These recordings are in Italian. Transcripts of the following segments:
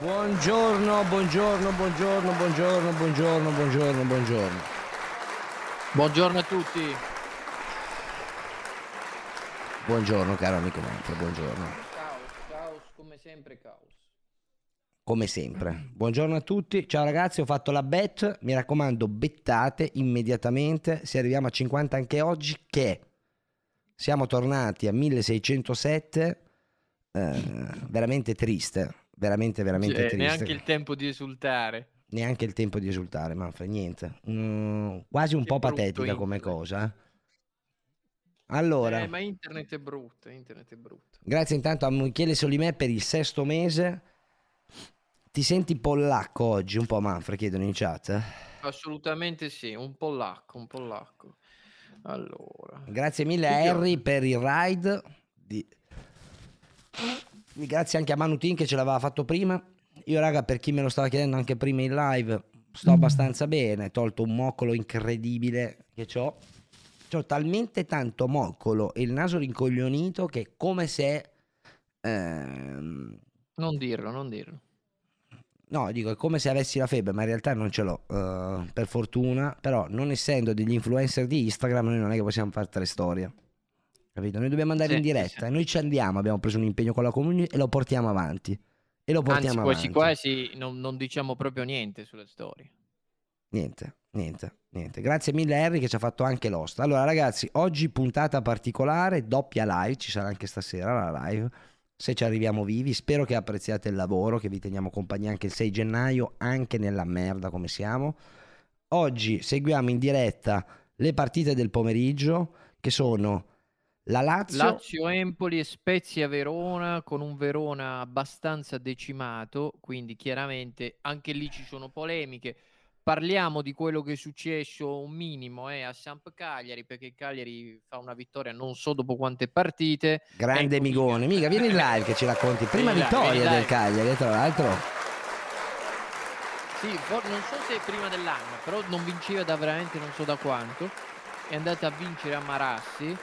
Buongiorno, buongiorno, buongiorno, buongiorno, buongiorno, buongiorno, buongiorno. Buongiorno a tutti. Buongiorno caro amico Manfred, buongiorno. Caos, caos, come sempre caos. Come sempre. Buongiorno a tutti. Ciao ragazzi, ho fatto la bet. Mi raccomando, bettate immediatamente. Se arriviamo a 50 anche oggi, che siamo tornati a 1607. Eh, veramente triste. Veramente, veramente Cioè, triste. neanche il tempo di esultare. Neanche il tempo di esultare, Manfred, niente. Mm, quasi un Che po' patetica come internet. cosa. eh. Allora, Eh, ma internet è brutto, internet è brutto. grazie intanto a Michele Solimè per il sesto mese. Ti senti pollacco oggi? Un po' Manfred, chiedono in chat. eh? Assolutamente sì, un po' lacco, un po' lacco. Allora, Grazie mille Harry per il ride. Di... Grazie anche a Manutin che ce l'aveva fatto prima. Io, raga, per chi me lo stava chiedendo anche prima in live, sto abbastanza bene. Tolto un moccolo incredibile che ho. C'ho talmente tanto moccolo e il naso rincoglionito che è come se. ehm, non dirlo, non dirlo. No, dico, è come se avessi la febbre, ma in realtà non ce l'ho, eh, per fortuna. Però, non essendo degli influencer di Instagram, noi non è che possiamo fare tre storie. Capito? Noi dobbiamo andare Sì, in diretta sì. e noi ci andiamo, abbiamo preso un impegno con la community e lo portiamo avanti. E lo Anzi, portiamo quasi avanti. quasi non, non diciamo proprio niente sulle storie. Niente, niente, niente. Grazie mille a Harry che ci ha fatto anche l'host. Allora ragazzi, oggi puntata particolare, doppia live, ci sarà anche stasera la live, se ci arriviamo vivi. Spero che apprezziate il lavoro, che vi teniamo compagnia anche il 6 gennaio, anche nella merda come siamo. Oggi seguiamo in diretta le partite del pomeriggio, che sono la Lazio... Lazio, Empoli e Spezia Verona con un Verona abbastanza decimato, quindi chiaramente anche lì ci sono polemiche. Parliamo di quello che è successo un minimo eh, a Samp Cagliari, perché Cagliari fa una vittoria non so dopo quante partite. Grande Ecco, Migone, mica vieni in live che ci racconti. Prima Vieni vittoria del. Cagliari, tra l'altro. Sì, for- non so se prima dell'anno, però non vinceva da veramente non so da quanto. È andata a vincere a Marassi.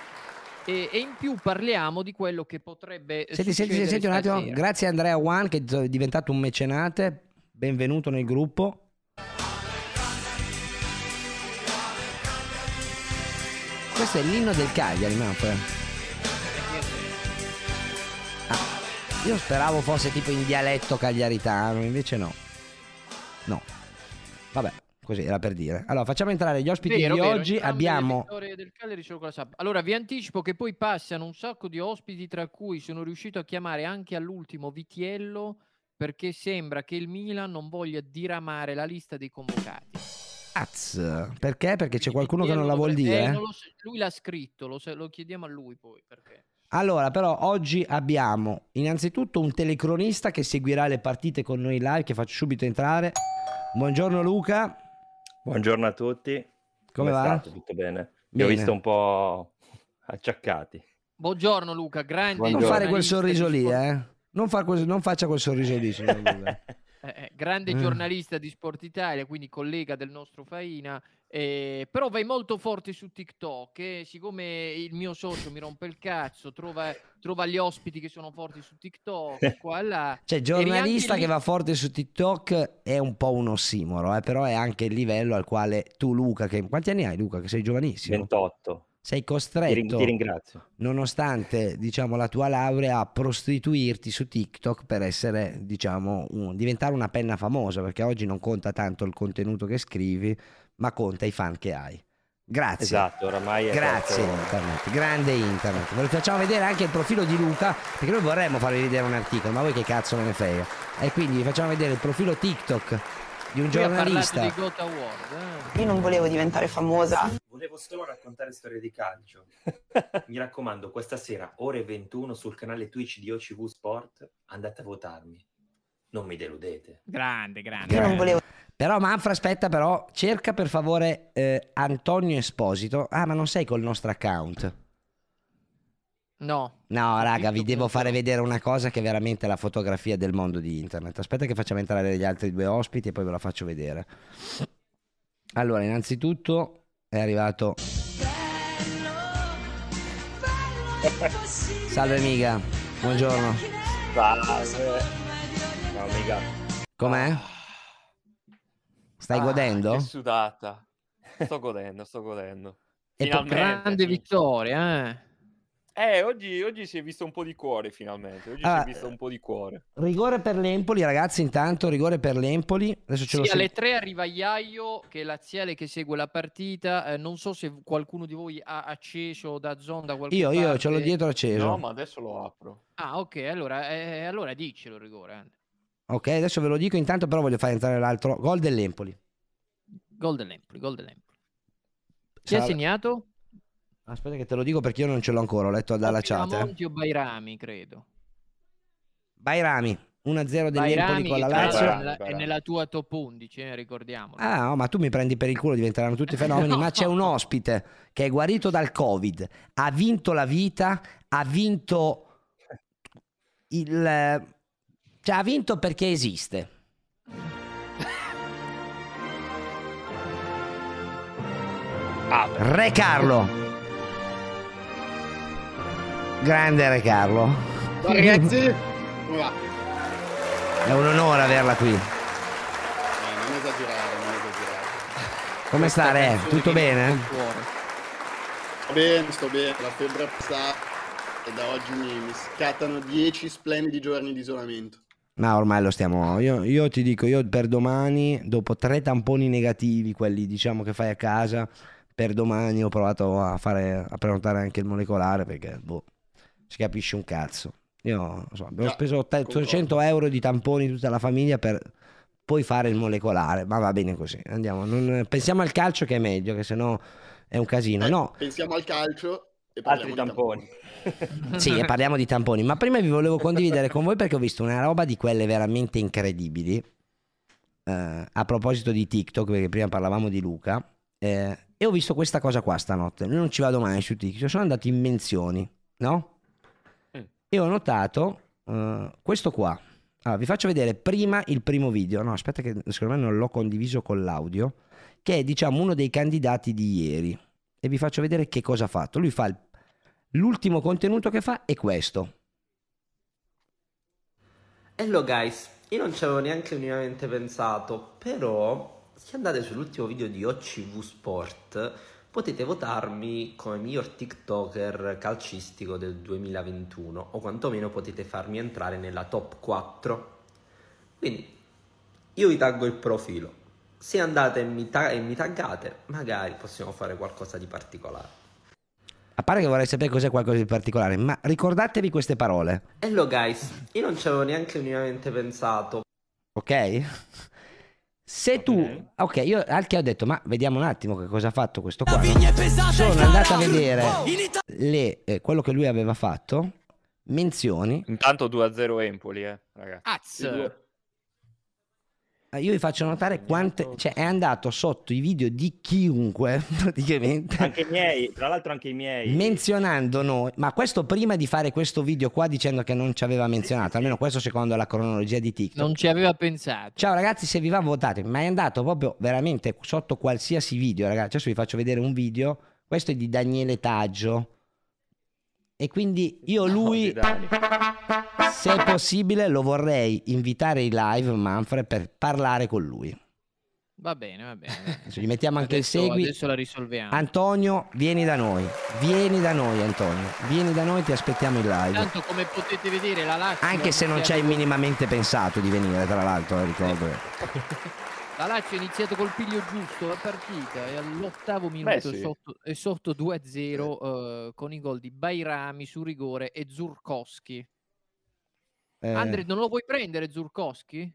E, e in più parliamo di quello che potrebbe Senti, senti, succedere senti un attimo. Grazie Andrea One che è diventato un mecenate. Benvenuto nel gruppo. Questo è l'inno del Cagliari, Manfred. Ah, io speravo fosse tipo in dialetto cagliaritano, invece no. No. Vabbè, così era per dire. Allora, facciamo entrare gli ospiti Vero, di vero, oggi. Abbiamo. Allora, vi anticipo che poi passano un sacco di ospiti, tra cui sono riuscito a chiamare anche all'ultimo Vitiello, perché sembra che il Milan non voglia diramare la lista dei convocati. Az. Perché? Perché c'è qualcuno che non la Vitiello vuol dire? eh, eh? lo lui l'ha scritto, lo, lo chiediamo a lui poi. Perché. Allora, però oggi abbiamo innanzitutto un telecronista che seguirà le partite con noi live, che faccio subito entrare. Buongiorno Luca, Buongiorno a tutti. come va? state? Tutto bene? Bene. ho visto un po' acciaccati. Buongiorno Luca, grande Non Buongiorno. fare quel sorriso lì, eh. Non, fa quel- non faccia quel sorriso lì, signor Luca. eh, eh, grande Eh. giornalista di Sport Italia, quindi collega del nostro Faina. Eh, però vai molto forte su TikTok. eh, siccome il mio socio mi rompe il cazzo, trova, trova gli ospiti che sono forti su TikTok. Qua e là. Cioè, giornalista lì- che va forte su TikTok è un po' un ossimoro, eh, però è anche il livello al quale tu, Luca, che quanti anni hai, Luca? Che sei giovanissimo. 28. sei costretto, ti ringrazio. nonostante diciamo la tua laurea, a prostituirti su TikTok per essere, diciamo, un- diventare una penna famosa, perché oggi non conta tanto il contenuto che scrivi, ma conta i fan che hai. Grazie. Esatto, oramai è Grazie proprio- internet, grande internet. Ve lo facciamo vedere anche il profilo di Luca, perché noi vorremmo farvi vedere un articolo, ma voi che cazzo ve ne frega. E quindi vi facciamo vedere il profilo TikTok di un Qui giornalista. di Award. eh. Io non volevo diventare famosa. Volevo solo raccontare storie di calcio. Mi raccomando, questa sera, ore 21, sul canale Twitch di OCV Sport, andate a votarmi. Non mi deludete. Grande, grande. Io non volevo Però Manfra aspetta però, cerca per favore eh, Antonio Esposito. Ah, ma non sei col nostro account. No. No, raga, vi devo fare vedere una cosa che è veramente la fotografia del mondo di internet. Aspetta che facciamo entrare gli altri due ospiti e poi ve la faccio vedere. Allora, innanzitutto è arrivato... Salve miga, buongiorno. Salve. Ciao amica. Com'è? Stai Ah, godendo? Che sudata. Sto godendo, sto godendo. E po- Finalmente. Grande sì. vittoria, eh. Eh, oggi, oggi si è visto un po' di cuore finalmente. Oggi Ah, si è visto un po' di cuore. Rigore per l'Empoli, ragazzi, intanto rigore per l'Empoli. Adesso ce Sì, lo alle 3 arriva Iaio, che è laziale che segue la partita. Eh, non so se qualcuno di voi ha acceso da zona da qualche Io, io parte. ce l'ho dietro acceso. No, ma adesso lo apro. Ah, ok, allora, eh, allora diccelo il rigore. Ok, adesso ve lo dico intanto, però voglio fare entrare l'altro gol dell'Empoli. Gol dell'Empoli, gol dell'Empoli. Chi ha Sarà- segnato? Aspetta che te lo dico perché io non ce l'ho ancora, ho letto dalla chat. eh. Pinamonti o Bairami, credo. Bairami, 1-0 dell'Empoli con la Lazio. è nella- è nella tua top 11, eh, ricordiamolo. Ah, no, ma tu mi prendi per il culo, diventeranno tutti fenomeni. No. Ma c'è un ospite che è guarito dal Covid, ha vinto la vita, ha vinto il. Cioè, ha vinto perché esiste. Ah, Re Carlo. Grande Re Carlo. Ragazzi, come va? È un onore averla qui. Eh, non esagerare, non esagerare. Come sta Re? Tutto bene? Sto bene, sto bene, la febbre è passata e da oggi mi, mi scattano 10 splendidi giorni di isolamento. Ma ormai lo stiamo. Io, io ti dico, io per domani, dopo tre tamponi negativi, quelli diciamo che fai a casa, per domani ho provato a fare a prenotare anche il molecolare perché boh, si capisce un cazzo. Io so, abbiamo Già, speso 800 euro di tamponi tutta la famiglia per poi fare il molecolare, ma va bene così. Andiamo, non- pensiamo al calcio che è meglio, che sennò è un casino. Eh, No, Pensiamo al calcio Altri parliamo di tamponi. sì, e parliamo di tamponi, ma prima vi volevo condividere con voi perché ho visto una roba di quelle veramente incredibili. Eh, a proposito di TikTok, perché prima parlavamo di Luca, eh, e ho visto questa cosa qua stanotte. Io non ci vado mai su TikTok, sono andato in menzioni, no? Mm. E ho notato eh, questo qua. Allora, vi faccio vedere prima il primo video. No, aspetta, che secondo me non l'ho condiviso con l'audio. Che è, diciamo, uno dei candidati di ieri. E vi faccio vedere che cosa ha fatto. Lui fa il L'ultimo contenuto che fa è questo. Hello guys, io non ci avevo neanche minimamente pensato, però se andate sull'ultimo video di OCV Sport potete votarmi come miglior TikToker calcistico del 2021 o quantomeno potete farmi entrare nella top 4. Quindi io vi taggo il profilo. Se andate e mi, ta- e mi taggate, magari possiamo fare qualcosa di particolare. A parte che vorrei sapere cos'è qualcosa di particolare, ma ricordatevi queste parole, Hello guys, io non ci avevo neanche minimamente pensato, ok? Se tu, Ok. io al che ho detto, ma vediamo un attimo che cosa ha fatto questo qua. no? Sono andato a vedere le, eh, quello che lui aveva fatto, menzioni. Intanto 2-0 Empoli, eh, ragazzi. Az! Eh, Io vi faccio notare quante, cioè è andato sotto i video di chiunque, praticamente. Anche i miei, tra l'altro anche i miei. menzionando noi, ma questo prima di fare questo video qua dicendo che non ci aveva menzionato, almeno questo secondo la cronologia di TikTok. Non ci aveva pensato. Ciao ragazzi, se vi va votate, ma è andato proprio veramente sotto qualsiasi video, ragazzi. Adesso vi faccio vedere un video. Questo è di Daniele Taggio. E quindi io lui, se è possibile, lo vorrei invitare in live, Manfred, per parlare con lui. Va bene, va bene. Adesso gli mettiamo anche Adesso- il segui. Adesso la risolviamo. Antonio, vieni da noi. Vieni da noi, Antonio. Vieni da noi, ti aspettiamo in live. Tanto come potete vedere la Lazio Anche se non ci hai minimamente pensato di venire, tra l'altro, eh, ricordo. La Lazio ha iniziato col piglio giusto la partita e all'ottavo minuto sì. è sotto, è sotto 2-0 eh, con i gol di Bairami su rigore e Zurkowski. Eh, Andre, non lo vuoi prendere Zurkowski?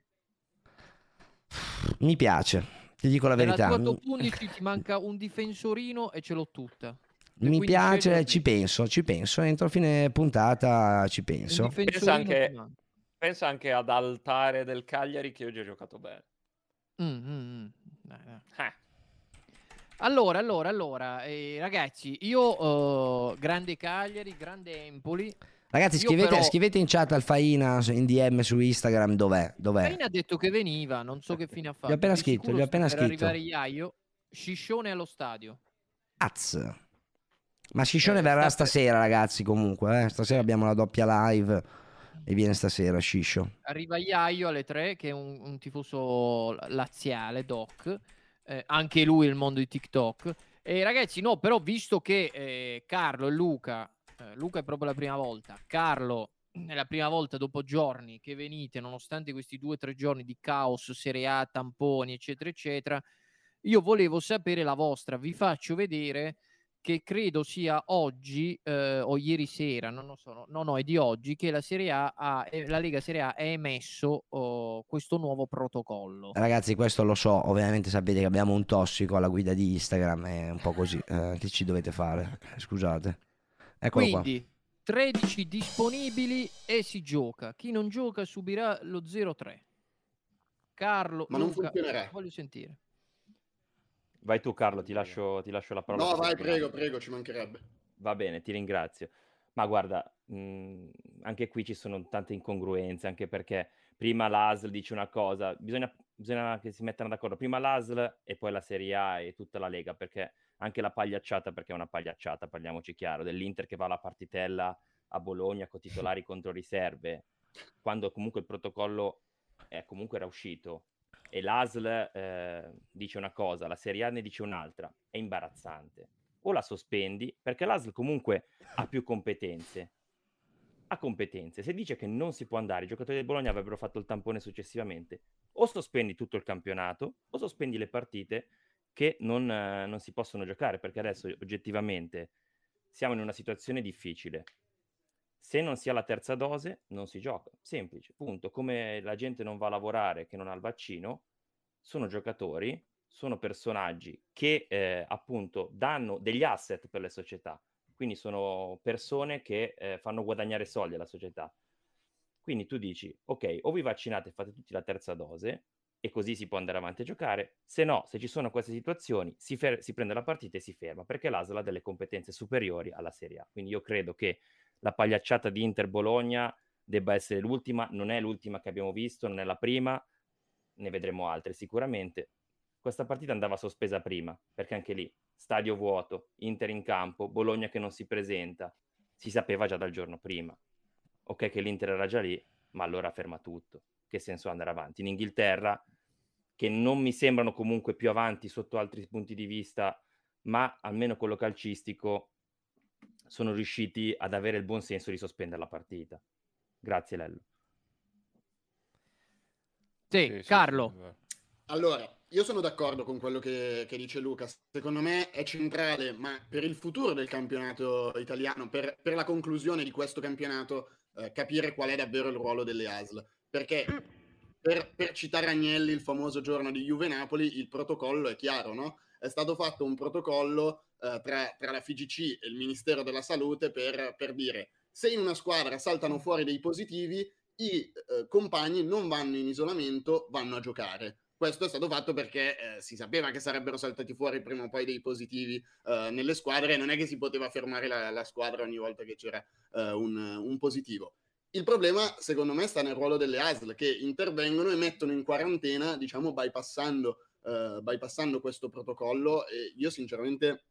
mi piace, ti dico la verità. Nella tua top 11 ti manca un difensorino e ce l'ho tutta. E mi piace, ci penso, ci penso. Entro fine puntata ci penso. Pensa anche, pensa anche ad Altare del Cagliari che oggi ha giocato bene. Mm, mm, mm. Dai, dai. Eh. Allora, allora, allora, eh, ragazzi, io eh, grande Cagliari, grande Empoli. Ragazzi, Io scrivete, però- scrivete in chat al Faina su- in DM su Instagram dov'è. dov'è. Faina ha detto che veniva, non so che fine ha fatto. appena Di scritto, sicuro gli ho appena sta per scritto. arrivare Iaio, Sciscione allo stadio. Az. Ma Sciscione Eh, verrà sta per- stasera, ragazzi. Comunque, eh. stasera abbiamo la doppia live e viene stasera Sciscio. Arriva Iaio alle 3, che è un, un tifoso laziale, doc. Eh, anche lui il mondo di TikTok. E ragazzi, no, però visto che eh, Carlo e Luca, eh, Luca è proprio la prima volta, Carlo è la prima volta dopo giorni che venite, nonostante questi due o tre giorni di caos, Serie A, tamponi, eccetera, eccetera, io volevo sapere la vostra. Vi faccio vedere che credo sia oggi eh, o ieri sera, non lo so, no, no, no, è di oggi che la Serie A, ha, eh, la Lega Serie A ha emesso oh, questo nuovo protocollo. Ragazzi, questo lo so. Ovviamente sapete che abbiamo un tossico alla guida di Instagram. È un po' così. eh, che ci dovete fare? Eh, Scusate. Eccolo qua. Quindi 13 disponibili e si gioca. Chi non gioca subirà lo 0-3. Carlo, Ma non Luca, funzionerà. voglio sentire. Vai tu Carlo, ti lascio, ti lascio la parola. No, vai, prego, prego, ci mancherebbe. Va bene, ti ringrazio. Ma guarda, mh, anche qui ci sono tante incongruenze, anche perché prima l'ASL dice una cosa, bisogna, bisogna che si mettano d'accordo, prima l'ASL e poi la Serie A e tutta la Lega, perché anche la pagliacciata, perché è una pagliacciata, parliamoci chiaro, dell'Inter che va alla partitella a Bologna con titolari contro riserve, quando comunque il protocollo è, comunque era uscito e l'ASL eh, dice una cosa, la Serie A ne dice un'altra, è imbarazzante. O la sospendi, perché l'ASL comunque ha più competenze. Ha competenze. Se dice che non si può andare, i giocatori del Bologna avrebbero fatto il tampone successivamente. O sospendi tutto il campionato, o sospendi le partite che non, eh, non si possono giocare, perché adesso oggettivamente siamo in una situazione difficile. Se non si ha la terza dose, non si gioca. Semplice, punto. Come la gente non va a lavorare che non ha il vaccino, sono giocatori, sono personaggi che eh, appunto danno degli asset per le società. Quindi sono persone che eh, fanno guadagnare soldi alla società. Quindi tu dici, ok, o vi vaccinate e fate tutti la terza dose, e così si può andare avanti a giocare. Se no, se ci sono queste situazioni, si, fer- si prende la partita e si ferma, perché l'ASL ha delle competenze superiori alla Serie A. Quindi io credo che la pagliacciata di Inter-Bologna debba essere l'ultima, non è l'ultima che abbiamo visto, non è la prima, ne vedremo altre sicuramente. Questa partita andava sospesa prima, perché anche lì, stadio vuoto, Inter in campo, Bologna che non si presenta, si sapeva già dal giorno prima. Ok che l'Inter era già lì, ma allora ferma tutto. Che senso andare avanti? In Inghilterra, che non mi sembrano comunque più avanti sotto altri punti di vista, ma almeno quello calcistico, sono riusciti ad avere il buon senso di sospendere la partita. Grazie Lello. Sì, Sì, Carlo. sì. Allora, io sono d'accordo con quello che, che dice Luca. Secondo me è centrale, ma per il futuro del campionato italiano, per, per la conclusione di questo campionato, eh, capire qual è davvero il ruolo delle ASL. Perché, per, per citare Agnelli, il famoso giorno di Juve-Napoli, il protocollo è chiaro, no? È stato fatto un protocollo eh, tra, tra la FIGC e il Ministero della Salute per, per dire se in una squadra saltano fuori dei positivi, i eh, compagni non vanno in isolamento, vanno a giocare. Questo è stato fatto perché eh, si sapeva che sarebbero saltati fuori prima o poi dei positivi eh, nelle squadre e non è che si poteva fermare la, la squadra ogni volta che c'era eh, un, un positivo. Il problema, secondo me, sta nel ruolo delle ASL che intervengono e mettono in quarantena, diciamo, bypassando, eh, bypassando questo protocollo. E io, sinceramente,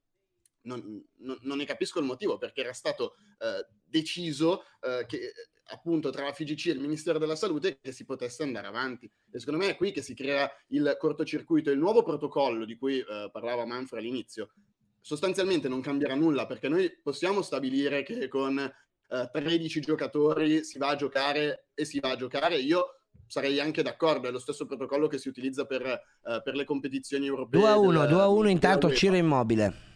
non, non- non ne capisco il motivo perché era stato eh, deciso eh, che appunto tra la FIGC e il Ministero della Salute che si potesse andare avanti. E secondo me è qui che si crea il cortocircuito. Il nuovo protocollo di cui eh, parlava Manfred all'inizio sostanzialmente non cambierà nulla perché noi possiamo stabilire che con eh, 13 giocatori si va a giocare e si va a giocare. Io sarei anche d'accordo, è lo stesso protocollo che si utilizza per, eh, per le competizioni europee. 2 a 1, del- 2 a 1 intanto Ciro Immobile.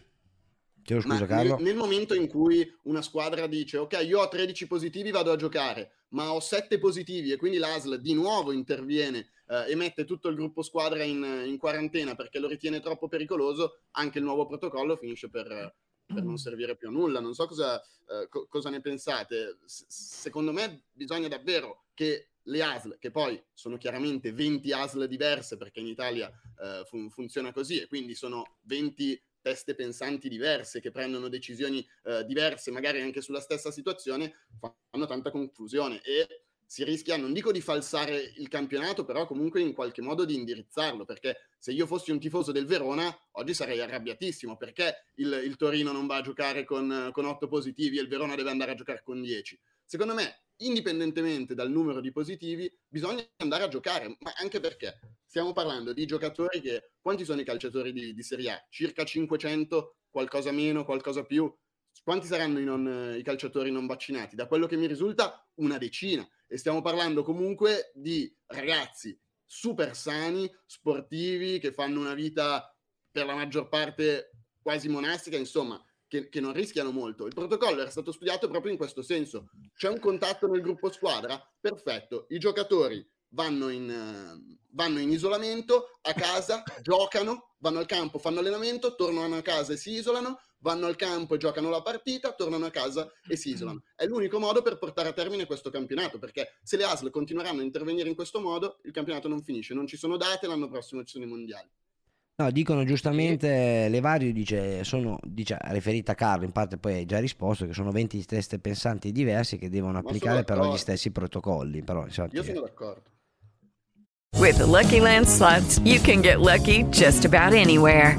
Chiedo scusa nel, Carlo. nel momento in cui una squadra dice ok, io ho 13 positivi, vado a giocare, ma ho 7 positivi e quindi l'ASL di nuovo interviene eh, e mette tutto il gruppo squadra in, in quarantena perché lo ritiene troppo pericoloso, anche il nuovo protocollo finisce per, per non servire più a nulla. Non so cosa, eh, co- cosa ne pensate. S- secondo me bisogna davvero che le ASL, che poi sono chiaramente 20 ASL diverse perché in Italia eh, fun- funziona così e quindi sono 20 teste pensanti diverse che prendono decisioni eh, diverse, magari anche sulla stessa situazione, fanno tanta confusione e si rischia, non dico di falsare il campionato, però comunque in qualche modo di indirizzarlo, perché se io fossi un tifoso del Verona, oggi sarei arrabbiatissimo, perché il, il Torino non va a giocare con, con 8 positivi e il Verona deve andare a giocare con 10? Secondo me, indipendentemente dal numero di positivi, bisogna andare a giocare, ma anche perché stiamo parlando di giocatori che... Quanti sono i calciatori di, di Serie A? Circa 500, qualcosa meno, qualcosa più? Quanti saranno i, non- i calciatori non vaccinati? Da quello che mi risulta, una decina. E stiamo parlando comunque di ragazzi super sani, sportivi, che fanno una vita per la maggior parte quasi monastica, insomma, che, che non rischiano molto. Il protocollo era stato studiato proprio in questo senso. C'è un contatto nel gruppo squadra? Perfetto. I giocatori vanno in, eh, vanno in isolamento, a casa, giocano, vanno al campo, fanno allenamento, tornano a casa e si isolano, vanno al campo e giocano la partita, tornano a casa e si isolano. È l'unico modo per portare a termine questo campionato, perché se le ASL continueranno a intervenire in questo modo, il campionato non finisce. Non ci sono date, l'anno prossimo ci sono i mondiali. No, dicono giustamente, Levario dice, sono, dice, riferita a Carlo, in parte poi hai già risposto, che sono 20 teste pensanti diversi che devono applicare però gli stessi protocolli. Però, insomma, Io sono d'accordo. With the Lucky Land slots, you can get lucky just about anywhere.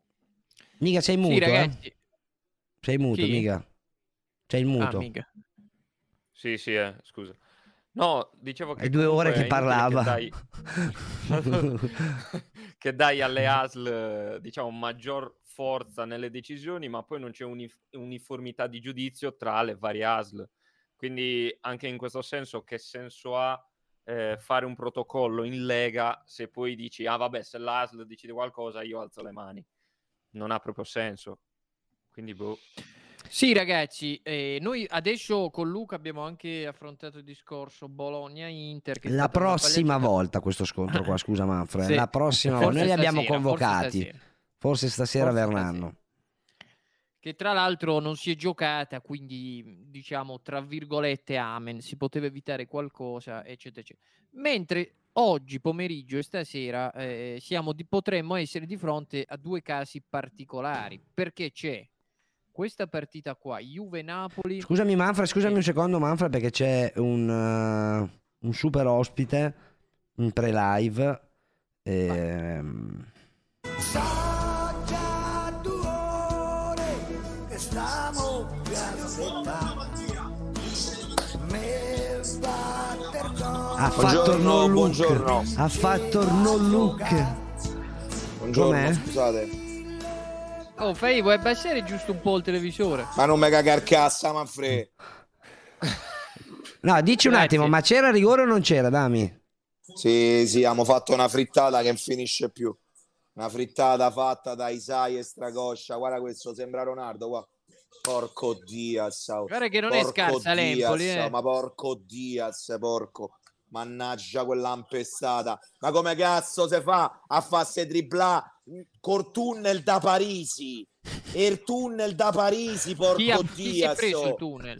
Mica sei muto, Sì, eh? Sei muto, Chi? mica. C'è il muto. Ah, mica. Sì, sì, eh, scusa. No, dicevo che È due ore che parlava. dai- che dai alle ASL, diciamo, maggior forza nelle decisioni, ma poi non c'è unif- uniformità di giudizio tra le varie ASL. Quindi anche in questo senso che senso ha eh, fare un protocollo in lega se poi dici, ah vabbè, se l'ASL decide qualcosa io alzo le mani. Non ha proprio senso. Quindi, boh. Sì, ragazzi, eh, noi adesso con Luca abbiamo anche affrontato il discorso Bologna-Inter. La prossima volta questo scontro qua, scusa Manfred, Sì. la prossima Forse volta. Noi li abbiamo stasera, forse convocati. stasera. Forse stasera Forse verranno. che tra l'altro non si è giocata, quindi diciamo tra virgolette amen, si poteva evitare qualcosa, eccetera, eccetera. Mentre oggi pomeriggio e stasera eh, siamo di, potremmo essere di fronte a due casi particolari, perché c'è questa partita qua, Juve-Napoli. Scusami Manfred, scusami un secondo Manfred perché c'è un, eh, un super ospite in pre-live. ehm, ha fatto il no look. buongiorno. Ha fatto no look. Buongiorno, Com'è? scusate. Oh, Fai, vuoi abbassare giusto un po' il televisore? Ma non me cagar cazzo, Manfred. No, dici un Grazie. attimo, ma c'era rigore o non c'era, Dami? Sì, sì, abbiamo fatto una frittata che non finisce più. Una frittata fatta da Isai e Stracoscia. Guarda questo, sembra Ronaldo, qua. Porco Diaz. oh. Guarda che non è Porco scarsa l'Empoli, Diaz, eh. Ma porco Diaz, porco. Mannaggia quell'ampestata. Ma come cazzo si fa a farsi dribblà col tunnel da Parisi? E il tunnel da Parisi, porco Chi, ha, chi preso il tunnel?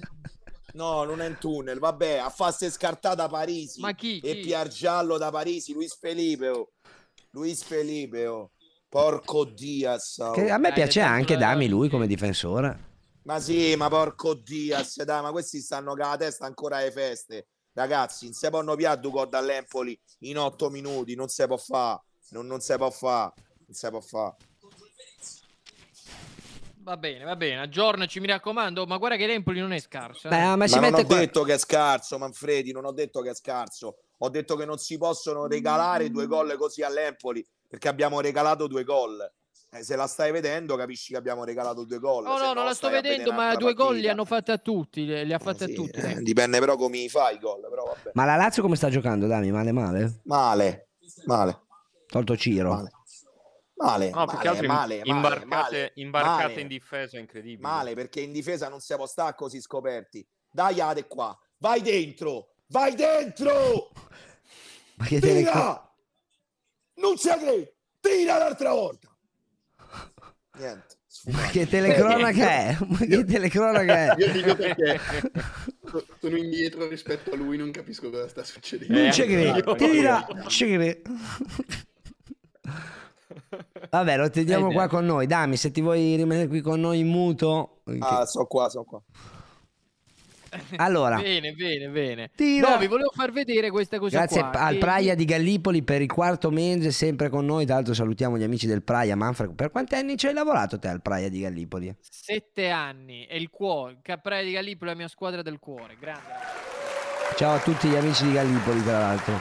No, non è un tunnel, vabbè, a farsi scartata Parisi. Ma chi? E? Pier Giallo da Parisi, Luis Felipe. oh. Luis Felipe, oh. Porco Diaz. oh. Che a me piace anche Dami lui come difensore. Ma sì, ma porco Diaz, dai, ma questi stanno con la testa ancora alle feste. Ragazzi, non si può piare due gol dall'Empoli in otto minuti, non si può fare. Non, non si può fare. Non si può fare. Va bene, va bene, aggiornaci, mi raccomando. Ma guarda che l'Empoli non è scarso. eh. Beh, ma, Ma si non ho qua- detto che è scarso, Manfredi, non ho detto che è scarso. Ho detto che non si possono regalare due gol così all'Empoli, perché abbiamo regalato due gol. Eh, se la stai vedendo, capisci che abbiamo regalato due gol. No, se no, non la sto vedendo, ma due gol li hanno fatti a tutti, li li ha fatti Sì, a tutti. eh, dipende però come fai i gol, però vabbè. Ma la Lazio come sta giocando, Dami? Male male? Male, male, Tolto Ciro. Male. male, No, male, im- male, male, imbarcate, male, imbarcate male. in difesa è incredibile. Male perché in difesa non si può stare così scoperti. Dai Ade qua, vai dentro, vai dentro, Ma che te ne tira! Non c'è che, tira l'altra volta. Niente, Ma che telecronaca è? Ma che telecronaca Io è? dico perché so- sono indietro rispetto a lui, non capisco cosa sta succedendo. Non ci credo. Tira, ci credo. Vabbè, lo teniamo Eh, qua con noi. Dami, se ti vuoi rimanere qui con noi in muto. Ah, sono qua, sono qua. Allora, Bene, bene, bene. Tira. No, vi volevo far vedere questa cosa grazie qua. al che- Praia di Gallipoli per il quarto mese, sempre con noi. Tra l'altro salutiamo gli amici del Praia. Manfred, per quanti anni ci hai lavorato te al Praia di Gallipoli? Sette anni, è il cuore. Capraia di Gallipoli è la mia squadra del cuore. Grande. Ciao a tutti gli amici di Gallipoli, tra l'altro.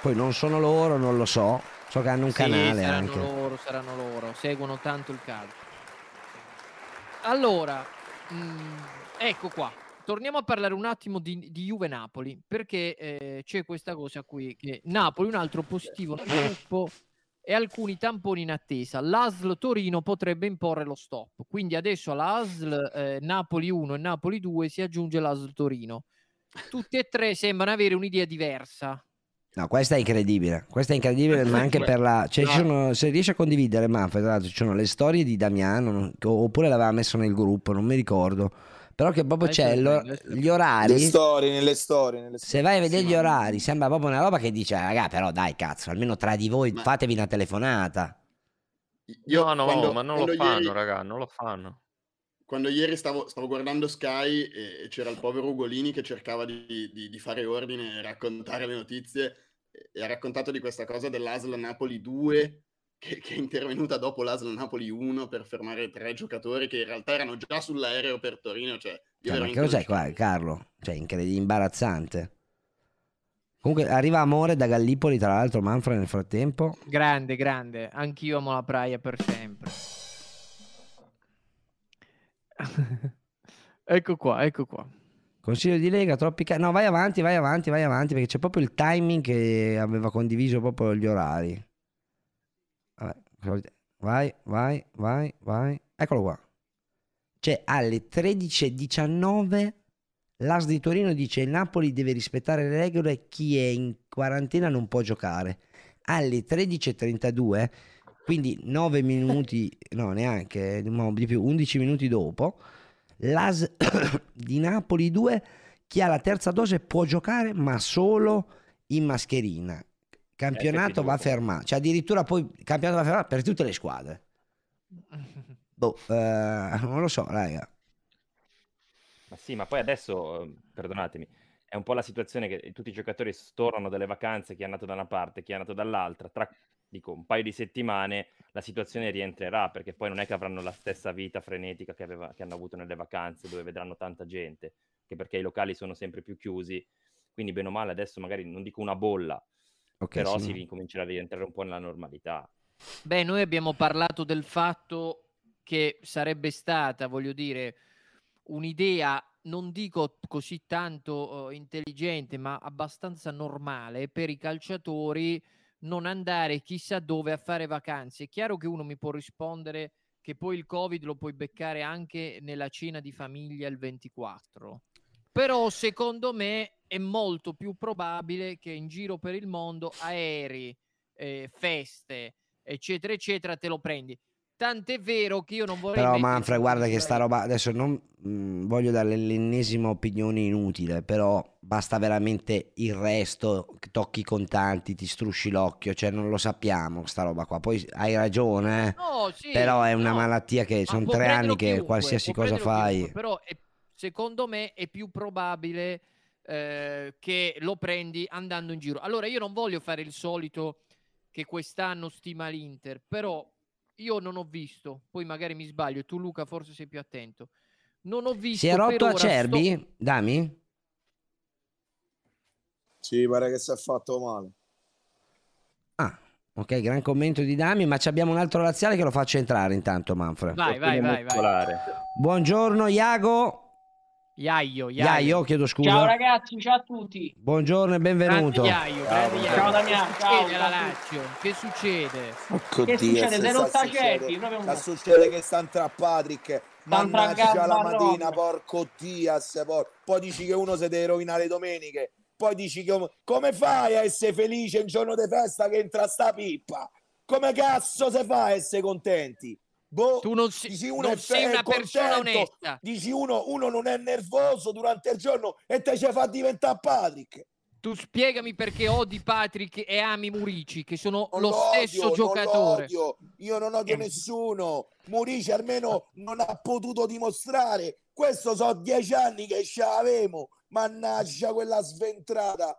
Poi non sono loro, non lo so. So che hanno un Sì, canale saranno anche. loro, saranno loro. Seguono tanto il calcio. Allora, mm, ecco qua. Torniamo a parlare un attimo di, di Juve Napoli perché eh, c'è questa cosa qui che Napoli un altro positivo nel gruppo e alcuni tamponi in attesa. L'ASL Torino potrebbe imporre lo stop. Quindi adesso alla ASL eh, Napoli 1 e Napoli 2 si aggiunge l'ASL Torino. Tutti e tre sembrano avere un'idea diversa. No, questa è incredibile. Questa è incredibile, ma anche per la. Cioè, ci No. sono- se riesci a condividere, Manfred, tra l'altro, ci sono le storie di Damiano, oppure l'aveva messo nel gruppo, non mi ricordo. Però che proprio c'è gli orari. Le storie, nelle storie, nelle Se vai a vedere gli orari, sembra proprio una roba che dice, raga, però dai, cazzo, almeno tra di voi fatevi una telefonata. Io no, no, quando- ma non lo fanno, ieri- raga, non lo fanno. Quando ieri stavo, stavo guardando Sky e e c'era il povero Ugolini che cercava di, di- di fare ordine e raccontare le notizie e- ha raccontato di questa cosa dell'ASL Napoli 2 che, che è intervenuta dopo l'ASL Napoli 1 per fermare tre giocatori che in realtà erano già sull'aereo per Torino. Cioè, io Cioè, ma che cos'è qua, Carlo? Cioè, incredibile, imbarazzante. Comunque arriva Amore da Gallipoli, tra l'altro, Manfred nel frattempo. Grande, grande. Anch'io amo la Praia per sempre. ecco qua, ecco qua. Consiglio di Lega, troppi ca- No, vai avanti, vai avanti, vai avanti, perché c'è proprio il timing che aveva condiviso proprio gli orari. Vai, vai, vai, vai. Eccolo qua. Cioè, alle 13.19 l'AS di Torino dice il Napoli deve rispettare le regole chi è in quarantena non può giocare. Alle 13.32, quindi 9 minuti, no neanche, no, di più, 11 minuti dopo, l'AS di Napoli 2, chi ha la terza dose può giocare ma solo in mascherina. Campionato va fermato, cioè addirittura poi il campionato va fermato per tutte le squadre. Boh, eh, non lo so, raga. Ma sì, ma poi adesso, eh, perdonatemi, è un po' la situazione che tutti i giocatori stornano dalle vacanze, chi è andato da una parte, chi è andato dall'altra, tra dico un paio di settimane la situazione rientrerà, perché poi non è che avranno la stessa vita frenetica che, aveva- che hanno avuto nelle vacanze, dove vedranno tanta gente, che perché i locali sono sempre più chiusi, quindi bene o male adesso magari non dico una bolla, Ok, però sì, si no. ricomincerà a rientrare un po' nella normalità. Beh, noi abbiamo parlato del fatto che sarebbe stata, voglio dire, un'idea non dico così tanto eh, intelligente, ma abbastanza normale per i calciatori non andare chissà dove a fare vacanze. È chiaro che uno mi può rispondere che poi il Covid lo puoi beccare anche nella cena di famiglia il 24. Però secondo me è molto più probabile che in giro per il mondo aerei, eh, feste, eccetera, eccetera, te lo prendi. Tant'è vero che io non vorrei... Però Manfred, guarda che sta roba adesso non mh, voglio dare l'ennesima opinione inutile, però basta veramente il resto, tocchi i contanti, ti strusci l'occhio, cioè non lo sappiamo sta roba qua. Poi hai ragione, eh, No, sì, però è una no. malattia che sono tre anni che chiunque, qualsiasi cosa fai. chiunque, però è- secondo me è più probabile eh, che lo prendi andando in giro. Allora io non voglio fare il solito che quest'anno stima l'Inter, però io non ho visto, poi magari mi sbaglio, tu Luca forse sei più attento. Non ho visto Si è per rotto ora sto- Acerbi? Dami? Sì, pare che si è fatto male. Ok, gran commento di Dami, ma ci abbiamo un altro laziale che lo faccio entrare intanto, Manfred. Vai, vai, vai, vai. Buongiorno Iago. Iaio, Iaio. Iaio, chiedo scusa. Ciao ragazzi, ciao a tutti. Buongiorno e benvenuto. Grande Iaio, grande Iaio. Ciao, Damiano, ciao, ciao. Lazio? Che succede? Che succede? se sta cerchi, proprio un- succede che sta tra Patrick mannaggia la mattina porco Diaz por- poi dici che uno si deve rovinare le domeniche poi dici che come fai a essere felice in giorno di festa che entra sta pippa come cazzo si fa a essere contenti boh, tu non, si- dici uno non sei una è persona contento, onesta. dici uno, uno non è nervoso durante il giorno e te ci fa diventare Patrick Tu spiegami perché odi Patrick e ami Murici, che sono Non lo stesso non giocatore. odio. Io non odio nessuno. Murici almeno non ha potuto dimostrare. Questo so dieci anni che ce l'avemo. Mannaggia quella sventrata.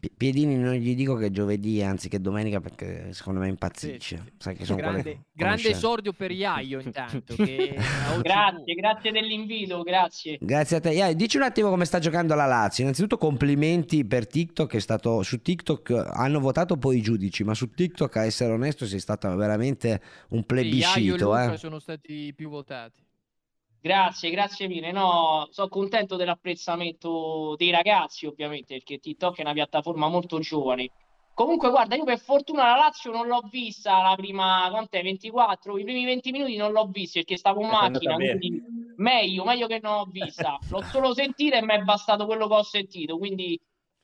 Pi- Piedini non gli dico che è giovedì anziché domenica perché secondo me impazzisce. Sai che sono Grande, quelle- grande esordio per Iaio intanto. Che Grazie, grazie dell'invito, grazie. Grazie a te. Ia, dici un attimo come sta giocando la Lazio. Innanzitutto complimenti per TikTok, è stato su TikTok hanno votato poi i giudici, ma su TikTok a essere onesto sei stato veramente un Sì, Iaio e plebiscito, Luca eh. sono stati più votati. Grazie, grazie mille. No, sono contento dell'apprezzamento dei ragazzi, ovviamente, perché TikTok è una piattaforma molto giovane. Comunque, guarda, io per fortuna la Lazio non l'ho vista la prima, quant'è, 24? I primi 20 minuti non l'ho vista perché stavo in andata macchina, quindi meglio, meglio che non l'ho vista. L'ho solo sentita e mi è bastato quello che ho sentito, quindi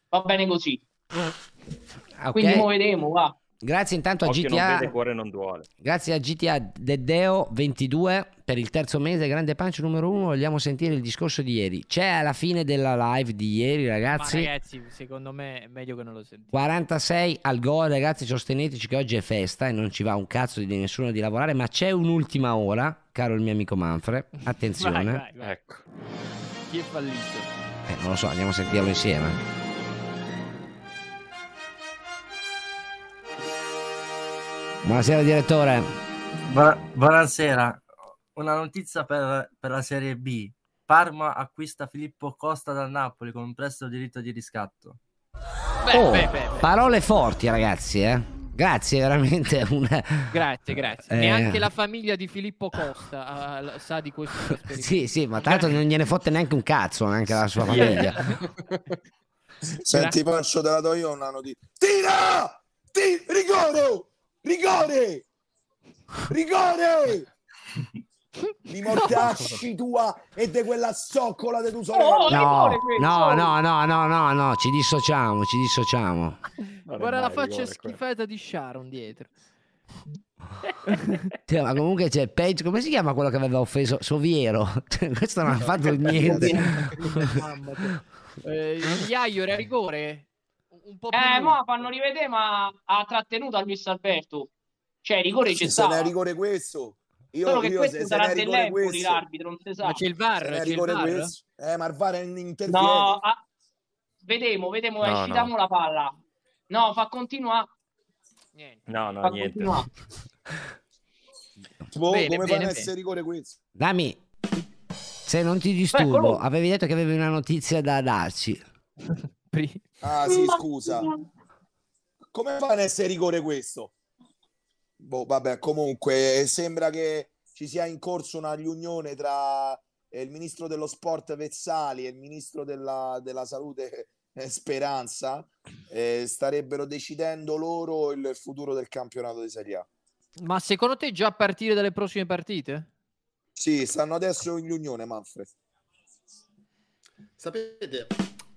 va bene così. Ok. Quindi mo vedremo, va. Grazie intanto a Occhio non vede, GTA. cuore non duole. Grazie a GTA Deddeo 22 per il terzo mese, grande pancio numero uno. Vogliamo sentire il discorso di ieri. C'è alla fine della live di ieri, ragazzi. Ma ragazzi, secondo me è meglio che non lo sentite. 46 al gol, ragazzi, sosteneteci che oggi è festa e non ci va un cazzo di nessuno di lavorare, ma c'è un'ultima ora, caro il mio amico Manfred. Attenzione. Vai, vai, vai. Ecco. Chi è fallito? Eh, non lo so, andiamo a sentirlo insieme. Buonasera direttore. Buona- buonasera, una notizia per, per la Serie B. Parma acquista Filippo Costa dal Napoli con un prestito diritto di riscatto. Beh, Oh, beh, beh, beh. Parole forti, ragazzi, eh. Grazie, veramente. Una... Grazie, grazie. Eh. Neanche la famiglia di Filippo Costa l- sa di questo. Sì, sì, ma tanto non gliene fotte neanche un cazzo, neanche la sua famiglia. Senti, Pancio, te la do io una notizia. Tira! Ti- rigore! Rigore! Rigore! Mi mordasci tua e de quella zoccola di tu sorella. No, no, no, no, no, no, no, ci dissociamo, ci dissociamo. Guarda la faccia schifata di Sharon dietro. Cioè, ma comunque c'è peggio, come si chiama quello che aveva offeso? Soviero. Questo non ha fatto niente. Eh, Iaio era a rigore? Un po' più Eh, mo fanno rivedere, ma ha trattenuto a Luis Alberto. Cioè, rigore c'è Se stato. ne è rigore questo. Io, Solo che io questo se, se sarà ne rigore dell'Empoli l'arbitro, non si sa. Ma c'è il VAR, Se ne è c'è il rigore VAR? questo. Eh, ma il VAR interviene. No, ah, vedemo, vedemo, No, escitiamo no. la palla. No, fa continuare. No, no, Fa niente. Boh, Bene, come bene, fa essere rigore questo? Dammi, se non ti disturbo, Eccolo. avevi detto che avevi una notizia da darci. Ah, sì, scusa. Come fa a essere rigore questo? Boh, vabbè, comunque sembra che ci sia in corso una riunione tra e il ministro dello sport Vezzali e il ministro della, della salute eh, Speranza eh, starebbero decidendo loro il futuro del campionato di Serie A. Ma secondo te già a partire dalle prossime partite? Sì, stanno adesso in riunione, Manfred. Sapete,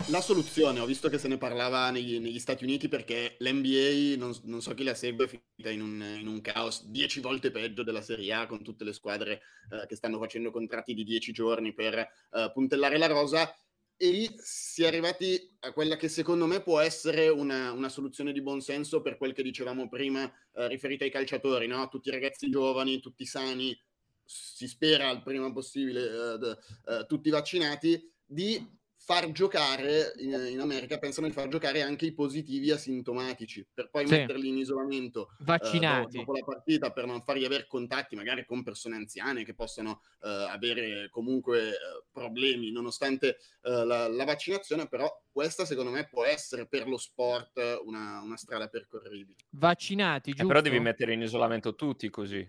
la soluzione, ho visto che se ne parlava negli, negli Stati Uniti perché l'NBA, non, non so chi la segue, è finita in un, in un caos dieci volte peggio della Serie A con tutte le squadre eh, che stanno facendo contratti di dieci giorni per eh, puntellare la rosa e lì si è arrivati a quella che secondo me può essere una, una soluzione di buon senso per quel che dicevamo prima eh, riferito ai calciatori, no? tutti i ragazzi giovani, tutti sani, si spera il prima possibile, eh, d- eh, tutti vaccinati, di far giocare in, in, America pensano di far giocare anche i positivi asintomatici per poi Sì. metterli in isolamento eh, Vaccinati. dopo la partita per non fargli avere contatti magari con persone anziane che possano eh, avere comunque eh, problemi nonostante eh, la, la vaccinazione però questa secondo me può essere per lo sport una, una strada percorribile Vaccinati, Eh, giusto? però devi mettere in isolamento tutti così.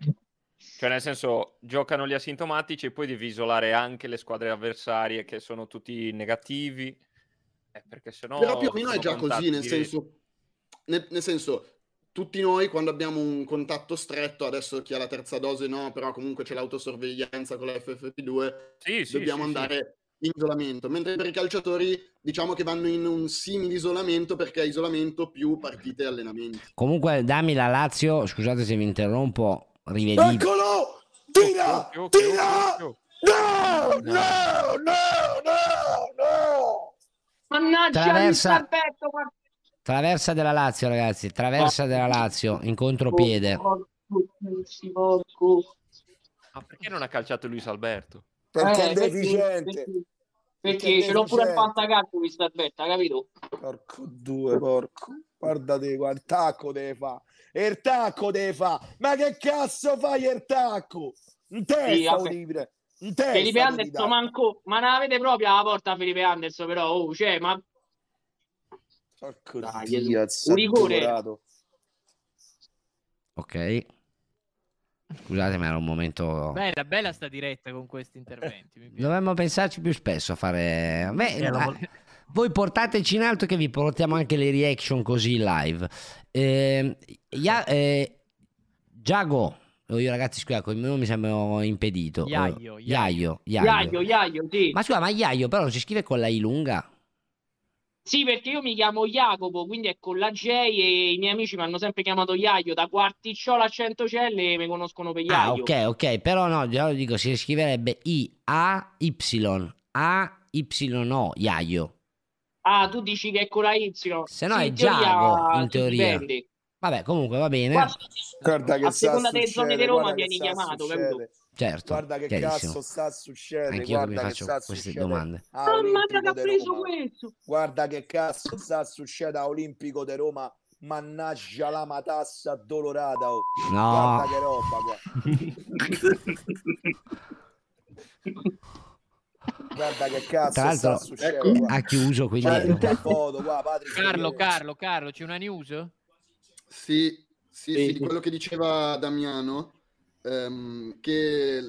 Cioè, nel senso, giocano gli asintomatici e poi devi isolare anche le squadre avversarie che sono tutti negativi. Eh, perché sennò però più o meno è già così nel senso nel, nel senso tutti noi quando abbiamo un contatto stretto adesso chi ha la terza dose no però comunque c'è l'autosorveglianza con la FFP2 Sì, sì, dobbiamo sì, andare in isolamento. Mentre per i calciatori diciamo che vanno in un simile isolamento perché è isolamento più partite e allenamenti. Comunque, dammi la Lazio, scusate se vi interrompo, rivedibile. Eccolo! Tira! Tira! No! No! No! No! No! Mannaggia Traversa- Luis Alberto, guarda- Traversa della Lazio, ragazzi, traversa della Lazio, in contropiede. Ma perché non ha calciato Luis Alberto? Perché Eh, è deficiente. Perché, ce l'ho pure il deficiente. fantacalcio Luis Alberto, capito? Porco due, porco. Guardate qua, il tacco deve fa. Il tacco deve fa. Ma che cazzo fai il tacco? In testa, Sì. Udine. In testa. Felipe Anderson manco, ma non avete proprio alla porta Felipe Anderson però, oh, cioè, ma Porco Dai, Dio, un rigore. addolorato. Ok. Scusate, ma era un momento... Bella, bella sta diretta con questi interventi. mi piace. Dovremmo pensarci più spesso a fare... Beh, Eh, vol- voi portateci in alto che vi portiamo anche le reaction così live. Eh, Ia- eh, Giago, oh, io ragazzi scusa, il mio nome mi sembra impedito. Eh, Iaio, Iaio, Iaio. Iaio, Iaio, sì. Ma scusa, ma Iaio però non si scrive con la I lunga? Sì, perché io mi chiamo Jacopo, quindi è con la J e i miei amici mi hanno sempre chiamato Iaio, da Quarticciola a Centocelle mi conoscono per Ah, Iaio. ok, ok, però no, già lo dico, si scriverebbe I-A-Y, A-Y-O, Iaio. Ah, tu dici che è con la Y. Se no Sì, è Giago, in teoria. Vabbè, comunque va bene. Guarda, Guarda che a sta seconda delle zone succede, di Roma guarda che vieni sta chiamato, succede. Certo, Guarda che chiarissimo. cazzo sta succedendo. Anch'io mi guarda che faccio sta queste succedendo domande. Mamma mia, Olimpico che ha preso questo. Guarda che cazzo sta succedendo a Olimpico di Roma. Mannaggia la matassa addolorata. oh. No. Guarda che roba qua. Guarda che cazzo Tra l'altro sta succedendo. qua. ha chiuso, quindi... Foto qua, Patrick. Carlo. Carlo, Carlo, c'è una news? Sì, sì, Sì, sì, di quello che diceva Damiano, ehm, che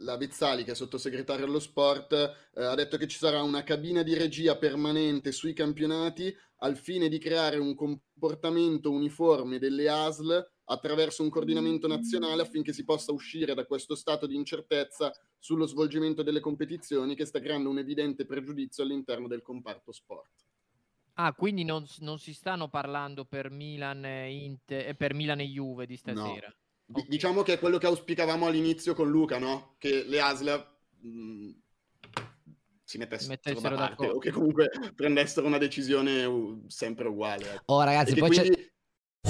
la Vezzali, che è sottosegretario allo sport, eh, ha detto che ci sarà una cabina di regia permanente sui campionati al fine di creare un comportamento uniforme delle ASL attraverso un coordinamento nazionale affinché si possa uscire da questo stato di incertezza sullo svolgimento delle competizioni che sta creando un evidente pregiudizio all'interno del comparto sport. Ah, quindi non, non si stanno parlando per Milan e, Inter, eh, per Milan e Juve di stasera. Di- Diciamo che è quello che auspicavamo all'inizio con Luca, no? Che le ASL mh, si mettessero, mettessero da parte d'accordo. o che comunque prendessero una decisione uh, sempre uguale. ecco. Oh ragazzi, E poi c'è...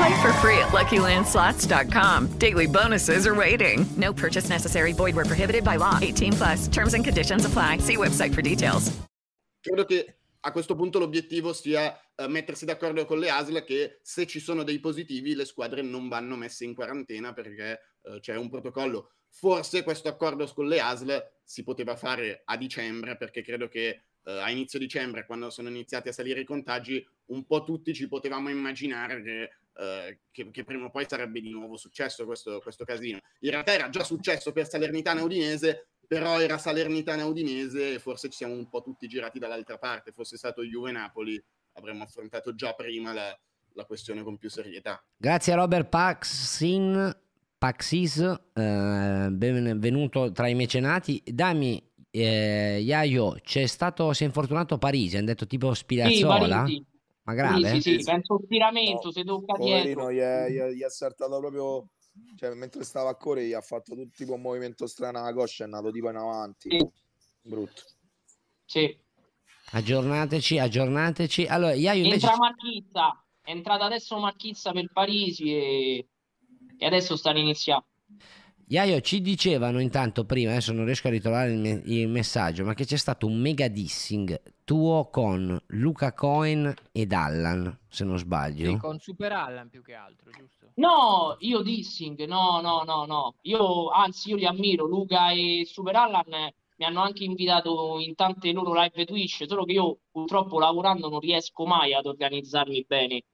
Play for free at LuckyLandSlots.com. Daily bonuses are waiting. No purchase necessary. Void where prohibited by law. 18 plus. Terms and conditions apply. See website for details. Credo che a questo punto l'obiettivo sia eh, mettersi d'accordo con le ASL che se ci sono dei positivi le squadre non vanno messe in quarantena perché eh, c'è un protocollo. Forse questo accordo con le ASL si poteva fare a dicembre perché credo che eh, a inizio dicembre, quando sono iniziati a salire i contagi, un po' tutti ci potevamo immaginare che, eh, che, che prima o poi sarebbe di nuovo successo questo, questo casino. In realtà era già successo per Salernitana Udinese, però era Salernitana Udinese e forse ci siamo un po' tutti girati dall'altra parte. Fosse stato Juve Napoli, avremmo affrontato già prima la, la questione con più serietà. Grazie a Robert Paxin, Paxis, eh, benvenuto tra i mecenati. Dammi, eh, Iaio, c'è stato, si è infortunato Parisi, hanno detto tipo Sì, Spinazzola? Parisi. Ma grave? Sì, sì, penso stiramento, se tocca dietro. Poverino, gli è, gli è- gli è saltato proprio. Cioè, mentre stava a correre, gli ha fatto tutto tipo un movimento strano alla coscia, è andato tipo in avanti. Brutto. Sì. Aggiornateci, aggiornateci. Allora, Iaio invece... Entra Marchizza, è entrata adesso Marchizza per Parisi e, e adesso sta iniziando. Iaio ci dicevano intanto prima, adesso non riesco a ritrovare il, me- il messaggio, ma che c'è stato un mega dissing tuo con Luca Cohen ed Allan, se non sbaglio. Sì, con Super Allan più che altro, giusto? No, io dissing, no, no, no, no. Io, anzi, io li ammiro, Luca e Super Allan mi hanno anche invitato in tante loro live Twitch, solo che io purtroppo lavorando non riesco mai ad organizzarmi bene.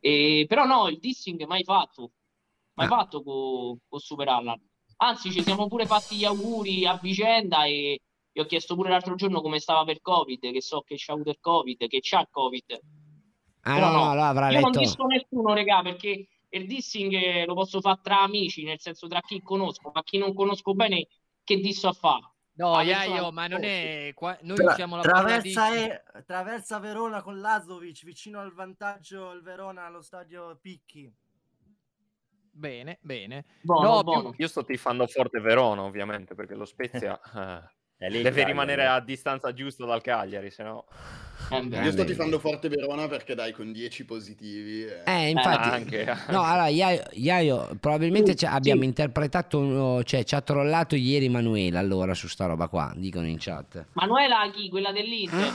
E, però no, il dissing mai fatto, mai fatto con, con Super Allan. Anzi, ci siamo pure fatti gli auguri a vicenda e gli ho chiesto pure l'altro giorno come stava per Covid, che so che c'ha avuto il Covid, che c'ha il Covid. Ah Però no, no, no, avrà io non letto... disco nessuno, regà, perché il dissing eh, lo posso fare tra amici, nel senso tra chi conosco, ma chi non conosco bene, che disso a fa? No, Ah, Iaio, ma non è... qua- Noi Tra- usiamo la traversa, e- traversa Verona con Lazovic vicino al vantaggio il Verona allo stadio Picchi. Bene, bene. No, no, più- Io sto tifando forte Verona, ovviamente, perché lo Spezia eh, deve rimanere eh. a distanza giusta dal Cagliari, se no... Io sto tifando forte Verona perché dai con 10 positivi. eh. Eh, infatti, anche, no, allora, Iaio, Iaio, probabilmente ci- abbiamo sì. interpretato, cioè ci ha trollato ieri Manuela allora su sta roba qua, dicono in chat. Manuela chi? Quella dell'Inter?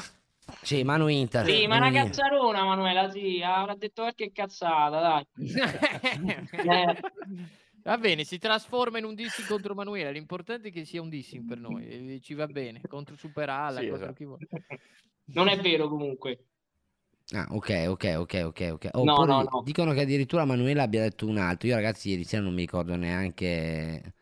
Sì, Manu Inter. Sì, ma Manu una cazzarona Manuela, sì, avrà detto qualche cazzata, dai. Eh, Va bene, si trasforma in un dissing contro Manuela. L'importante è che sia un dissing per noi. Ci va bene. Contro Super Allan, Sì, contro esatto. chi vuole. non è vero comunque. Ah, ok, ok, ok, ok, ok. No, Oppure no, no. dicono che addirittura Manuela abbia detto un altro. Io ragazzi ieri sera non mi ricordo neanche...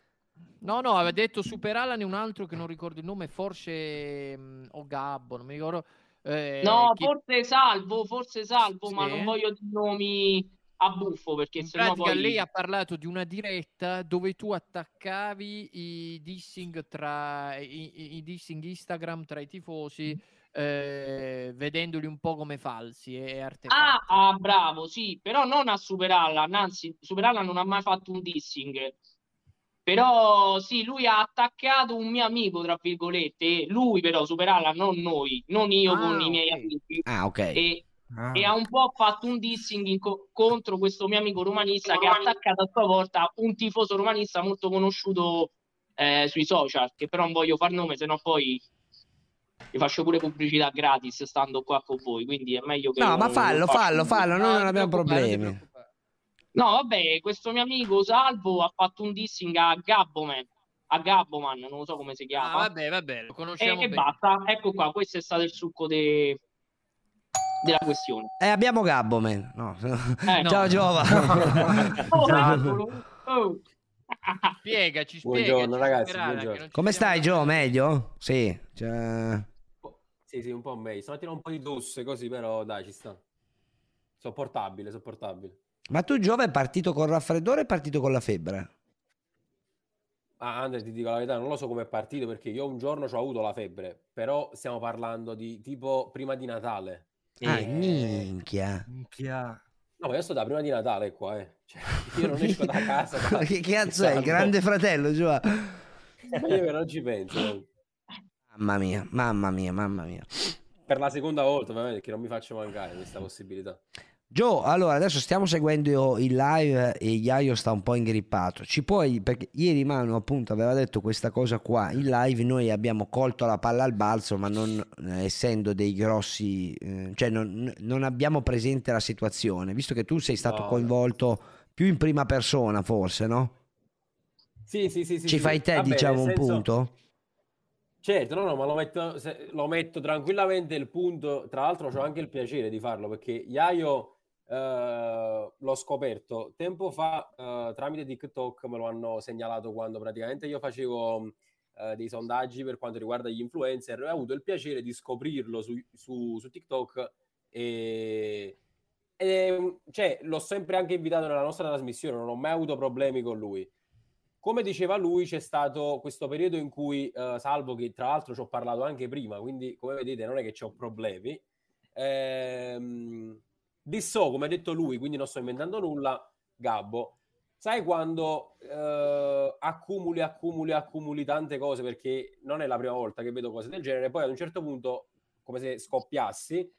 No, no, aveva detto Super Allan e un altro che non ricordo il nome, forse mh, o Gabbo, non mi ricordo. Eh, No, chi- forse salvo, forse salvo, ma Sì. non voglio nomi a buffo perché In sennò pratica poi... lei ha parlato di una diretta dove tu attaccavi i dissing tra i, i- dissing Instagram tra i tifosi eh, vedendoli un po' come falsi e artefatti. Ah, ah, bravo, sì, però non a Super Allan, anzi, Super Allan non ha mai fatto un dissing. Però sì, lui ha attaccato un mio amico, tra virgolette, lui però, Super Allan, non noi, non io Ah, con i miei amici. Ah, ok. E, Ah. e ha un po' fatto un dissing in co- contro questo mio amico romanista che ha attaccato a sua volta un tifoso romanista molto conosciuto eh, sui social, che però non voglio far nome, sennò poi vi faccio pure pubblicità gratis stando qua con voi, quindi è meglio che No, ma fallo, fallo, nulla. fallo, noi No, non abbiamo problemi. No, vabbè, questo mio amico Salvo ha fatto un dissing a Gabboman, a Gabboman, non lo so come si Ah, chiama. vabbè, vabbè, lo e, conosciamo e bene. basta, ecco qua, questo è stato il succo de- della questione. Eh, abbiamo Gabbo, man. No. Eh, no. Ciao Giova. Oh. Oh. Spiegaci, spiegaci. Buongiorno, ragazzi, buongiorno. Come stai Gio? Meglio? Sì. cioè- Sì, sì, un po' meglio. Stamattina un po' di tosse così, però dai, ci sta. Sopportabile, sopportabile. Ma tu Giova è partito col raffreddore o è partito con la febbre? Ah, Andre, ti dico la verità, non lo so come è partito perché io un giorno ho avuto la febbre, però stiamo parlando di tipo prima di Natale. Ah, E- minchia. Minchia. No, ma io sto da prima di Natale qua, eh. Cioè, io non esco da casa. da- che cazzo è? Il grande fratello, Giova? Ma io che non ci penso. Mamma mia, mamma mia, mamma mia. Per la seconda volta, ovviamente, che non mi faccio mancare questa possibilità. Gio, allora adesso stiamo seguendo il live e Iaio sta un po' ingrippato. Ci puoi, perché ieri Manu appunto aveva detto questa cosa qua in live, noi abbiamo colto la palla al balzo, ma non eh, essendo dei grossi, eh, cioè non, non abbiamo presente la situazione, visto che tu sei stato No, coinvolto più in prima persona forse, no? Sì, sì, sì. sì, Ci fai te, Vabbè, diciamo, nel un senso- punto? Certo, no, no, ma lo metto, lo metto tranquillamente il punto. Tra l'altro, ho anche il piacere di farlo perché Iaio eh, l'ho scoperto tempo fa eh, tramite TikTok, me lo hanno segnalato quando praticamente io facevo eh, dei sondaggi per quanto riguarda gli influencer e ho avuto il piacere di scoprirlo su, su- su TikTok e, e, cioè, l'ho sempre anche invitato nella nostra trasmissione, non ho mai avuto problemi con lui. Come diceva lui, c'è stato questo periodo in cui, salvo che tra l'altro ci ho parlato anche prima, quindi come vedete non è che ho problemi, ehm, dissò, come ha detto lui, quindi non sto inventando nulla, Gabbo, sai quando eh, accumuli, accumuli, accumuli tante cose, perché non è la prima volta che vedo cose del genere, poi ad un certo punto, come se scoppiassi,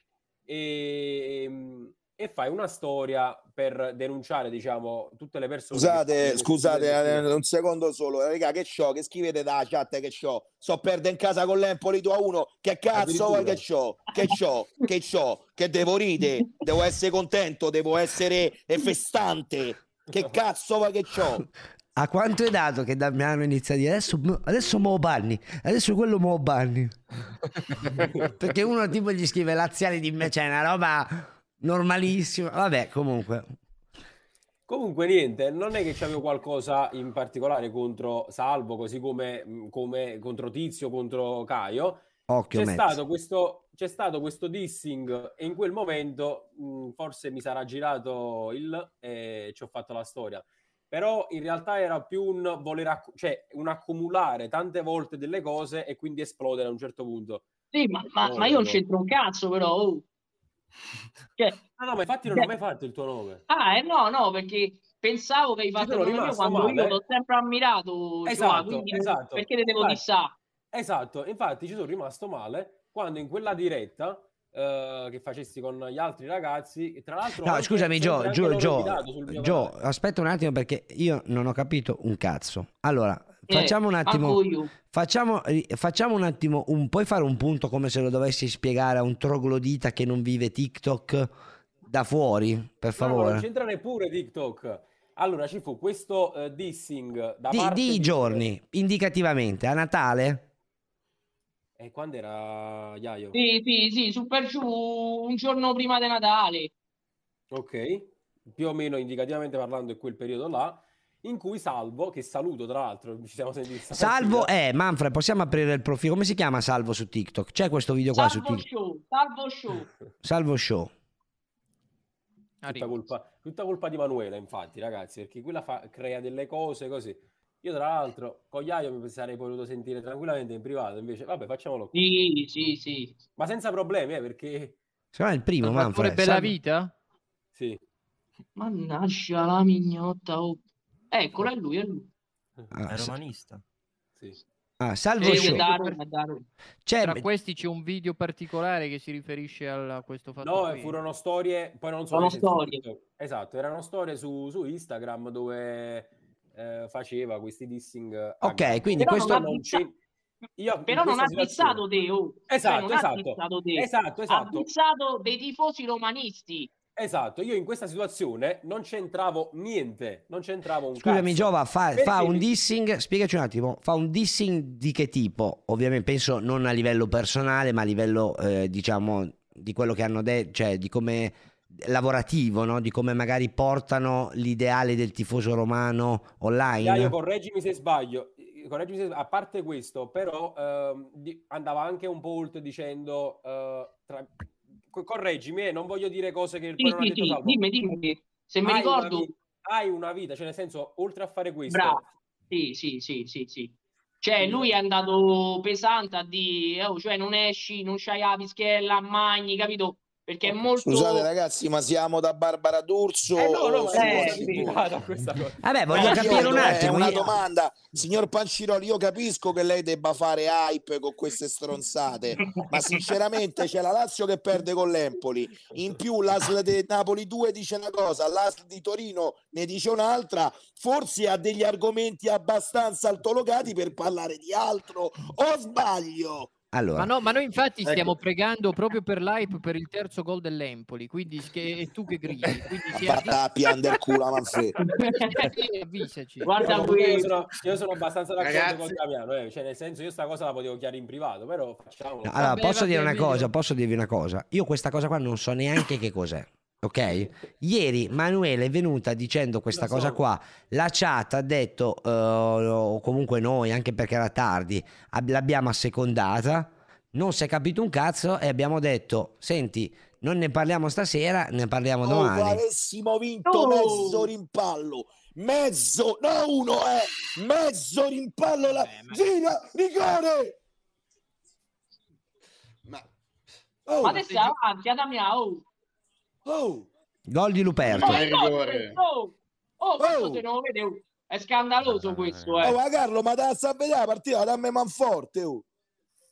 e, e fai una storia per denunciare, diciamo, tutte le persone. Scusate, scusate, stupide eh, un secondo solo. Raga, che c'ho? Che scrivete da chat che c'ho? So perde in casa con l'Empoli 2 a 1. Che cazzo vuoi che c'ho? Che c'ho? Che c'ho? Che devo ridere? Devo essere contento? Devo essere festante? Che cazzo vuoi che c'ho? A quanto è dato che Damiano inizia a dire adesso, adesso mo banni, adesso quello mo banni? Perché uno tipo gli scrive laziali di me, cioè una roba normalissima. Vabbè, comunque. Comunque niente, non è che c'avevo qualcosa in particolare contro Salvo, così come, come contro Tizio, contro Caio. Occhio, C'è stato, questo, c'è stato questo dissing e in quel momento mh, forse mi sarà girato il e ci ho fatto la storia. Però in realtà era più un voler, cioè un accumulare tante volte delle cose e quindi esplodere a un certo punto. Sì, ma, ma- ma io non c'entro un cazzo, però. oh. Cioè, Ah no, ma infatti non ho mai fatto il tuo nome. ah, eh, no, no, perché pensavo che hai fatto il nome mio quando male. io l'ho sempre ammirato, Esatto, quindi esatto. perché te devo dissà? Esatto, infatti ci sono rimasto male quando in quella diretta eh, che facessi con gli altri ragazzi, e tra l'altro... No, scusami, Gio, Gio, Gio, Gio, aspetta un attimo perché io non ho capito un cazzo. Allora, facciamo un attimo, facciamo, facciamo un attimo, un, puoi fare un punto come se lo dovessi spiegare a un troglodita che non vive TikTok da fuori, per No, no, favore? non c'entra neppure TikTok. Allora, ci fu questo eh, dissing da Di, parte di di... giorni, indicativamente, a Natale? E quando era Iaio? Sì, sì, sì, su per giù un giorno prima di Natale. Ok, più o meno indicativamente parlando è quel periodo là, in cui Salvo, che saluto tra l'altro, ci siamo sentiti Salvo, stamattina. eh, Manfred, possiamo aprire il profilo? Come si chiama Salvo su TikTok? C'è questo video qua su TikTok? show, salvo show. Salvo Show. Tutta colpa, tutta colpa di Manuela, infatti, ragazzi, perché quella fa- crea delle cose così. Io, tra l'altro, con Iaio mi sarei potuto sentire tranquillamente in privato, invece, vabbè, facciamolo qui. Sì, sì, sì. Ma senza problemi, eh, perché... È il primo, Manfred. Bella Salvo- Vita? Sì. Mannaggia la mignotta. oh. Eccolo, è lui, è lui. Ah, È romanista. Sì. ah, Salvo Sì, Show. è da Roma, è da Roma. C'è, Tra questi c'è un video particolare che si riferisce a questo fatto No, qui. furono storie, poi non so Sono storie. Esatto, erano storie su, su Instagram dove eh, faceva questi dissing. Ok, Gabbo. quindi Però questo- non c'è- Io Però non ha dissato te, oh. Esatto, Cioè, non ha esatto. te. Esatto, Ha esatto. dissato dei tifosi romanisti. Esatto, io in questa situazione non c'entravo niente, non c'entravo un Scusami, cazzo. Giova, fa, fa un dissing, spiegaci un attimo, fa un dissing di che tipo? Ovviamente penso non a livello personale, ma a livello, eh, diciamo, di quello che hanno detto, cioè di come lavorativo, no? Di come magari portano l'ideale del tifoso romano online. Iaio, correggimi se sbaglio. Correggimi se... A parte questo, però di- andava anche un po' oltre dicendo eh, tra- correggimi, eh, non voglio dire cose che Sì, sì, sì, dimmi, dimmi. Se mi Hai una ricordo, vi- hai una vita, cioè nel senso, oltre a fare questo, Bravo. Sì, sì, sì, sì, sì. Cioè, lui è andato pesante a dire, oh, cioè non esci, non c'hai la pischella, magni, capito? Perché è molto... Scusate ragazzi, ma siamo da Barbara D'Urso? Eh no, no, eh, sì. Vabbè, voglio No, capire un attimo. Una io- domanda, signor Panciroli. Io capisco che lei debba fare hype con queste stronzate, ma sinceramente c'è la Lazio che perde con l'Empoli. In più, l'ASL di Napoli 2 dice una cosa, l'ASL di Torino ne dice un'altra. Forse ha degli argomenti abbastanza altolocati per parlare di altro. O sbaglio? Allora, Ma no, ma noi infatti Ecco. stiamo pregando proprio per l'hype per il terzo gol dell'Empoli, quindi che, è tu che gridi, quindi si Fatta a pian del culo a Manfredo. Sì, avvisaci. Guarda No, qui, io, sono, io sono abbastanza d'accordo Ragazzi- con Damiano, eh, cioè nel senso io sta cosa la potevo chiarire in privato, però facciamo. Allora, Vabbè, posso vabbè, dire una cosa, posso dirvi una cosa. Io questa cosa qua non so neanche che cos'è. Ok? Ieri Manuele è venuta dicendo questa so. cosa qua. La chat ha detto, eh, o comunque noi, anche perché era tardi, ab- l'abbiamo assecondata. Non si è capito un cazzo e abbiamo detto: Senti, non ne parliamo stasera, ne parliamo Oh, domani. avessimo vinto Oh. mezzo rimpallo, mezzo, no uno, eh, mezzo rimpallo la Gina Rigore. Ma Oh, ma adesso avanti, Adamia, oh. oh, Gol di Luperto. Ma è rigore. Oh, oh, questo Oh. se non lo vede, oh. È scandaloso questo, eh. oh, ma Carlo, ma da sta a vedere la partita, dammi manforte, oh.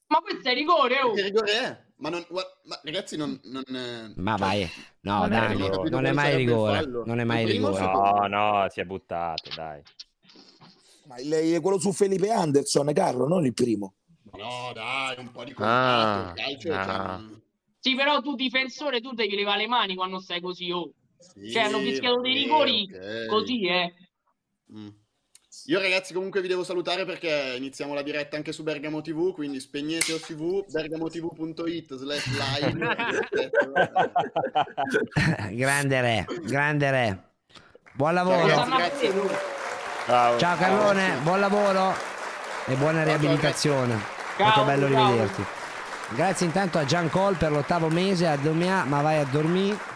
Ma questo è rigore, oh. che rigore è? Ma, non, ma ragazzi, non... non eh, Ma cioè, vai, no, Non è Dani, rigore. non è mai rigore. Non è mai rigore. No, no, si è buttato, dai. Ma il- quello su Felipe Anderson, Carlo, non il primo. No, dai, un po' di Ah, contatto, il calcio, cioè, ah. non- Sì, però tu difensore, tu devi levare le mani quando stai così, oh. Sì, Cioè, hanno fischiato dei rigori ok. così, eh. Mm. Io ragazzi comunque vi devo salutare perché iniziamo la diretta anche su Bergamo TV, quindi spegnete OTV, bergamotv.it slash live. grande re, grande re. Buon lavoro. Ragazzi, grazie. Ciao. Ciao Carlone, buon lavoro e buona riabilitazione. Molto Ciao, bello ciao. rivederti. Grazie intanto a Gian Cole per l'ottavo mese, a Domia, ma vai a dormire.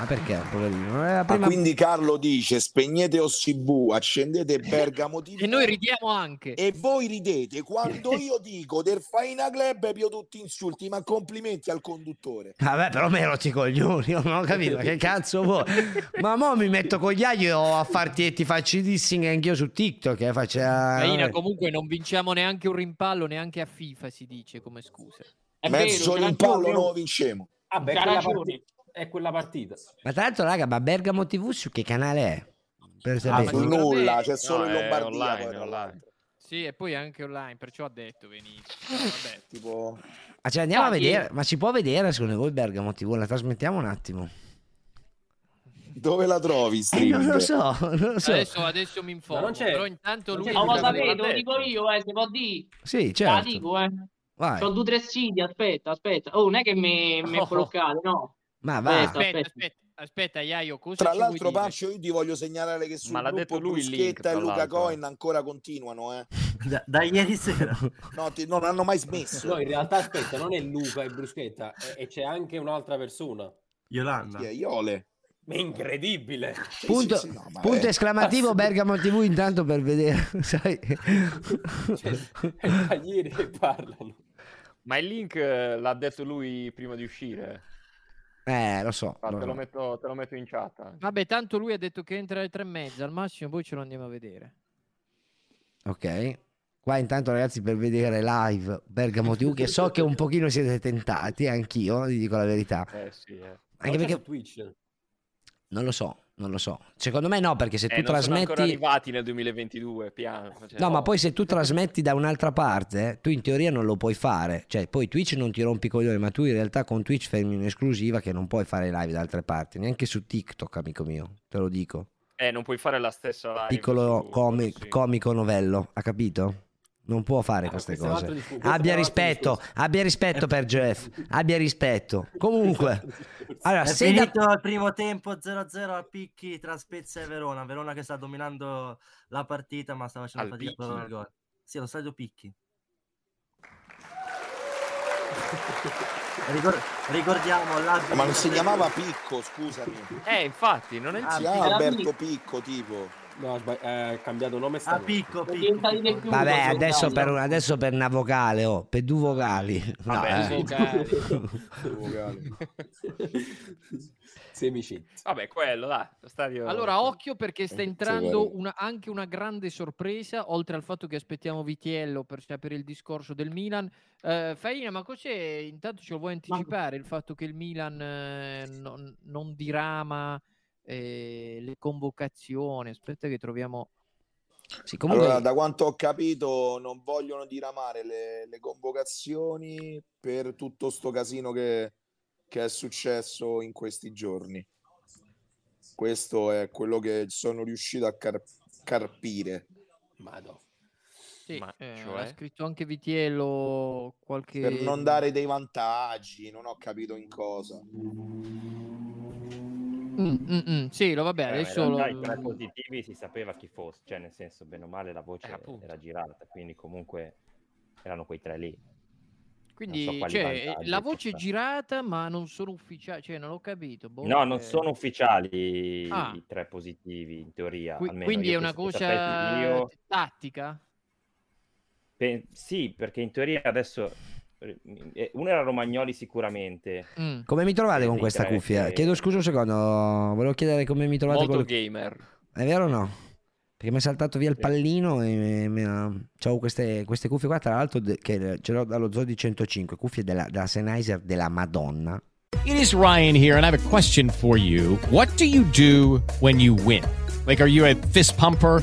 Ma perché, poverino? Ma prima- quindi Carlo dice spegnete OCV, accendete Bergamo TV E noi ridiamo anche. e voi ridete quando io dico del Faina Club pio tutti insulti, ma complimenti al conduttore. Vabbè, però me roti i coglioni, io non ho capito, ma che cazzo vuoi? Ma mo mi metto con gli agli a farti e ti faccio i dissing anch'io su TikTok, eh, faccio... Caina, comunque non vinciamo neanche un rimpallo, neanche a FIFA si dice come scusa. È Mezzo vero, rimpallo ragione, non lo vincemo. Vabbè, quella, partita, è quella partita. Ma tra l'altro, raga, ma Bergamo TV su che canale è? Per Ah, ma nulla, c'è solo No, in Lombardia. online, poi, online. Sì, e poi anche online, perciò ha detto venite. Vabbè. Tipo... Ma ce andiamo a Dai. vedere, ma si può vedere secondo voi Bergamo TV? La trasmettiamo un attimo. Dove la trovi? Eh, non lo so, non lo so. Adesso, adesso mi informo, Ma non c'è- però intanto lui... Oh, lo L'ha sapete, lo dico io, eh, se può dire. Sì, Te la certo. dico, eh. Vai. C'ho due tre siti, aspetta, aspetta. Oh, non è che mi, mi Oh. bloccate, no. Ma va. Aspetta. Aspetta, aspetta, aspetta, Iaio, cosa Tra ci vuoi l'altro, dire? Pancio, io ti voglio segnalare che sul Ma l'ha gruppo lui link, Bruschetta e Luca l'altro. Coin ancora continuano, eh. Da, da ieri sera. No, ti- non hanno mai smesso. No, in realtà aspetta, non è Luca e Bruschetta, e, c'è anche un'altra persona. Yolanda. È? Iole. Ma è incredibile. Sì, Punto, sì, sì, no, punto esclamativo Bergamo TV intanto per vedere, sai. Cioè, è da ieri che parlano. Ma il link eh, l'ha detto lui prima di uscire. Eh, lo so. Ah, lo te, lo metto, te lo metto in chat. Vabbè, tanto lui ha detto che entra alle tre e mezza, al massimo poi ce lo andiamo a vedere. Ok. Qua intanto ragazzi per vedere live Bergamo TV che so che un pochino siete tentati, anch'io, vi dico la verità. Eh sì, eh. Anche perché su Twitch. non lo so, non lo so. Secondo me no, perché se tu Eh, non sono ancora trasmetti arrivati nel 2022, piano. cioè- No, ma poi se tu trasmetti da un'altra parte, tu in teoria non lo puoi fare. Cioè, poi Twitch non ti rompi i coglioni, ma tu in realtà con Twitch fermi un'esclusiva che non puoi fare live da altre parti, neanche su TikTok, amico mio, te lo dico. Eh, non puoi fare la stessa live. Piccolo su- comi- sì. comico novello, ha capito? Non può fare Ah, queste cose. questo Abbia rispetto, abbia rispetto per Jeff, abbia rispetto. Comunque, allora, È se da- finito il primo tempo 0-0 a picchi tra Spezia e Verona. Verona che sta dominando la partita, ma sta facendo Al fatica trovare il gol. Sì, allo stadio Picchi. Ricor- ricordiamo l'arbitro Ma non si chiamava Picco, scusami. Eh, infatti, non è il Ah, chiama era Alberto. Picco, tipo. No, sbag- eh, cambiato nome A stanotte. picco, picco. più. Vabbè, adesso per, adesso per una vocale, oh, per due vocali. No, Vabbè, eh. sì. vocali. Semicit. Vabbè, quello. Lo stadio... Allora, occhio perché sta Eh, entrando una- anche una grande sorpresa, oltre al fatto che aspettiamo Vitiello per sapere il discorso del Milan. Eh, Faina, ma cos'è? Intanto ce lo vuoi anticipare il fatto che il Milan eh, non, non dirama eh, le convocazioni? Aspetta che troviamo... Sì, comunque- Allora, da quanto ho capito, non vogliono diramare le, le convocazioni per tutto sto casino che, che è successo in questi giorni. Questo è quello che sono riuscito a car- carpire. Madò. Sì, Ma eh, cioè? ha scritto anche Vitiello qualche... Per non dare dei vantaggi, non ho capito in cosa. Mm, mm, mm, Sì, lo vabbè, Eh, adesso... in realtà lo- i tre positivi si sapeva chi fosse, cioè nel senso, bene o male la voce Eh, era girata, quindi comunque erano quei tre lì. Quindi, so cioè, vantaggi la voce è girata, ma non sono ufficiali, cioè, non ho capito. boh, No, non eh. sono ufficiali Ah. i tre positivi, in teoria. Qui- almeno quindi io è una cosa io- tattica? Pe- sì, perché in teoria adesso eh, uno era Romagnoli sicuramente. Mm. Come mi trovate Eh, con questa cuffia? che- Chiedo scusa un secondo, volevo chiedere come mi trovate Molto con gamer. È vero o no? Perché mi è saltato via il pallino e mi ha... C'ho queste, queste cuffie qua, tra l'altro, che ce l'ho dallo Zodi 105, cuffie della, della Sennheiser della Madonna. It is Ryan here, and I have a question for you. What do you do when you win? Like, are you a fist pumper?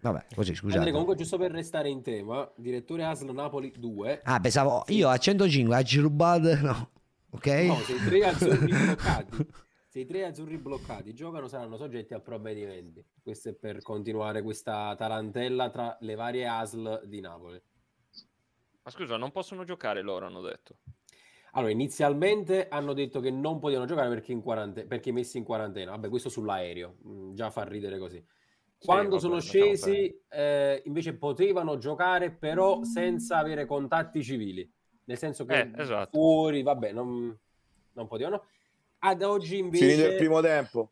Vabbè, così, scusate. comunque giusto per restare in tema, direttore Aslo Napoli 2. Ah, pensavo, io a 105, a rubate, no. Ok? No, se i tre azzurri bloccati, se i tre azzurri bloccati giocano saranno soggetti a provvedimenti. Questo è per continuare questa tarantella tra le varie ASL di Napoli. Ma scusa, non possono giocare loro, hanno detto. Allora, inizialmente hanno detto che non potevano giocare perché, in quarante- perché messi in quarantena. Vabbè, questo sull'aereo, mm, già fa ridere così. Quando vabbè, sono scesi, eh, invece potevano giocare, però senza avere contatti civili. Nel senso che Eh, esatto. fuori, vabbè, non, non potevano. Ad oggi invece... Finito il primo tempo.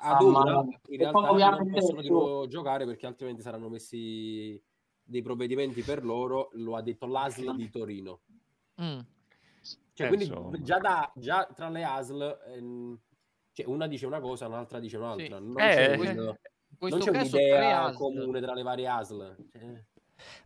ad Ah, ma- in realtà non possono tipo giocare perché altrimenti saranno messi dei provvedimenti per loro, lo ha detto l'ASL di Torino. Mm. Cioè, quindi già, da, già tra le ASL ehm, cioè, una dice una cosa, un'altra dice un'altra. Non, Eh, non questo c'è caso un'idea tre ASL. comune tra le varie ASL. Cioè,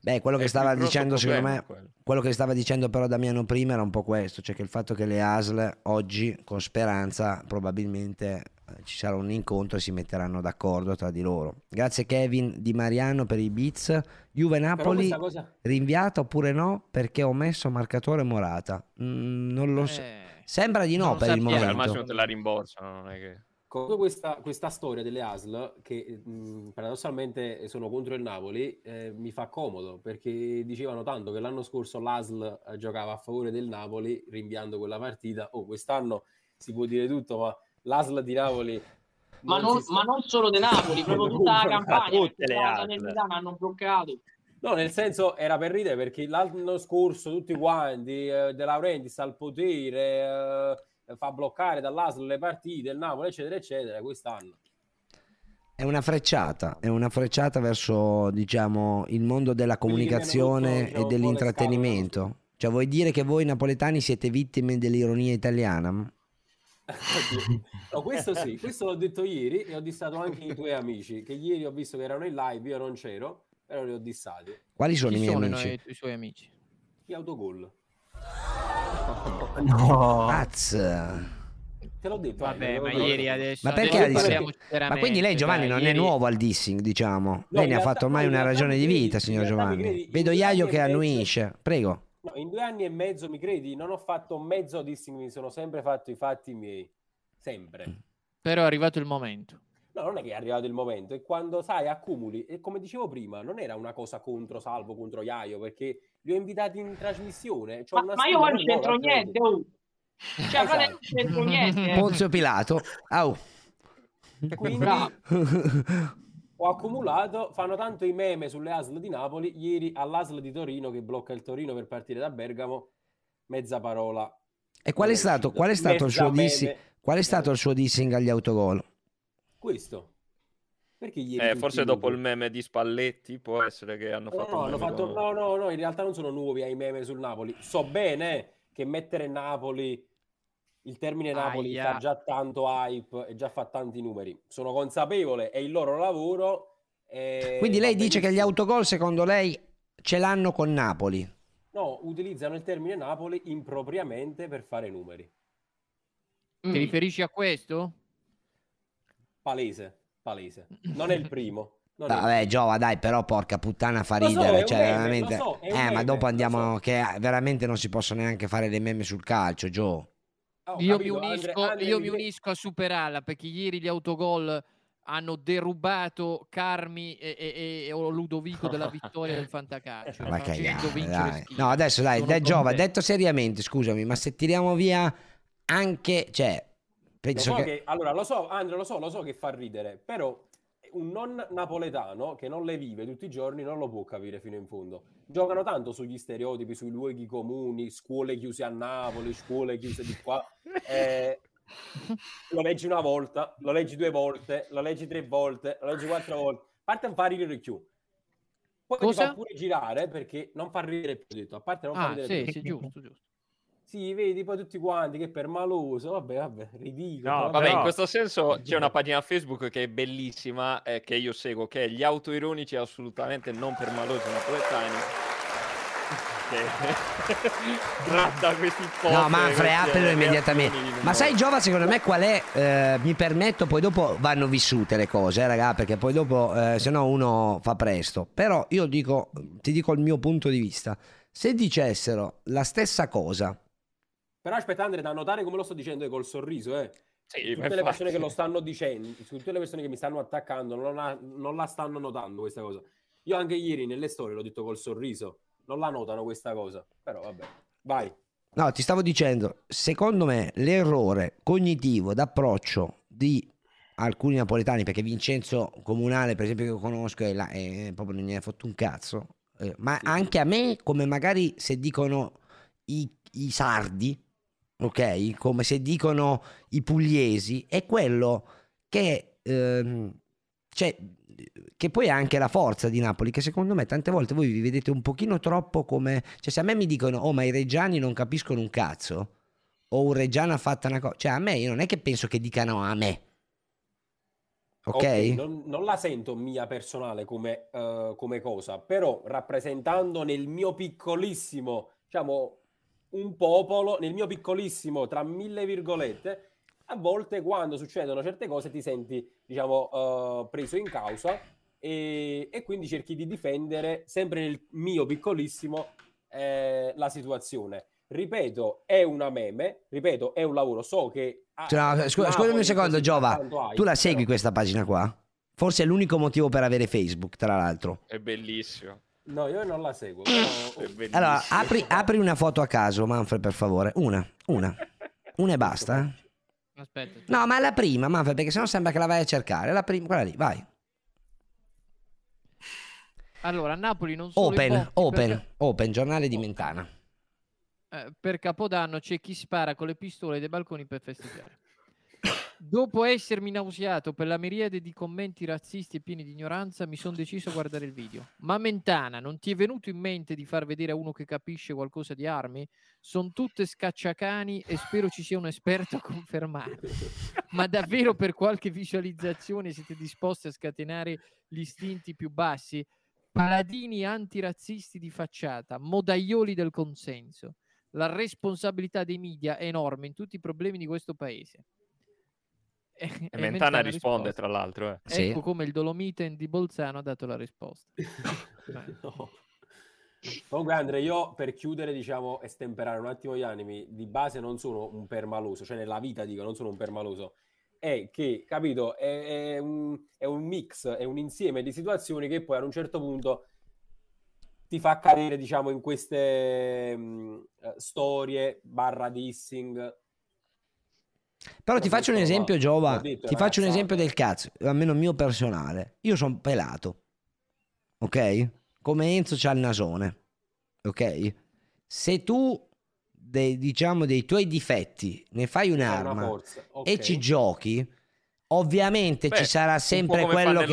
Beh, quello che il stava dicendo, secondo me, quello. quello che stava dicendo però Damiano prima era un po' questo, cioè che il fatto che le ASL oggi, con speranza, probabilmente eh, ci sarà un incontro e si metteranno d'accordo tra di loro. Grazie Kevin Di Mariano per i beats. Juve Napoli cosa... rinviata oppure no? Perché ho messo marcatore Morata. Mm, non lo so. Eh, Sembra di no non per il sappiamo. Al momento. massimo te la rimborsano, non è che... Comunque questa, questa storia delle ASL, che mh, paradossalmente sono contro il Napoli, eh, mi fa comodo perché dicevano tanto che l'anno scorso l'ASL eh, giocava a favore del Napoli rinviando quella partita. Oh, quest'anno si può dire tutto, ma l'ASL di Napoli... Ma non non, sta- ma non solo di Napoli, proprio tutta la campagna, tutte le ASL. Hanno bloccato. No, nel senso era per ridere perché l'anno scorso tutti quanti, eh, De Laurentiis al potere, eh, fa bloccare dall'ASL le partite, il Napoli, eccetera, eccetera, quest'anno. È una frecciata, è una frecciata verso, diciamo, il mondo della comunicazione diciamo, e dell'intrattenimento. Cioè, vuoi dire che voi napoletani siete vittime dell'ironia italiana? No, questo sì, questo l'ho detto ieri e ho dissato anche i tuoi amici, che ieri ho visto che erano in live, io non c'ero, però li ho dissati. Quali sono Chi i miei sono i, amici? noi- i suoi amici? Gli autogol. No. Az. Te l'ho detto. Vabbè, eh, ma ieri adesso Ma perché adesso ha dissing? Ma quindi lei Giovanni non ieri- è nuovo al dissing, diciamo. No, lei ne ha fatto ormai una ragione di vita, signor Giovanni. credi, Vedo Iaio che annuisce. Prego. No, in due anni e mezzo, mi credi, non ho fatto mezzo dissing, mi sono sempre fatto i fatti miei. Sempre. Però è arrivato il momento. No, non è che è arrivato il momento, è quando, sai, accumuli, e come dicevo prima, non era una cosa contro Salvo, contro Iaio, perché li ho invitati in trasmissione. c'ho Ma, una ma io non c'entro niente, oh. Cioè, frate, non c'entro niente. eh. Ponzio Pilato. Au. Quindi Bravo. ho accumulato, fanno tanto i meme sulle ASL di Napoli, ieri all'ASL di Torino che blocca il Torino per partire da Bergamo, mezza parola. E qual è stato, qual è stato il suo dissing? Qual è stato il suo dissing agli autogol? Questo. Perché ieri Eh, forse dopo il meme di Spalletti può essere che hanno No, fatto no, hanno fatto- con- no, no, no, in realtà non sono nuovi ai meme sul Napoli. So bene che mettere Napoli, il termine Napoli Aia. fa già tanto hype e già fa tanti numeri. Sono consapevole, è il loro lavoro. e Quindi lei dice che gli autogol secondo lei ce l'hanno con Napoli. No, utilizzano il termine Napoli impropriamente per fare numeri. Ti Mm. riferisci a questo? Palese, palese. Non è il primo. non è il Vabbè, Giova, dai, però porca puttana fa so, ridere. un cioè, meme, veramente... so, eh, ma meme, dopo lo andiamo. Che veramente non si possono neanche fare le meme sul calcio, Gio. Ho Io, capito, mi unisco, Andre- Andre io mi unisco a superarla perché ieri gli autogol hanno derubato Carmi e, e- e- Ludovico della vittoria del fantacalcio. Ma facendo cagare. No, adesso dai, dai Giova, detto seriamente, scusami, ma se tiriamo via anche, cioè, Lo penso so che... che, allora, lo so, Andrea, lo so, lo so che fa ridere, però un non napoletano che non le vive tutti i giorni non lo può capire fino in fondo. Giocano tanto sugli stereotipi, sui luoghi comuni, scuole chiuse a Napoli, scuole chiuse di qua. Eh, lo leggi una volta, lo leggi due volte, lo leggi tre volte, lo leggi quattro volte. A parte non fa ridere più. Poi ti fa pure girare perché non fa ridere più, detto. A parte non fa Ah, ridere sì, più. sì, giusto, giusto. Sì, vedi poi tutti quanti che per maloso, vabbè, vabbè, ridicolo. No, vabbè. vabbè, in questo senso c'è una pagina Facebook che è bellissima, eh, che io seguo, che è gli autoironici assolutamente non per malosi napoletani. Che tratta questi post. No, Manfred, queste aprilo immediatamente. di Ma sai. Giova, secondo me qual è? Eh, mi permetto, poi dopo vanno vissute le cose, eh, raga, perché poi dopo, eh, se no uno fa presto. Però io dico, ti dico il mio punto di vista. Se dicessero la stessa cosa, Però aspetta Andre, da notare come lo sto dicendo col sorriso, eh. Sì, tutte le persone che lo stanno dicendo, tutte le persone che mi stanno attaccando non la, non la stanno notando questa cosa. Io anche ieri nelle storie l'ho detto col sorriso, non la notano questa cosa. Però vabbè, vai. no, ti stavo dicendo, secondo me l'errore cognitivo d'approccio di alcuni napoletani, perché Vincenzo Comunale, per esempio, che conosco, è, là, è proprio non ne ha fatto un cazzo, eh, ma anche a me, come magari se dicono i, i sardi, ok? Come se dicono i pugliesi, è quello che, ehm, cioè, che poi è anche la forza di Napoli, che secondo me tante volte voi vi vedete un pochino troppo come, cioè se a me mi dicono, oh ma i reggiani non capiscono un cazzo, o un reggiano ha fatto una cosa, cioè a me io non è che penso che dicano a me, ok? non, non la sento mia personale come, eh, come cosa, però rappresentando nel mio piccolissimo, diciamo, un popolo, nel mio piccolissimo, tra mille virgolette, a volte quando succedono certe cose ti senti, diciamo, eh, preso in causa e, e quindi cerchi di difendere, sempre nel mio piccolissimo, eh, la situazione. Ripeto, è una meme, ripeto, è un lavoro, so che... Cioè, no, scu- scusami un secondo, Giova, hype, tu la segui però- questa pagina qua? Forse è l'unico motivo per avere Facebook, tra l'altro. È bellissimo. No, io non la seguo. bellissimo. Allora, apri, apri una foto a caso, Manfred, per favore. Una, una. Una e basta. eh. Aspetta. No, ma la prima, Manfred, perché sennò sembra che la vai a cercare. La prima, quella lì, vai. Allora, Napoli non solo Open, open, perché- open, giornale di Mentana. eh, per Capodanno c'è chi spara con le pistole dai balconi per festeggiare. Dopo essermi nauseato per la miriade di commenti razzisti e pieni di ignoranza, mi sono deciso a guardare il video. Ma Mentana, non ti è venuto in mente di far vedere a uno che capisce qualcosa di armi? Sono tutte scacciacani e spero ci sia un esperto a confermare. Ma davvero per qualche visualizzazione siete disposti a scatenare gli istinti più bassi? paladini antirazzisti di facciata, modaioli del consenso. La responsabilità dei media è enorme in tutti i problemi di questo paese. E, E e Mentana risponde, risposto. tra l'altro. Eh. Sì. Ecco come il Dolomiten di Bolzano ha dato la risposta. No. Comunque Andre, io per chiudere, diciamo, e stemperare un attimo gli animi, di base non sono un permaloso, cioè nella vita dico, non sono un permaloso, è che, capito, è, è un, è un mix, è un insieme di situazioni che poi ad un certo punto ti fa cadere, diciamo, in queste mh, eh, storie, barra dissing. Però ti faccio un esempio, Giova. detto, Ti faccio un esempio del cazzo, almeno mio personale. Io sono pelato, ok? Come Enzo c'ha il nasone, ok? Se tu, dei, diciamo, dei tuoi difetti ne fai un'arma forza, e ci giochi, ovviamente Beh, ci sarà un sempre po' come quello fa che...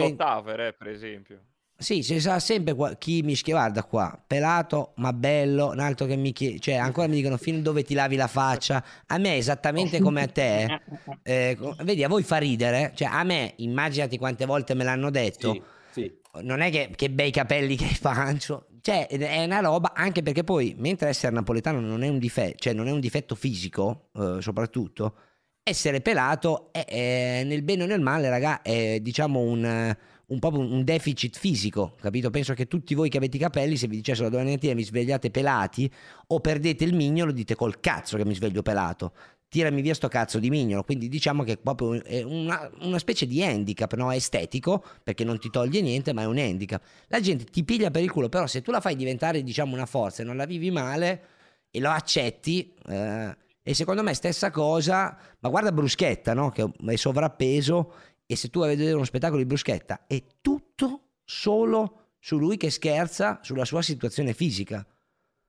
eh, per esempio. Sì, ci sarà sempre qua- chi mi scrive, guarda qua, pelato ma bello, un altro che mi chiede, cioè ancora mi dicono fino dove ti lavi la faccia, a me esattamente come a te, eh, co- vedi a voi fa ridere, cioè a me immaginati quante volte me l'hanno detto, Sì, sì. non è che, che bei capelli che faccio, cioè è una roba, anche perché poi mentre essere napoletano non è un difetto, cioè non è un difetto fisico eh, soprattutto, essere pelato è, è nel bene o nel male, raga, è diciamo un, eh, un po' un deficit fisico, capito? Penso che tutti voi che avete i capelli, se vi dicessero domani mattina vi svegliate pelati o perdete il mignolo, dite col cazzo che mi sveglio pelato. Tirami via sto cazzo di mignolo. Quindi diciamo che proprio è una, una specie di handicap, no? Estetico, perché non ti toglie niente, ma è un handicap. La gente ti piglia per il culo, però se tu la fai diventare, diciamo, una forza e non la vivi male e lo accetti, eh, e secondo me stessa cosa, ma guarda Bruschetta, no? Che è sovrappeso e se tu vai a vedere uno spettacolo di Bruschetta è tutto solo su lui che scherza sulla sua situazione fisica.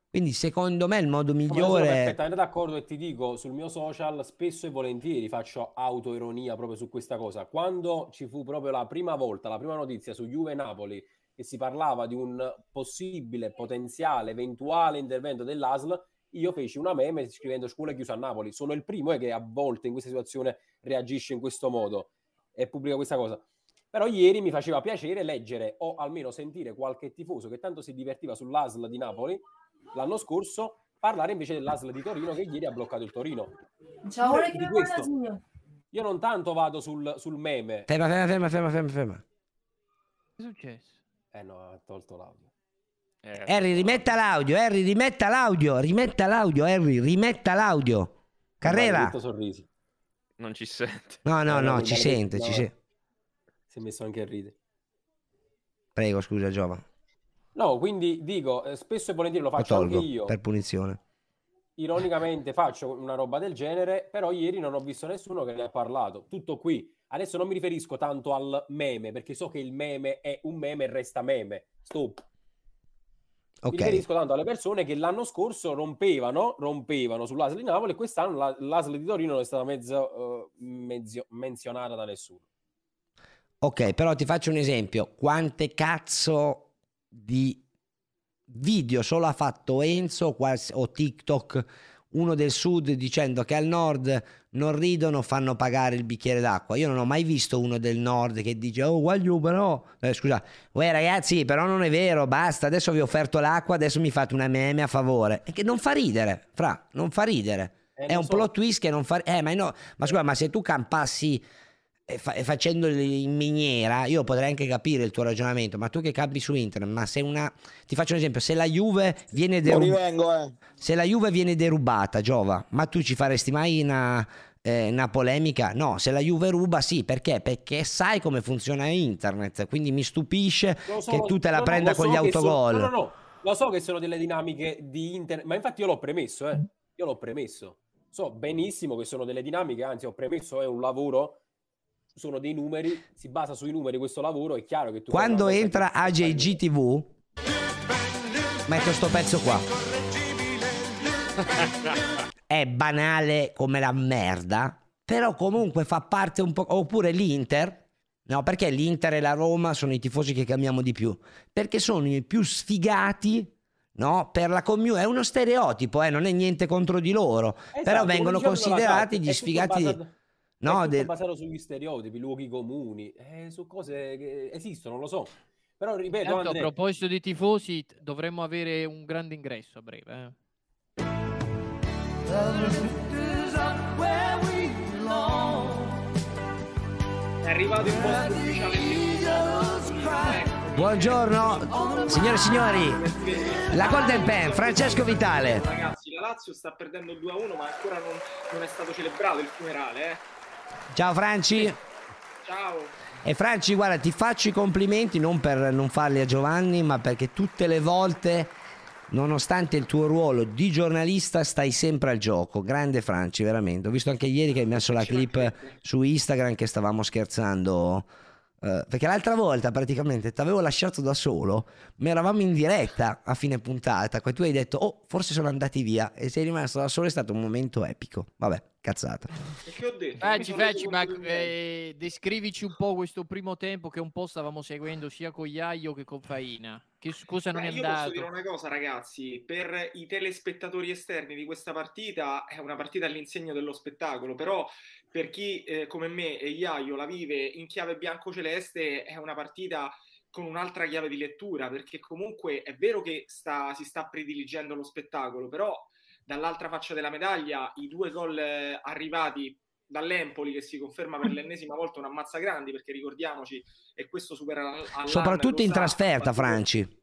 Quindi secondo me il modo io sono migliore... perfettamente d'accordo e ti dico, sul mio social spesso e volentieri faccio autoironia proprio su questa cosa. Quando ci fu proprio la prima volta, la prima notizia su Juve Napoli e si parlava di un possibile, potenziale, eventuale intervento dell'ASL, io feci una meme scrivendo scuola chiusa a Napoli. Sono il primo eh, che a volte in questa situazione reagisce in questo modo e pubblica questa cosa. Però ieri mi faceva piacere leggere o almeno sentire qualche tifoso che tanto si divertiva sull'ASL di Napoli l'anno scorso parlare invece dell'ASL di Torino che ieri ha bloccato il Torino. Ciao, Io ora che di mi questo-. Io non tanto vado sul, sul meme. Ferma, ferma, ferma, ferma, ferma, ferma. Che è successo? Eh no, ha tolto l'audio. Harry, rimetta l'audio, Harry, rimetta l'audio, rimetta l'audio, Harry, rimetta l'audio. Carrera. Sorrisi. Non ci sente. No, no, no, ci sente, ci sente. Si è messo anche a ridere. Prego, scusa Giova. No, quindi dico, eh, spesso e volentieri lo Lo faccio anche tolgo io. per punizione. Ironicamente faccio una roba del genere, però ieri non ho visto nessuno che ne ha parlato. Tutto qui. Adesso non mi riferisco tanto al meme, perché so che il meme è un meme e resta meme. Stop. Mi Ok. riferisco tanto alle persone che l'anno scorso rompevano, rompevano sull'ASL di Napoli e quest'anno la- l'ASL di Torino non è stata mezzo, eh, menzio- menzionata da nessuno. Ok, però ti faccio un esempio. Quante cazzo di video solo ha fatto Enzo o TikTok, uno del sud dicendo che al nord non ridono, fanno pagare il bicchiere d'acqua. Io non ho mai visto uno del nord che dice "Oh, voglio però eh, scusa, uè ragazzi, però non è vero, basta, adesso vi ho offerto l'acqua, adesso mi fate una meme a favore". E che non fa ridere, fra, non fa ridere. Eh, è un so. plot twist che non fa eh, ma no, ma scusa, ma se tu campassi e fa- e facendoli in miniera, io potrei anche capire il tuo ragionamento, ma tu che campi su internet, ma se una ti faccio un esempio, se la Juve viene derubata rivengo, eh. se la Juve viene derubata, Giova, ma tu ci faresti mai una, eh, una polemica? No, se la Juve ruba, sì, perché? Perché sai come funziona internet, quindi mi stupisce so, che tu te la no, no, prenda lo con so gli che sono- autogol. no, no, no, lo so che sono delle dinamiche di internet, ma infatti io l'ho premesso, eh. Io l'ho premesso. So benissimo che sono delle dinamiche, anzi ho premesso è un lavoro, sono dei numeri, si basa sui numeri questo lavoro, è chiaro che tu Quando entra AJG TV, metto sto pezzo qua. È banale come la merda, però comunque fa parte un po'. Oppure l'Inter. No, perché l'Inter e la Roma sono i tifosi che cambiamo di più? Perché sono i più sfigati. No, per la community è uno stereotipo, eh, non è niente contro di loro, Esatto, però vengono considerati gli sfigati. basato- no, è del- basato sugli stereotipi, luoghi comuni, eh, su cose che esistono, lo so. Però ripeto, Tanto, a Andre, proposito di tifosi, dovremmo avere un grande ingresso a breve. eh. È arrivato il vostro ufficiale. Buongiorno, signore e signori. La Golden Pen, Francesco Vitale. Ragazzi, la Lazio sta perdendo il 2-1, ma ancora non, non è stato celebrato il funerale, eh. Ciao Franci. Ciao. E Franci, guarda, ti faccio i complimenti non per non farli a Giovanni, ma perché tutte le volte, nonostante il tuo ruolo di giornalista, stai sempre al gioco. Grande Franci, veramente. Ho visto anche ieri che hai messo la clip su Instagram che stavamo scherzando. eh, perché l'altra volta praticamente ti avevo lasciato da solo, ma eravamo in diretta a fine puntata. Poi tu hai detto, oh, forse sono andati via. E sei rimasto da solo, è stato un momento epico. Vabbè, cazzata. E che ho detto? Facci, facci, ma eh, descrivici un po' questo primo tempo che un po' stavamo seguendo sia con Iaio che con Faina. Che cosa non Beh, è io posso andato? dire una cosa, ragazzi, per i telespettatori esterni di questa partita è una partita all'insegno dello spettacolo, però per chi eh, come me e Iaio la vive in chiave bianco-celeste è una partita con un'altra chiave di lettura, perché comunque è vero che sta- si sta prediligendo lo spettacolo, però dall'altra faccia della medaglia i due gol eh, arrivati dall'Empoli che si conferma per l'ennesima volta un ammazza grandi perché ricordiamoci e questo supera Allan, Soprattutto in trasferta, battuto- Franci.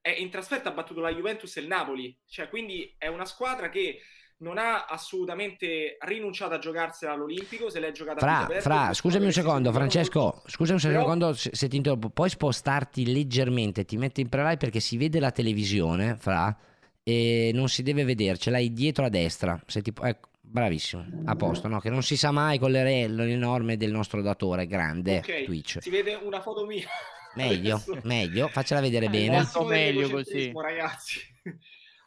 è in trasferta ha battuto la Juventus e il Napoli, cioè quindi è una squadra che non ha assolutamente rinunciato a giocarsela all'Olimpico, se l'è giocata Fra, aperto, fra, scusami un secondo, Francesco. Scusami un Però- secondo se, se ti interrompo. Puoi spostarti leggermente, ti metti in pre-live perché si vede la televisione, fra, e non si deve vedere, ce l'hai dietro a destra. Se ti, pu- ecco, bravissimo, a posto, no? Che non si sa mai con le, re- le norme del nostro datore grande Ok, Twitch. si vede una foto mia. Meglio, Adesso. meglio, faccela vedere Eh, bene. massimo meglio dell'egocentrismo, ragazzi.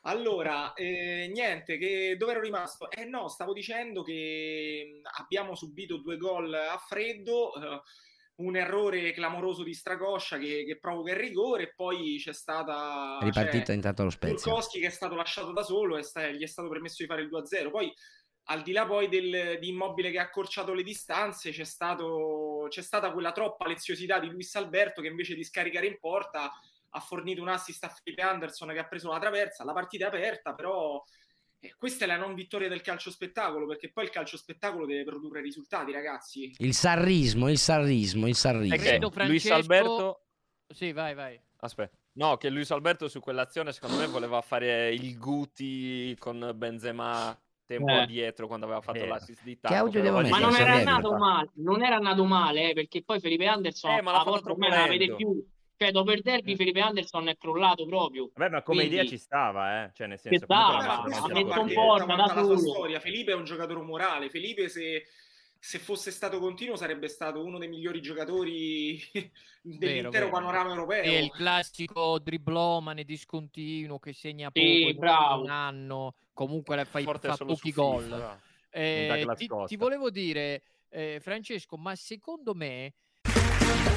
Allora, eh, niente, che dove ero rimasto? Eh no, stavo dicendo che mh, abbiamo subito due gol a freddo, eh, un errore clamoroso di Stracoscia che, che provoca il rigore, e poi c'è stata... Ripartita cioè, intanto lo Spezia. Turkowski che è stato lasciato da solo e sta- gli è stato permesso di fare il 2-0. Poi, al di là poi del, di Immobile che ha accorciato le distanze, c'è, stato, c'è stata quella troppa leziosità di Luis Alberto che invece di scaricare in porta ha fornito un assist a Felipe Anderson che ha preso la traversa. La partita è aperta, però questa è la non vittoria del calcio spettacolo, perché poi il calcio spettacolo deve produrre risultati, ragazzi. Il sarrismo, il sarrismo, il sarrismo. Che Credo Luis Francesco- Alberto Sì, vai, vai. Aspetta. No, che Luis Alberto su quell'azione secondo me voleva fare il Guti con Benzema tempo Eh. addietro quando aveva fatto Eh. l'assist di Che tacco. audio però devo Ma non era male, non era andato male, eh, perché poi Felipe Anderson Eh, ma l'ha a fatto volte troppo non la vede più. Cioè, dopo il derby Eh. Felipe Anderson è crollato proprio. Vabbè, ma come idea Quindi- ci stava, eh. Cioè, nel senso, stava, ha messo un forma da solo. storia. Felipe è un giocatore morale. Felipe se, se fosse stato continuo sarebbe stato uno dei migliori giocatori dell'intero vero. panorama europeo. È il classico driblomane discontinuo che segna poco Sì, un- bravo. un anno, comunque la fai, Forte fa pochi gol. Eh, ti, ti volevo dire, eh, Francesco, ma secondo me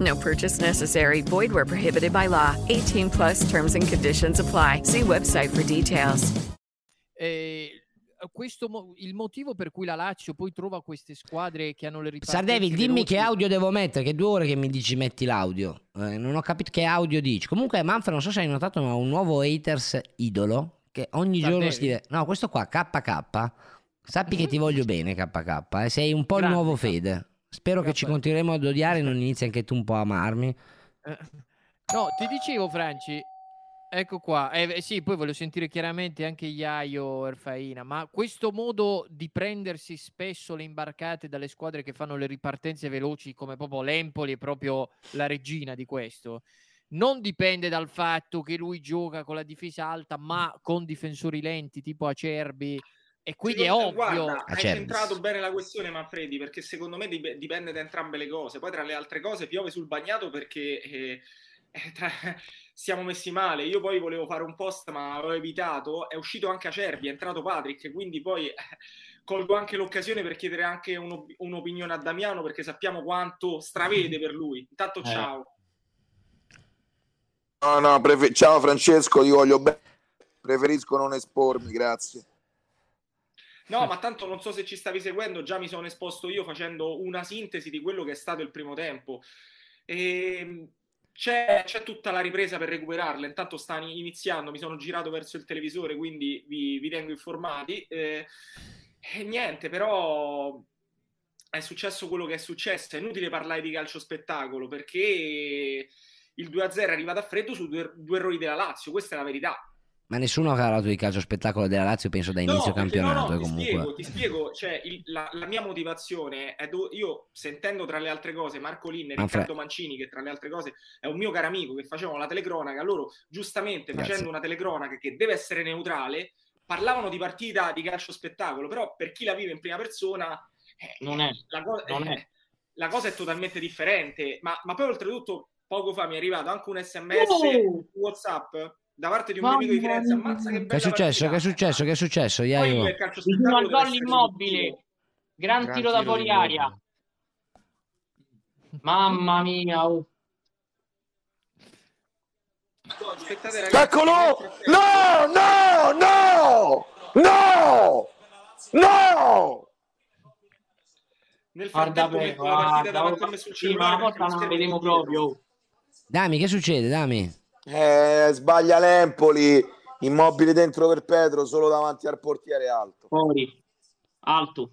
No purchase necessary. Void where prohibited by law. 18 plus terms and conditions apply. See website for details. eh, questo mo- il motivo per cui la Lazio poi trova queste squadre che hanno le ripartenze Sardevi, dimmi veloci- che audio devo mettere, che due ore che mi dici metti l'audio. Eh, non ho capito che audio dici. Comunque Manfred, non so se hai notato, ma un nuovo haters idolo che ogni giorno Sardevi? scrive... No, questo qua, KK. Sappi che ti voglio bene, KK. eh, Sei un po' il Grande, nuovo K. Fede. Spero che ci continueremo ad odiare e non inizi anche tu un po' a amarmi. Eh, No, ti dicevo, Franci. Ecco qua, eh, eh, sì, poi voglio sentire chiaramente anche Iaio Erfaina, ma questo modo di prendersi spesso le imbarcate dalle squadre che fanno le ripartenze veloci, come proprio l'Empoli è proprio la regina di questo, non dipende dal fatto che lui gioca con la difesa alta, ma con difensori lenti tipo Acerbi, e quindi è ovvio. Guarda, hai centrato bene la questione, Manfredi, perché secondo me dip- dipende da entrambe le cose. Poi, tra le altre cose, piove sul bagnato perché eh, eh, tra- siamo messi male. Io poi volevo fare un post, ma l'ho evitato. È uscito anche Acerbi, è entrato Patrick, quindi poi eh, colgo anche l'occasione per chiedere anche un'op- un'opinione a Damiano, perché sappiamo quanto stravede per lui. Intanto, Eh. ciao. No, no, prefe- ciao Francesco, ti voglio bene. Preferisco non espormi, grazie. No, ma tanto non so se ci stavi seguendo, già mi sono esposto io facendo una sintesi di quello che è stato il primo tempo. E c'è, c'è tutta la ripresa per recuperarla, intanto sta iniziando, mi sono girato verso il televisore, quindi vi, vi tengo informati. Eh, e niente, però è successo quello che è successo, è inutile parlare di calcio spettacolo perché il 2-0 è arrivato a freddo su due, due errori della Lazio, questa è la verità. Ma nessuno ha parlato di calcio spettacolo della Lazio, penso da inizio perché- campionato. no, no, ti comunque. spiego, ti spiego, cioè, il- la, la mia motivazione è do- io sentendo tra le altre cose Marco Linne e Manfred. Riccardo Mancini, che tra le altre cose è un mio caro amico, che facevano la telecronaca, loro giustamente Grazie. facendo una telecronaca che deve essere neutrale, parlavano di partita di calcio spettacolo, però per chi la vive in prima persona eh, Non è. la, co- Non è. eh, la cosa è totalmente differente, ma, ma poi oltretutto poco fa mi è arrivato anche un sms Oh! su WhatsApp da parte di un mio amico di Firenze, ammazza che Che è bella successo? Che è successo? Che è successo? poi Iaio? il calcio Vicino spettacolo al deve gol essere immobile. Gran, Gran tiro da tiro fuori di aria. Mamma mia. oh. Aspettate ragazzi. Eccolo! No, no, no! No! No! Nel Guarda, frattempo beh, metto la partita guarda, davanti oh, a me sul sì, ma cellulare la perché porta lo non la schermo è vedemo dietro. proprio. Dami, che succede? Dami. Eh, sbaglia l'Empoli, immobile dentro per Pedro, solo davanti al portiere alto. Fuori. Alto.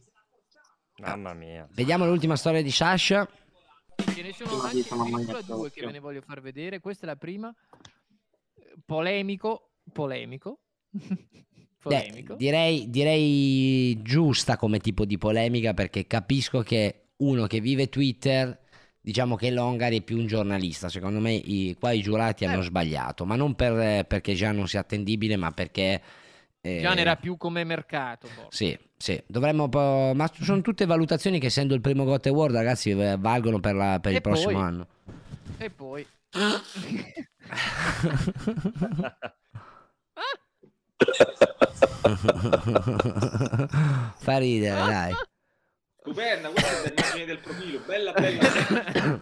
Mamma mia. Vediamo l'ultima storia di Sasha. Ce ne sono anche addirittura due che ve ne voglio far vedere. Questa è la prima. Eh, Polemico, polemico. Beh, polemico. direi, direi giusta come tipo di polemica perché capisco che uno che vive Twitter, diciamo che Longari è più un giornalista. Secondo me i- qua i giurati Eh. hanno sbagliato, ma non per- perché già non sia attendibile, ma perché... eh, Gian era più come mercato. forse. Sì, sì, dovremmo... Ma sono tutte valutazioni che essendo il primo Got Award, ragazzi, eh, valgono per, la- per il prossimo poi? anno. E poi... Fa ridere, dai. Stupenda, questa è l'immagine del profilo, bella bella.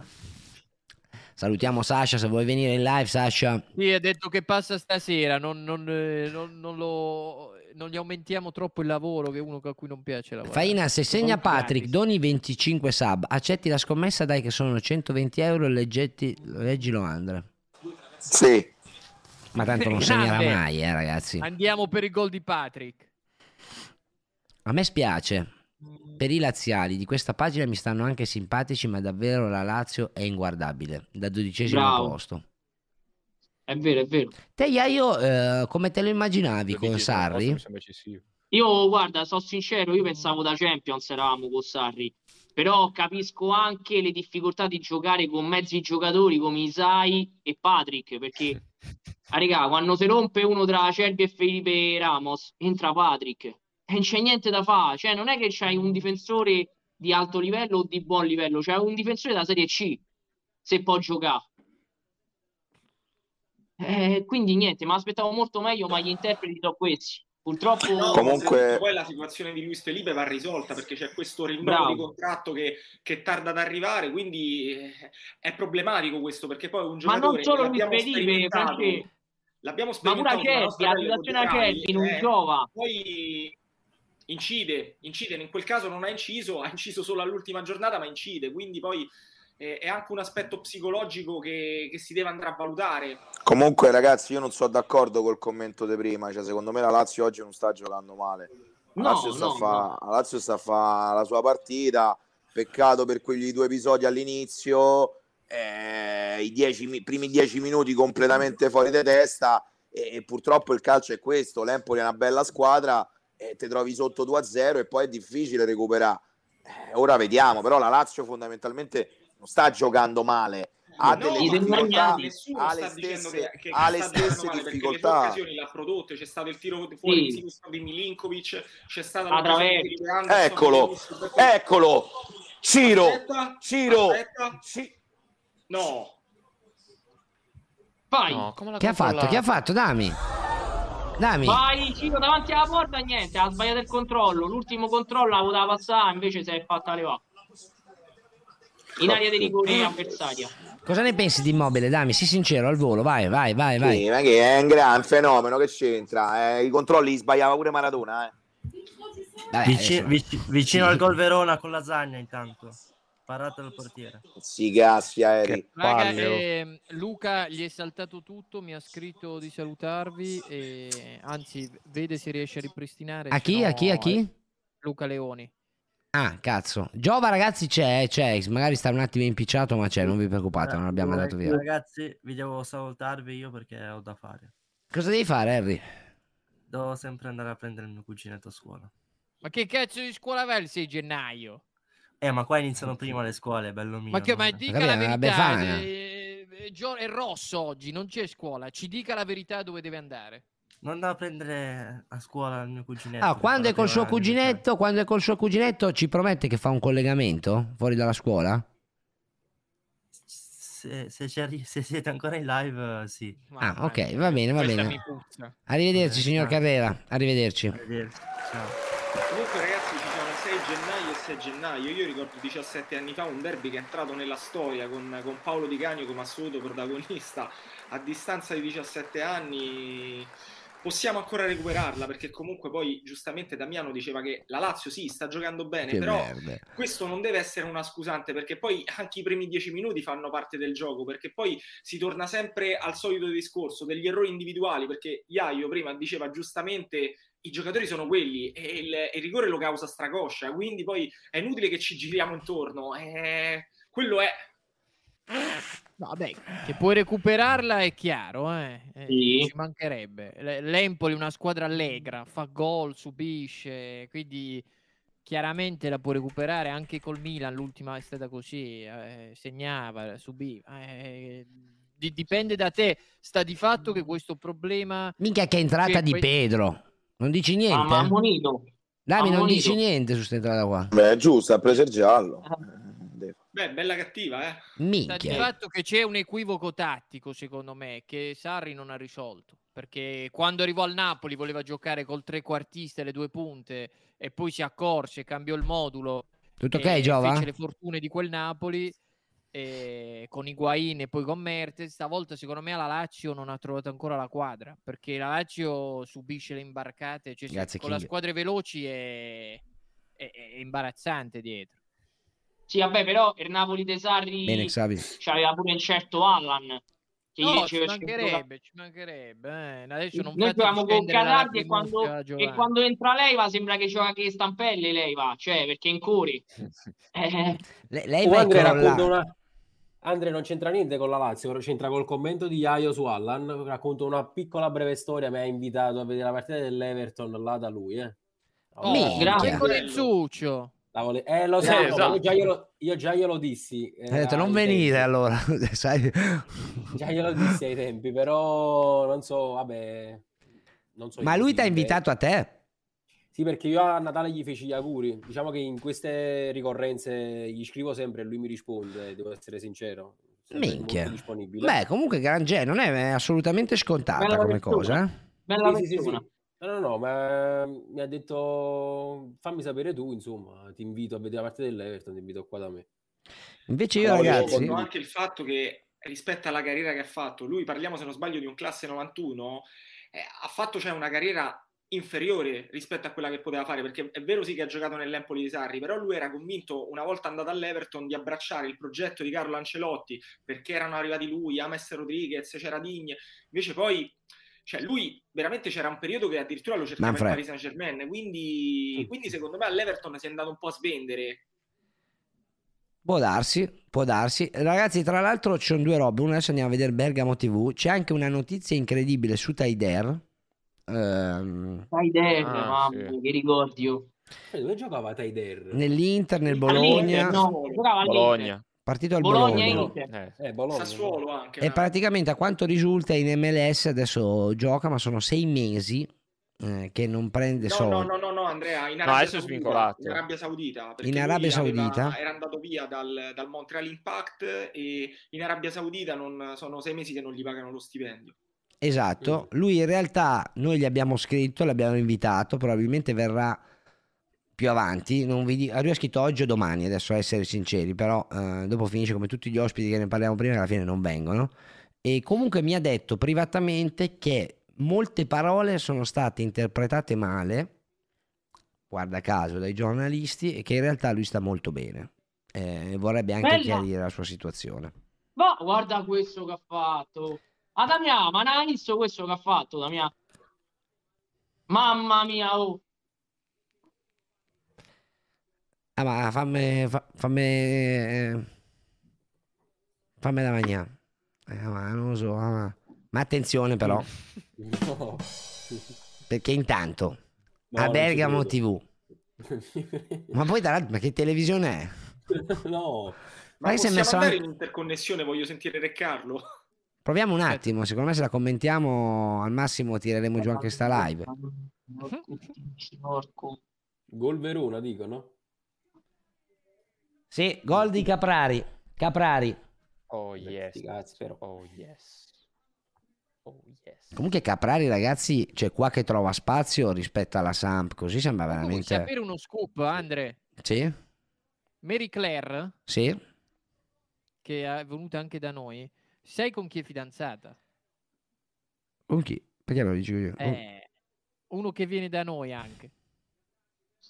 Salutiamo Sasha, se vuoi venire in live, Sasha. Sì, ha detto che passa stasera, non, non, eh, non- non lo, non gli aumentiamo troppo il lavoro, che è uno a cui non piace lavorare. Faina, se segna Patrick, doni 25 sub, accetti la scommessa, dai che sono 120 euro e leggetti, leggilo Andrea. Sì. Ma tanto non segnerà mai, eh ragazzi. Andiamo per il gol di Patrick. A me spiace. Per i laziali di questa pagina mi stanno anche simpatici, ma davvero la Lazio è inguardabile. Da dodicesimo Bravo. posto. È vero, è vero. Te, Iaio, eh, come te lo immaginavi con Sarri? Io, guarda, sono sincero, io pensavo da Champions eravamo con Sarri, però capisco anche le difficoltà di giocare con mezzi giocatori come Isai e Patrick, perché, ah, raga, quando si rompe uno tra Cerbi e Felipe Ramos, entra Patrick e non c'è niente da fare, cioè non è che c'hai un difensore di alto livello o di buon livello, c'è un difensore da Serie C, se può giocare. Eh, quindi niente, mi aspettavo molto meglio, ma gli interpreti sono questi. Purtroppo No, Comunque- poi la situazione di Luis Felipe va risolta perché c'è questo rinnovo Bravo. di contratto che, che tarda ad arrivare, quindi eh, è problematico questo perché poi un Ma giocatore non solo che Luis l'abbiamo Felipe, Francesco. l'abbiamo Ma pure sperimentato sulla Acerbi, nostra la situazione Acerbi non eh, giova. Poi incide, incide, in quel caso non ha inciso, ha inciso solo all'ultima giornata, ma incide, quindi poi eh, è anche un aspetto psicologico che, che si deve andare a valutare. Comunque, ragazzi, io non sono d'accordo col commento di prima. Cioè, secondo me la Lazio oggi non sta giocando male. La No, Lazio sta no, a fa, la Lazio sta a fa la sua partita. Peccato per quegli due episodi all'inizio. eh, I dieci mi- primi dieci minuti completamente fuori di testa. e, e purtroppo il calcio è questo, l'Empoli è una bella squadra e ti trovi sotto 2-0 e poi è difficile recuperare. Eh, ora vediamo, però la Lazio fondamentalmente non sta giocando male, ha No, delle difficoltà, ha le stesse, che, che ha le stesse male, perché le difficoltà. occasioni l'ha prodotte, c'è stato il tiro fuori Sì. di sinistro di Milinkovic, c'è stata Ah, Traverso. di Anderson, Eccolo, eccolo, Ciro, Aspetta, Ciro, aspetta. No, Vai. Che ha fatto? Che ha fatto? Dammi. Dammi. Vai, Ciro, davanti alla porta, niente, ha sbagliato il controllo. L'ultimo controllo la poteva passare, invece si è fatta levare. In area di rigore avversaria. Cosa ne pensi di Immobile? Dammi, sii sincero al volo. Vai, vai, vai, vai. Sì, ma che è un gran fenomeno, che c'entra? Eh, I controlli li sbagliava pure Maradona, eh. Vabbè, vicino Sì. al gol Verona con lasagna intanto. Parato dal portiere. Si gassi aerei. Raga, ehm, Luca gli è saltato tutto, mi ha scritto di salutarvi e anzi vede se riesce a ripristinare. A chi? no, A chi? A chi? eh, Luca Leoni. Ah, cazzo. Giova, ragazzi, c'è, c'è. Magari sta un attimo impicciato, ma c'è. Non vi preoccupate, non l'abbiamo mandato via. Ragazzi, vi devo salutarvi io perché ho da fare. Cosa devi fare, Harry? Devo sempre andare a prendere il mio cuginetto a scuola. Ma che cazzo di scuola vai il 6 gennaio? Eh, ma qua iniziano prima le scuole, bello mio. Ma che ma dica Vabbè, la è verità. befana. eh, eh, Gio- È rosso oggi, non c'è scuola. Ci dica la verità dove deve andare. Non da prendere a scuola il mio cuginetto. Ah, quando è col suo cuginetto, quando è col suo cuginetto, ci promette che fa un collegamento fuori dalla scuola? Se, se, se siete ancora in live, eh, sì. Ah, ok, va bene, va bene. Arrivederci, Eh, signor. Carrera. Arrivederci. Arrivederci. Ciao. Comunque ragazzi ci sono 6 gennaio e 6 gennaio, io ricordo 17 anni fa un derby che è entrato nella storia con, con Paolo Di Canio come assoluto protagonista, a distanza di 17 anni possiamo ancora recuperarla perché comunque poi giustamente Damiano diceva che la Lazio sì sta giocando bene, Che però merda. questo non deve essere una scusante perché poi anche i primi 10 minuti fanno parte del gioco perché poi si torna sempre al solito discorso degli errori individuali perché Iaio prima diceva giustamente i giocatori sono quelli e il, il rigore lo causa stracoscia quindi poi è inutile che ci giriamo intorno eh, quello è No, vabbè, che puoi recuperarla è chiaro, eh. Eh, Sì. ci mancherebbe. L- L'Empoli è una squadra allegra, fa gol, subisce, quindi chiaramente la può recuperare anche col Milan, l'ultima è stata così, eh, segnava, subiva. eh, di- dipende da te, sta di fatto che questo problema... Minchia che entrata Cioè, di que- Pedro. Non dici niente? Ah, ma ammonito. Dami, non ammonito. dici niente su questa entrata qua. Beh, giusto, ha preso il giallo. beh bella cattiva eh Minchia. fatto che c'è un equivoco tattico, secondo me, che Sarri non ha risolto. Perché quando arrivò al Napoli voleva giocare col trequartista e le due punte e poi si accorse, cambiò il modulo. Tutto ok, Giova? Fece le fortune di quel Napoli e con Higuain e poi con Mertens. Stavolta, secondo me, la Lazio non ha trovato ancora la quadra perché la Lazio subisce le imbarcate. Cioè, Grazie, con King. squadre veloci è, è- è imbarazzante dietro. Sì, vabbè, però il Napoli dei Sarri Bene, Xavi. c'aveva pure un certo Allan che No, ci mancherebbe, ci mancherebbe. eh. Adesso non Noi giochiamo con la Canardi e quando, e quando entra lei va sembra che gioca che stampelle lei va, cioè perché in cori. Eh, Le- lei va a una... Andre non c'entra niente con la Lazio, però c'entra col commento di Iaio su Allan. Racconto una piccola breve storia. Mi ha invitato a vedere la partita dell'Everton là da lui. Eh. Oh, grazie con il Zuccio. La vole- Eh, lo Eh, so, esatto. io, già glielo, io già glielo dissi. eh, detto non venire tempi. allora, sai? Già glielo dissi ai tempi, però non so, vabbè. Non so Ma lui ti ha eh. invitato a te? Sì, perché io a Natale gli feci gli auguri. Diciamo che in queste ricorrenze gli scrivo sempre e lui mi risponde, devo essere sincero. Minchia. Beh, comunque gran genere, non è assolutamente scontata Bella come persona. cosa, eh? bella Sì, sì, sì. No, no, no, ma mi ha detto fammi sapere tu, insomma, ti invito a vedere la partita dell'Everton, ti invito qua da me. Invece io, No, io ragazzi, Ricordo anche il fatto che rispetto alla carriera che ha fatto, lui parliamo se non sbaglio di un classe 91, eh, ha fatto cioè, una carriera inferiore rispetto a quella che poteva fare, perché è vero sì che ha giocato nell'Empoli di Sarri, però lui era convinto una volta andato all'Everton di abbracciare il progetto di Carlo Ancelotti, perché erano arrivati lui, Ames Rodriguez, c'era Digne, invece poi cioè lui veramente c'era un periodo che addirittura lo cercava Manfred. il Paris Saint Germain, quindi, quindi secondo me all'Everton si è andato un po' a svendere. Può darsi, può darsi. Ragazzi, tra l'altro ci sono due robe. Una adesso andiamo a vedere Bergamo TV. C'è anche una notizia incredibile su Taider. Ehm, Taider, Ah, mamma sì. che ricordi io. Eh, Dove giocava Taider? nell'Inter, nel All'Inter, Bologna. no, giocava all'Inter. Bologna. Partito al Bologna e Bologna. Inter. Eh, Bologna. Sassuolo anche. E praticamente a quanto risulta in MLS adesso gioca, ma sono sei mesi eh, che non prende No, soldi. no, no, no, no, Andrea, in No, Arabia adesso è Saudita, svincolato. in Arabia Saudita, In Arabia aveva- Saudita? era andato via dal, dal Montreal Impact e in Arabia Saudita non, sono sei mesi che non gli pagano lo stipendio. Esatto, lui in realtà noi gli abbiamo scritto, l'abbiamo invitato, probabilmente verrà più avanti, non vi dico, lui ha scritto oggi o domani, adesso a essere sinceri, però eh, dopo finisce come tutti gli ospiti che ne parliamo prima che alla fine non vengono. E comunque mi ha detto privatamente che molte parole sono state interpretate male, guarda caso, dai giornalisti e che in realtà lui sta molto bene. Eh, vorrebbe anche Bella. chiarire la sua situazione. Ma guarda questo che ha fatto. Ah, Damià, ma non hai visto questo che ha fatto, Damià? Mamma mia, oh. Ah, ma fammi, fa- fammi, eh, fammi da mangiare. Eh, ma non lo so, ah, ma, ma attenzione però, No. perché intanto No, a Bergamo. TV, ma poi tra l'altro, ma che televisione è? no. Ma Ma che si è possiamo messo anche- in interconnessione? Voglio sentire Re Carlo. Proviamo un attimo, secondo me se la commentiamo al massimo tireremo giù anche sta live. Gol Verona, dicono. Sì, gol di Caprari, Caprari. Oh yes. Oh yes. Oh yes. Comunque Caprari ragazzi, c'è qua che trova spazio rispetto alla Samp, così sembra Vuoi veramente... sapere uno scoop, Andre? Sì, Mary Claire, sì. che è venuta anche da noi, sai con chi è fidanzata? Con chi? Perché me lo dici io? Eh, uno che viene da noi anche.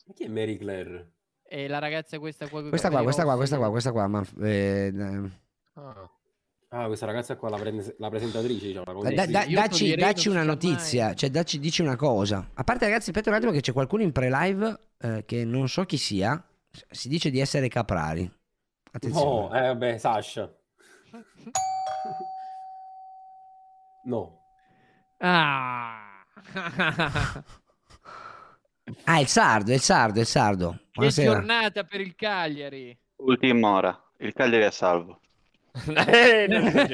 Ma chi è Mary Claire? È la ragazza questa qua. Questa qua, questa qua, questa qua, questa qua, ma eh, eh, Ah. Ah, questa ragazza qua, la, prende- la presentatrice, diciamo. la da- conduttrice. da- io dacci, dacci una notizia, cioè dacci, dici una cosa. A parte ragazzi, aspetta un attimo che c'è qualcuno in pre-live eh, che non so chi sia, si dice di essere Caprari. Attenzione. No, eh, vabbè, Sasha. No. Ah. Ah, il sardo, è il sardo, è il sardo. che Buonasera. giornata per il Cagliari. Ultima ora, il Cagliari è salvo. Eh.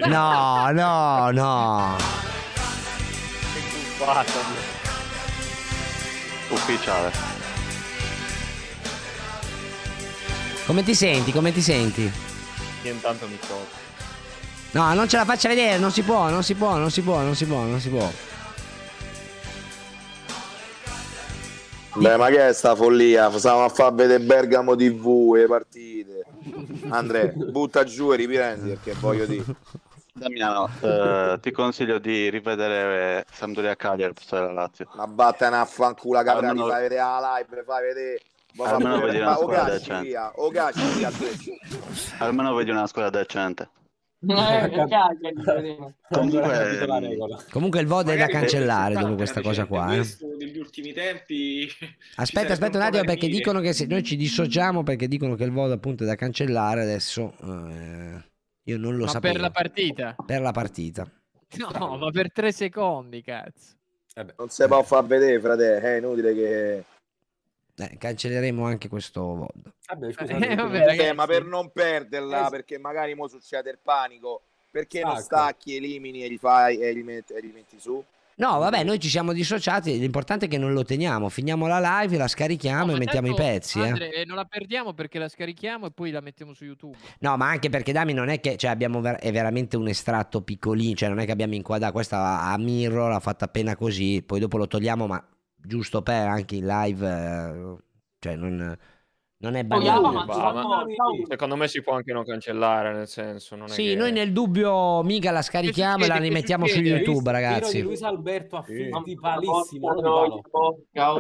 No, no, no. Che. Ufficiale. Come ti senti? Come ti senti? Io intanto mi tocco. No, non ce la faccia vedere, non si può, non si può, non si può, non si può, non si può. Beh, ma che è sta follia? Stiamo a far vedere Bergamo TV e le partite. Andrea, butta giù e riprendi perché voglio dire. Damiano, eh, ti consiglio di rivedere eh, Sampdoria Cagliari al posto della Lazio. Ma vattene a fanculo Caprari, Almeno- fai vedere la live, fai vedere. Ma Almeno vedi una squadra cacci decente. via, o cacci via adesso. Almeno vedi una squadra decente. Eh, vedremo. Comunque, regola. Comunque il VOD è da cancellare dopo questa cosa qua. eh. Degli ultimi tempi. Aspetta, aspetta un attimo per perché dire. dicono che se noi ci dissociamo perché dicono che il VOD appunto è da cancellare adesso. eh, io non lo Ma sapevo. per la partita? Per la partita. No, ma per tre secondi, cazzo. Non si può far vedere, frate, è inutile che... Eh, cancelleremo anche questo VOD. Vabbè, Eh, vabbè, Eh, ragazzi. ma per non perderla, Eh, perché magari mo succede il panico, perché non Stacca. stacchi, elimini e li fai e li metti, e li metti su? No, vabbè, noi ci siamo dissociati. L'importante è che non lo teniamo. Finiamo la live, la scarichiamo No, e mettiamo tanto, i pezzi. eh. Andre, eh, non la perdiamo perché la scarichiamo e poi la mettiamo su YouTube. No, ma anche perché Dami non è che cioè, abbiamo ver- è veramente un estratto piccolino, cioè non è che abbiamo inquadrato questa a mirror, l'ha fatta appena così, poi dopo lo togliamo, ma giusto per anche in live, eh, cioè non, non è banale. ma no, no. Secondo me si può anche non cancellare, nel senso, non è Sì, che- noi nel dubbio mica la scarichiamo e la rimettiamo su? YouTube, ragazzi. Luis Alberto a Sì. palissimo. Palo. porca,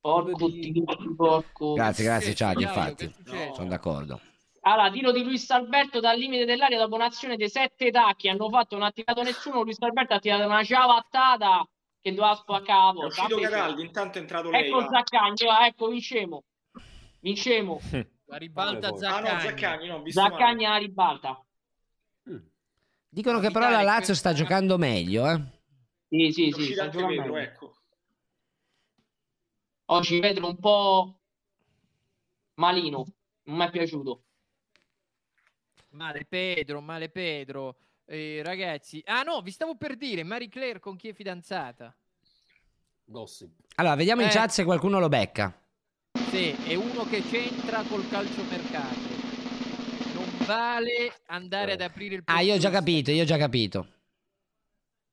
porco, di- porco. Grazie, grazie, Ciagli, infatti. successo? Sono d'accordo. Allora, tiro di Luis Alberto dal limite dell'area dopo un'azione dei sette tacchi. Hanno fatto, non ha tirato nessuno. Luis Alberto ha tirato una ciabattata che doveva spaccare È uscito Invece- Cataldi, intanto è entrato lei. Ecco va. Zaccagni, va, ecco, vincemo. Vincemo. La ribalta poi? Ah no, Zaccagni. Zaccagni, no. Zaccagni alla ribalta. Dicono che però la Lazio sta giocando meglio, eh. Sì, sì, sì, sta giocando Pedro, meglio. ecco. Oggi Pedro un po' malino, non mi è piaciuto. Male Pedro, male Pedro. Eh, ragazzi, ah no, vi stavo per dire, Marie Claire con chi è fidanzata? Gossip. Allora, vediamo in Eh. chat se qualcuno lo becca. Sì, è uno che c'entra col calciomercato. Non vale andare ad aprire il Ah, profilo. io ho già capito, io ho già capito.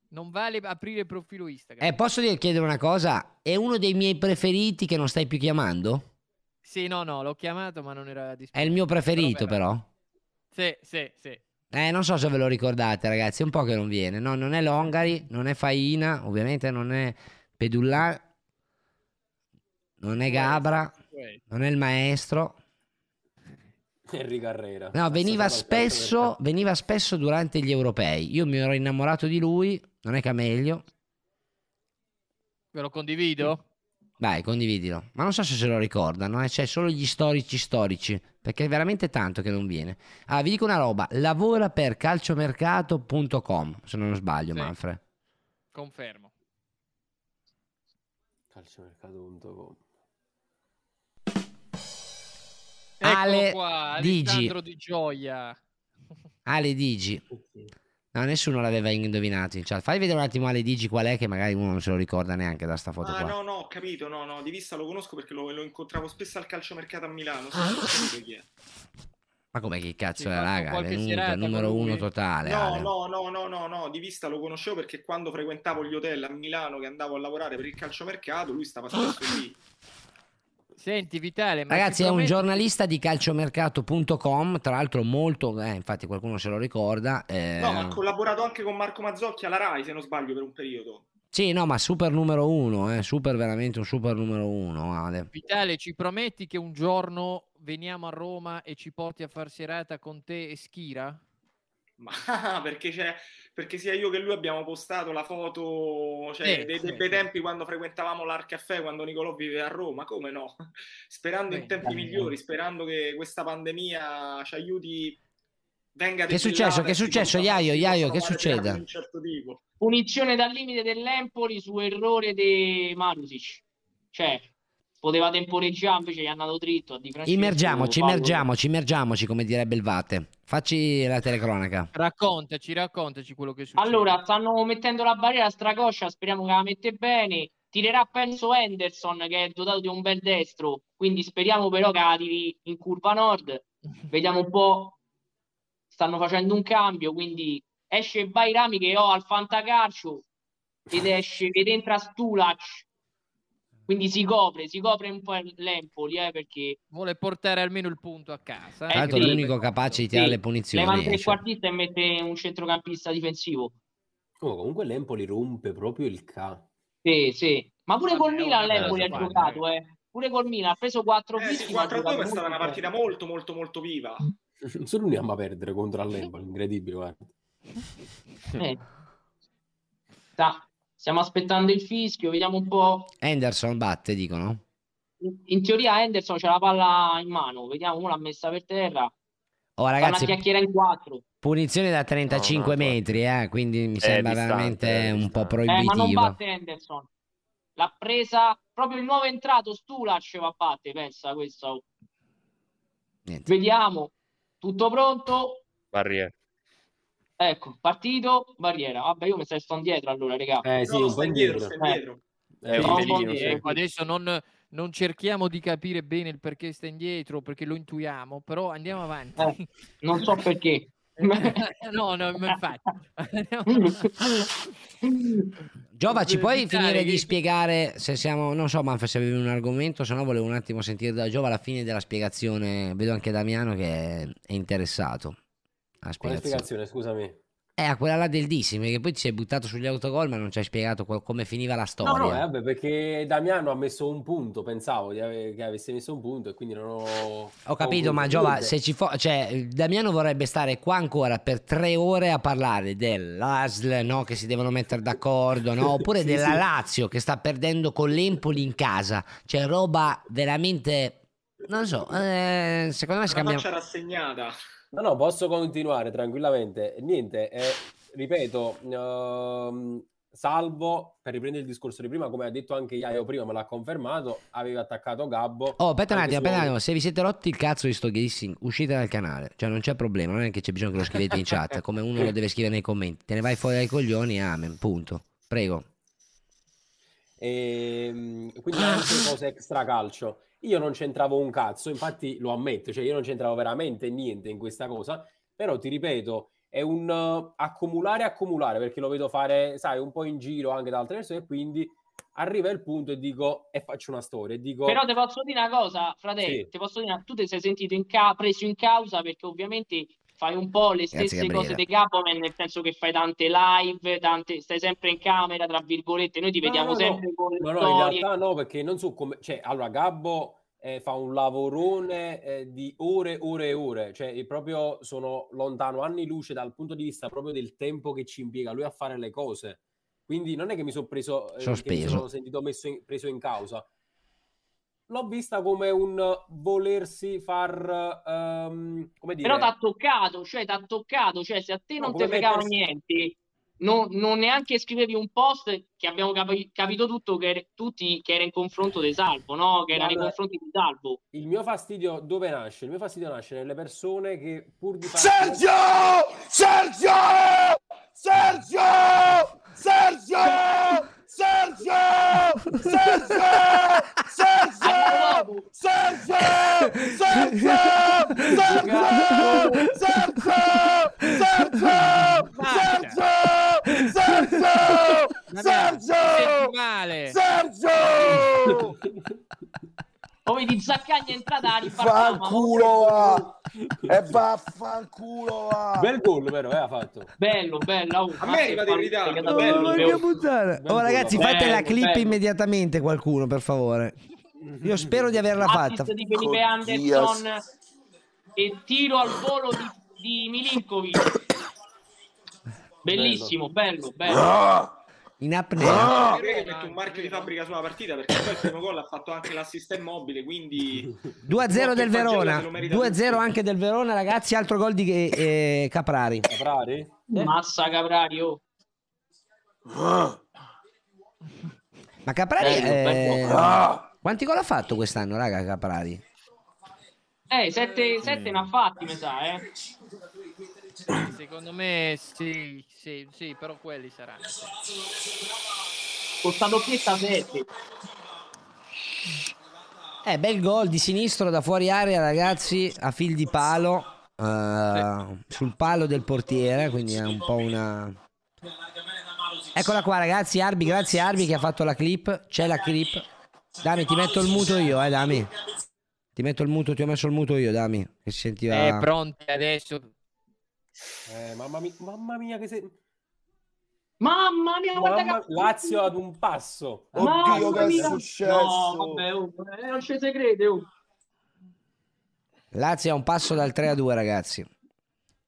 Non vale aprire il profilo Instagram. Eh, posso dire- chiedere una cosa? È uno dei miei preferiti che non stai più chiamando? Sì, no, no, l'ho chiamato ma non era È disponibile. il mio preferito, verrà. però. Sì, sì, sì. Eh, non so se ve lo ricordate, ragazzi. È un po' che non viene. No, non è Longari, non è Faina, ovviamente non è Pedulla, non è Gabra, non è il maestro. Henry Carrera. No, veniva spesso, veniva spesso durante gli europei. Io mi ero innamorato di lui, non è Cameglio. Ve lo condivido? Vai, condividilo. Ma non so se se lo ricordano, eh. C'è solo gli storici storici, perché è veramente tanto che non viene. Ah, vi dico una roba, lavora per calciomercato.com, se non sbaglio, Sì. Manfred. Confermo. Calciomercato.com. Eccolo Ale qua, Digi. Alessandro Di Gioia. Ale Digi. No, nessuno l'aveva indovinato in chat. Fai vedere un attimo Ale Digi qual è, che magari uno non se lo ricorda neanche da sta foto Ah qua. no, no, ho capito, no, no, di vista lo conosco perché lo, lo incontravo spesso al calciomercato a Milano, sì, Ah. chi è. Ma come che cazzo Sì, è, raga? Venuto, il numero uno totale. No, Ale. no, no, no, no, no, di vista lo conoscevo perché quando frequentavo gli hotel a Milano che andavo a lavorare per il calciomercato, lui stava spesso lì. Senti Vitale, ma Ragazzi, ci è un giornalista di calciomercato.com, tra l'altro molto, eh, infatti qualcuno se lo ricorda. eh, No, ha collaborato anche con Marco Mazzocchi alla Rai, se non sbaglio, per un periodo. Sì, no, ma super numero uno, eh, super veramente un super numero uno, Ale. Vitale, ci prometti che un giorno veniamo a Roma e ci porti a far serata con te e Schira? Ma perché, c'è, perché sia io che lui abbiamo postato la foto cioè, Sì, dei, sì, dei bei sì. tempi quando frequentavamo l'Ar Caffè, quando Nicolò viveva a Roma, come no? Sperando in Beh, tempi dai. migliori, sperando che questa pandemia ci aiuti, venga Che è successo? Che è successo, Iaio? Iaio, che succede? un certo tipo. Punizione dal limite dell'Empoli su errore di Marusic. Cioè, poteva temporeggiare, invece gli hanno dato dritto. Immergiamoci, immergiamoci, immergiamoci, come direbbe il Vate. Facci la telecronaca. Raccontaci, raccontaci quello che succede. Allora, stanno mettendo la barriera stracoscia, speriamo che la mette bene. Tirerà penso Henderson che è dotato di un bel destro, quindi speriamo però che la tiri in curva nord. Vediamo un po'. Stanno facendo un cambio, quindi esce Bairami che ho al fantacalcio ed esce ed entra Stulac. Quindi si copre, si copre un po' l'Empoli, eh, perché Vuole portare almeno il punto a casa. Tra l'altro sì. l'unico capace di tirare Sì, le punizioni. leva un esce. trequartista e mette un centrocampista difensivo. Oh, comunque l'Empoli rompe proprio il K. Sì, sì. Ma pure col Milan l'Empoli ha giocato, eh. Pure col Milan ha preso 4 Eh, sì, ma ha 4 a 2 giocato ma è stata una partita molto, molto, molto viva. Solo noi andiamo a perdere contro l'Empoli, incredibile, guarda. Eh. Sta- Stiamo aspettando il fischio, vediamo un po'. Henderson batte, dicono. In, teoria Henderson c'ha la palla in mano, vediamo, uno l'ha messa per terra. Oh, Fa una ragazzi, chiacchiera in quattro. punizione da 35 No, no, metri, eh, quindi mi sembra distante, veramente è un po' Eh, ma non proibitivo. batte Henderson. L'ha presa proprio il nuovo entrato Stulac va a batte, pensa questo. Niente. Vediamo. Tutto pronto? Barriera. Ecco, partito, barriera. Vabbè, io mi stai sto dietro allora, raga. Eh sì, No, sta indietro, indietro. indietro. Eh, no, sì. Ecco, adesso non, non cerchiamo di capire bene il perché sta indietro, perché lo intuiamo, però andiamo avanti. Eh, non so perché. no, no, infatti. Giova, ci puoi finire di che- spiegare se siamo, non so, Manfred, se avevi un argomento, se no volevo un attimo sentire da Giova la fine della spiegazione. Vedo anche Damiano che è interessato. Quale spiegazione. spiegazione, scusami? Eh, a quella là del Dissimi, che poi ti sei buttato sugli autogol, ma non ci hai spiegato qual- come finiva la No, storia. no, eh, vabbè, perché Damiano ha messo un punto, pensavo di ave- che avesse messo un punto e quindi non ho... Ho capito, ma Giova, se ci fo- cioè, Damiano vorrebbe stare qua ancora per tre ore a parlare dell'ASL, no? Che si devono mettere d'accordo, no? Oppure Sì, della sì. Lazio che sta perdendo con l'Empoli in casa. Cioè, roba veramente Non so, eh, secondo me si Una cambia... faccia rassegnata. No, no, posso continuare tranquillamente. Niente, eh, ripeto, ehm, Salvo, per riprendere il discorso di prima, come ha detto anche Iaio prima, me l'ha confermato, aveva attaccato Gabbo. Oh, aspetta un attimo, aspetta un attimo. Se vi siete rotti il cazzo di sto gazing, uscite dal canale. Cioè, non c'è problema. Non è che c'è bisogno che lo scrivete in chat. Come uno lo deve scrivere nei commenti. Te ne vai fuori dai coglioni, amen. Punto. Prego. E, mm, quindi anche cose extra calcio. Io non c'entravo un cazzo, infatti lo ammetto, cioè io non c'entravo veramente niente in questa cosa, però ti ripeto, è un uh, accumulare accumulare perché lo vedo fare, sai, un po' in giro anche da altre persone e quindi arriva il punto e dico e faccio una storia e dico Però ti posso dire una cosa, fratello, Sì. ti posso dire, tu ti sei sentito in ca- preso in causa perché ovviamente fai un po' le Grazie, stesse Gabriele. cose di Gaboman, nel senso che fai tante live, tante, stai sempre in camera, tra virgolette, noi ti No, vediamo no, no. sempre con le No, no, in storie. realtà no, perché non so come... Cioè, allora, Gabbo eh, fa un lavorone eh, di ore, ore e ore. Cioè, è proprio sono lontano anni luce dal punto di vista proprio del tempo che ci impiega lui a fare le cose. Quindi non è che mi sono preso... eh, sono sentito messo in- preso in causa. L'ho vista come un volersi far... ehm, come dire... Però ti ha toccato, cioè ti ha toccato, cioè se a te No, non ti fregava mettersi- niente, non, non neanche scrivevi un post che abbiamo capi- capito tutto che era- tutti che era in confronto di Salvo, no? Che era nei confronti di Salvo. Il mio fastidio dove nasce? Il mio fastidio nasce nelle persone che pur di fare... Sergio! Sergio! Sergio! Sergio! Sergio! Sergio! Sergio! Sergio! Sansamu! Sansam! Sansam! Sansam! Sansam! Sansam! Sansam! Sansam! Male. Sergio! Come di Zaccagna entrata a ripartire. Fanculo va! E vaffanculo va! Bel gol vero eh, ha fatto. Bello, bello. A me arriva in ritardo. Oh, bello, bello. Oh, ragazzi, fate bello, la clip bello. immediatamente qualcuno, per favore. Io spero di averla fatta. Assist di Felipe Anderson e tiro al volo di, di Milinkovic. Bellissimo, bello, bello. In apnea. Io credo che metto un marchio di fabbrica sulla partita perché poi il primo gol ha fatto anche l'assist mobile, quindi 2-0 del Verona. se lo merita 2-0 anche del Verona, ragazzi. Altro gol di eh, Caprari. Caprari? Massa Caprari, oh. Ma Caprari. Bello, eh, bello. Quanti gol ha fatto quest'anno, raga? Caprari? Eh, sette, sette ne ha fatti, mi sa, eh. Secondo me sì, sì, sì, però quelli saranno. Con sta doppietta sette. Eh, bel gol di sinistro da fuori area, ragazzi, a fil di palo. eh, Sul palo del portiere, quindi è un po' una. Eccola qua, ragazzi. Arbi, grazie Arbi che ha fatto la clip. C'è la clip. Dami, ti metto il muto io, eh, Dami. Ti metto il muto, ti ho messo il muto io, Dami. Che si sentiva. Eh, pronti adesso. Eh, mamma, mia, mamma mia che sei... Mamma mia, guarda Mamma- che... Lazio ad un passo. Mamma Oddio, che è mia. successo? No, vabbè, oh, eh, non ci si crede, oh. Lazio a un passo dal 3 a 2, ragazzi.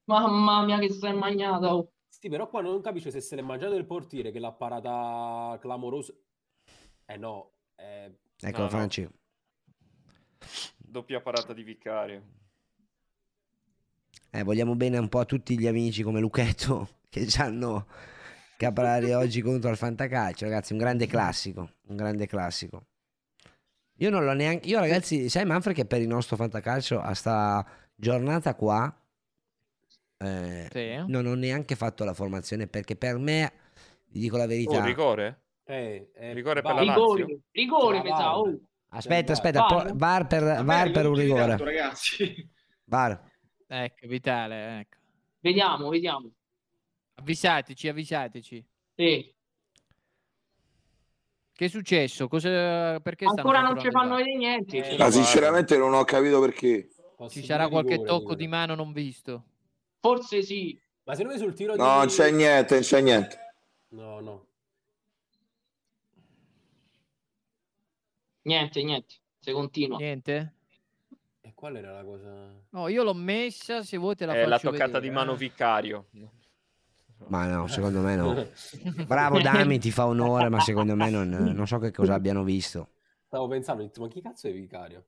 Mamma mia, che sei magnata, oh. Sì, però qua non capisco se se l'è mangiato il portiere che l'ha parata clamorosa. Eh no. Eh, Ecco, No, no. Franci. Doppia parata di Vicario. Eh, vogliamo bene un po' a tutti gli amici come Luchetto che hanno Caprari oggi contro il Fantacalcio, ragazzi, un grande classico, un grande classico. Io non l'ho neanche io ragazzi, sai Manfred che per il nostro Fantacalcio a sta giornata qua eh, Sì. non ho neanche fatto la formazione perché per me vi dico la verità. Oh, rigore? Eh, eh, Rigore per va- la Lazio? Rigore, rigore, sa, oh. Aspetta, aspetta, po- VAR per, VAR per un rigore. ritardo, ragazzi. VAR. Ecco, vitale, ecco. Vediamo, vediamo. Avvisateci, avvisateci. Sì. Che è successo? Cosa... Perché Ancora non ci fanno vedere niente. Eh, Ma sinceramente non ho capito perché. Ci sarà qualche tocco di mano non visto. Forse sì. Ma se noi sul tiro No, non di... c'è niente, non c'è niente. No, no. Niente, niente. Se continua. Niente? E qual era la cosa? No, io l'ho messa, se vuoi te la È faccio la toccata vedere, di mano eh. Vicario. Ma no, secondo me no. Bravo Dami, ti fa onore, ma secondo me non, non so che cosa abbiano visto. Stavo pensando, detto, ma chi cazzo è Vicario?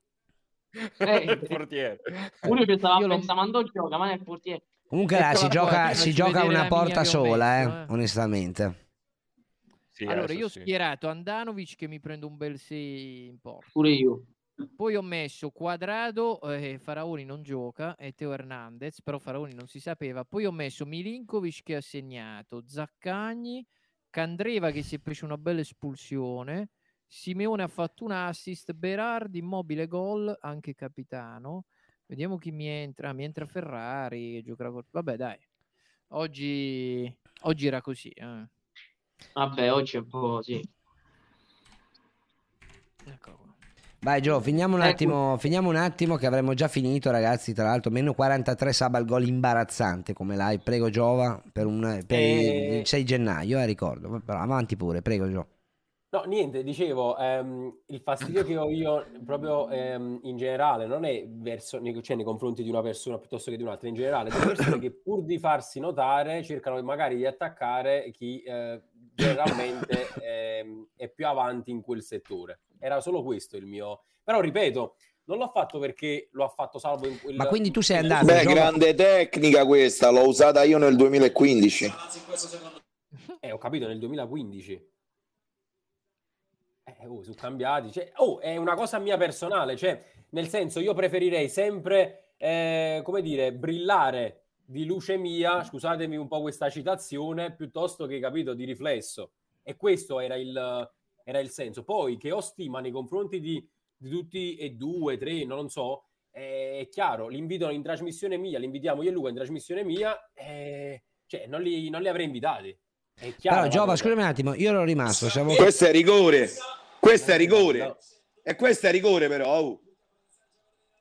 Eh, Il portiere. Uno stava Io lo- non gioca, ma è il portiere. Comunque là, si Eccola qua, gioca, si gioca una porta sola, messo, eh, eh. onestamente. Sì, allora, io ho sì. schierato Andanovic che mi prendo un bel 6 in porta. Pure io. Poi ho messo Quadrado, eh, Faraoni non gioca, e Teo Hernandez, però Faraoni non si sapeva. Poi ho messo Milinkovic che ha segnato, Zaccagni, Candreva che si è preso una bella espulsione, Simeone ha fatto un assist, Berardi, immobile gol, anche capitano. Vediamo chi mi entra. Mi entra Ferrari, che giocherà col- Vabbè, dai. Oggi, oggi era così. eh. Vabbè, oggi è un po' sì. Qua. Vai Gio, finiamo un Ecco. attimo, finiamo un attimo che avremmo già finito ragazzi, tra l'altro meno 43 Saba il gol imbarazzante come l'hai, prego Giova, per, un, per Eh. il 6 gennaio, eh, ricordo, però avanti pure, prego Gio. No, niente, dicevo, ehm, il fastidio che ho io proprio ehm, in generale non è verso, nei, cioè nei confronti di una persona piuttosto che di un'altra, in generale, delle persone che pur di farsi notare cercano magari di attaccare chi eh, generalmente ehm, è più avanti in quel settore. Era solo questo il mio... Però ripeto, non l'ho fatto perché lo ha fatto salvo in quel... Ma quindi tu sei andato, Beh, Giova- grande tecnica questa, l'ho usata io nel 2015. Eh, ho capito, nel 2015. Eh, oh, sono cambiati. Cioè, oh, è una cosa mia personale. Cioè, nel senso, io preferirei sempre, eh, come dire, brillare di luce mia, scusatemi un po' questa citazione, piuttosto che, capito, di riflesso. E questo era il, era il senso. Poi, che ho stima nei confronti di, di tutti e due, tre, non so, eh, è chiaro, li invitano in trasmissione mia, li invitiamo io e Luca in trasmissione mia, eh, cioè, non li, non li avrei invitati. È chiaro. Però Giova, scusami un attimo, io ero rimasto, siamo... Questo è rigore. Questo è rigore. E questo è rigore però. oh.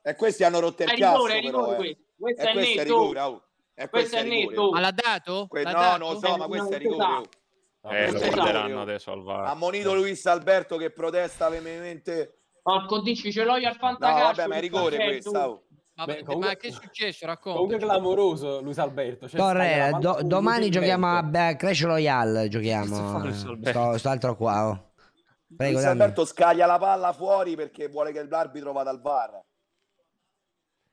E questi hanno rotto il È cazzo rigore, è però, rigore eh. questo. Questo è è netto. rigore, oh. E Questo questo è è rigore. netto. Ma l'ha dato? Que- L'ha no, dato? non lo so, ma Eh, questo è rigore. oh. Eh, lo Questo guarderanno adesso al VAR. Ha monito Luis Alberto che protesta veemente. Porco dici, ce l'ho io al No, fantacalcio. vabbè, ma è rigore questa. oh. Vabbè, Beh, comunque- Ma che è successo? Racconta. Comunque clamoroso Luis Alberto. Cioè, Torre, do- domani giochiamo a Alberto. Clash Royale, giochiamo. Alberto? Sto, st'altro qua, oh. Prego, Luis dammi. Alberto scaglia la palla fuori perché vuole che l'arbitro vada al VAR.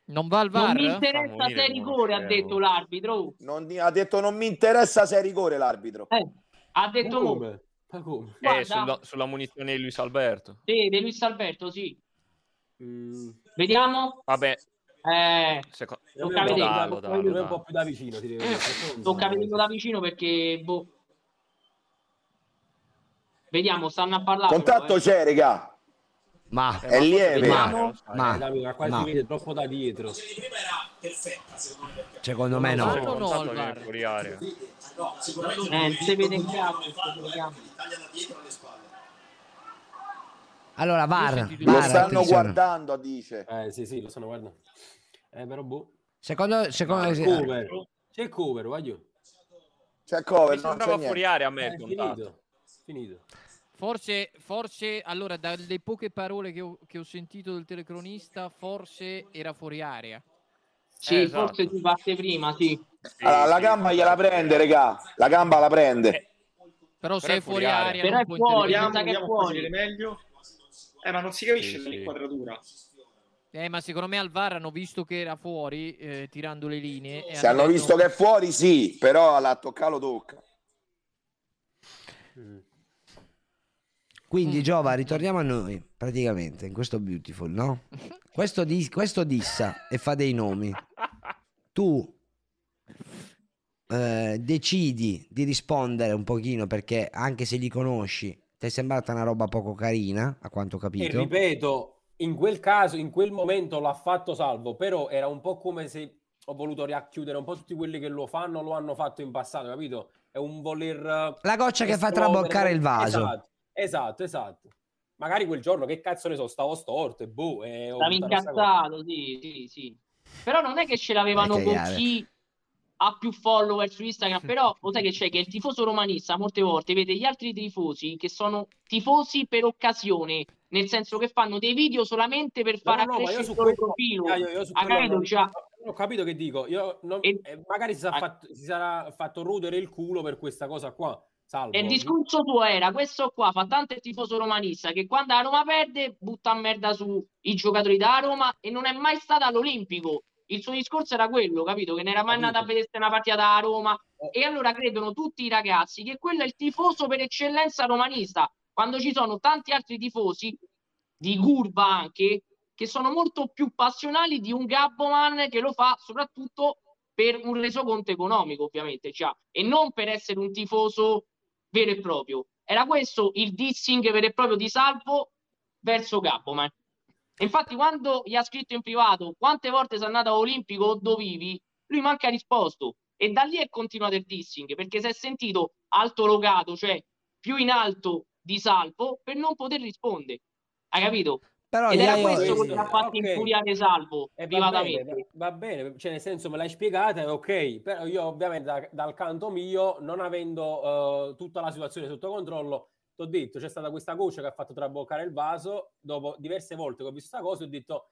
Non va al Non VAR? mi Fa interessa se è rigore, ha detto l'arbitro. Non ha detto non mi interessa se è rigore l'arbitro. Eh, ha detto come? Ma come? Eh, Guarda. sulla, sulla munizione di Luis Alberto. Sì, di Luis Alberto, sì. Mm, Vediamo. Vabbè, Eh, seco- Tocca lo vedere. dallo, Lui dallo, è un po' più da vicino. Ti devo dire. Secondo tocca vederlo da vicino perché, boh. Vediamo, stanno a parlare. Contatto però, eh. c'è, regà. Ma, È lieve. Ma, Eh, Davide, ma qua ma. si vede troppo da dietro. secondo me No, no. no, no, al viene VAR. fuori area. Eh, si vede in campo. Allora, VAR, Lo VAR, stanno attenzione. guardando, dice. Eh, sì, sì, lo stanno guardando. Eh, però boh. Secondo, secondo C'è il cover. C'è il cover, voglio. C'è cover, Mi non sembrava fuori area a me Eh, è contatto. finito. Finito. Forse, forse, allora, dalle poche parole che ho, che ho sentito del telecronista, forse era fuori area. Sì, Eh, esatto. forse si parte prima, sì. Sì, Allora, la sì, gamba sì. gliela prende, regà. La gamba la prende. Però, se è fuori area. Però è fuori, intervenire. mi sa che è fuori. meglio. Eh, ma non si capisce Sì, sì. l'inquadratura. Eh, ma secondo me al VAR hanno visto che era fuori, eh, tirando le linee. Se hanno detto- visto che è fuori, sì, però la tocca lo tocca. Mm. Quindi Giova, ritorniamo a noi, praticamente, in questo Beautiful, no? Questo, di- questo dissa e fa dei nomi. Tu eh, decidi di rispondere un pochino perché anche se li conosci, ti è sembrata una roba poco carina, a quanto ho E capito. ripeto, in quel caso, in quel momento l'ha fatto salvo, però era un po' come se ho voluto racchiudere un po' tutti quelli che lo fanno, lo hanno fatto in passato, capito? È un voler... La goccia che fa traboccare il vaso. Esatto, esatto, esatto. Magari quel giorno, che cazzo ne so, stavo storto e boh. E ho Stavi incazzato, sì, sì, sì. Però non è che ce l'avevano Eh, con chi ha più follower su Instagram, però lo sai che c'è che il tifoso romanista molte volte vede gli altri tifosi che sono tifosi per occasione, nel senso che fanno dei video solamente per far no, no, accrescere io il loro profilo. Io- io su Ha quello già? ho capito che dico. Io non- E- eh, magari si, sarà Ah. fatto, si sarà fatto rodere il culo per questa cosa qua. Salvo. E il discorso tuo era questo qua fa tanto il tifoso romanista che quando la Roma perde butta merda sui giocatori da Roma e non è mai stato all'Olimpico. Il suo discorso era quello, capito? Che non era mai andato a vedere una partita da Roma. E allora credono tutti i ragazzi che quello è il tifoso per eccellenza romanista, quando ci sono tanti altri tifosi di curva anche che sono molto più passionali di un Gabboman che lo fa soprattutto per un resoconto economico, ovviamente, già, e non per essere un tifoso vero e proprio. Era questo il dissing vero e proprio di Salvo verso Gabboman. Infatti, quando gli ha scritto in privato quante volte sei andato a Olimpico o dovevi, lui manca risposto. E da lì è continuato il dissing, perché si è sentito altologato, cioè più in alto di Salvo, per non poter rispondere. Hai capito? Però Ed era questo sì, che ha fatto Ok. infuriare Salvo Eh, va bene, va bene, cioè nel senso me l'hai spiegata, è ok, però io ovviamente da- dal canto mio, non avendo eh, tutta la situazione sotto controllo, ti ho detto, c'è stata questa coach che ha fatto traboccare il vaso, dopo diverse volte che ho visto questa cosa, ho detto,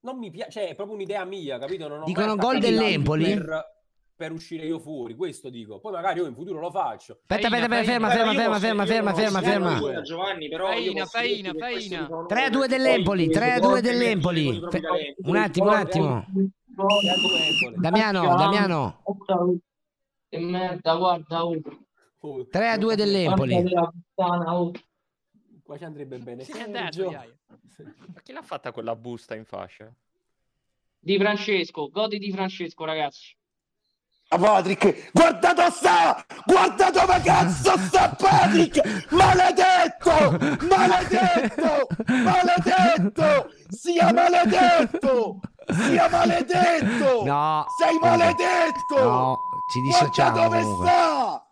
non mi piace, cioè è proprio un'idea mia, capito? Non ho Dicono gol dell'Empoli? Per, per uscire io fuori, questo dico. Poi magari io in futuro lo faccio. Aspetta, aspetta, aspetta, ferma, ferma, ferma, ferma, ferma, ferma, ferma. Giovanni, però Faina, faina, faina. sono 3 a 2 poi dell'Empoli, 3 a 2 forti dell'Empoli. Un attimo, un attimo. Damiano, Damiano. Che merda, guarda. Oh. 3 a 2 dell'Empoli. Oh. Qua ci andrebbe bene. Ma chi l'ha fatta quella busta in fascia? Di Francesco, godi di Francesco, ragazzi. Patrick, guarda dove sta! Guarda dove cazzo sta Patrick! Maledetto! Maledetto! Maledetto! Sia maledetto! Sia maledetto! No. Sei maledetto! No, ci Guarda dissociamo dove comunque. sta!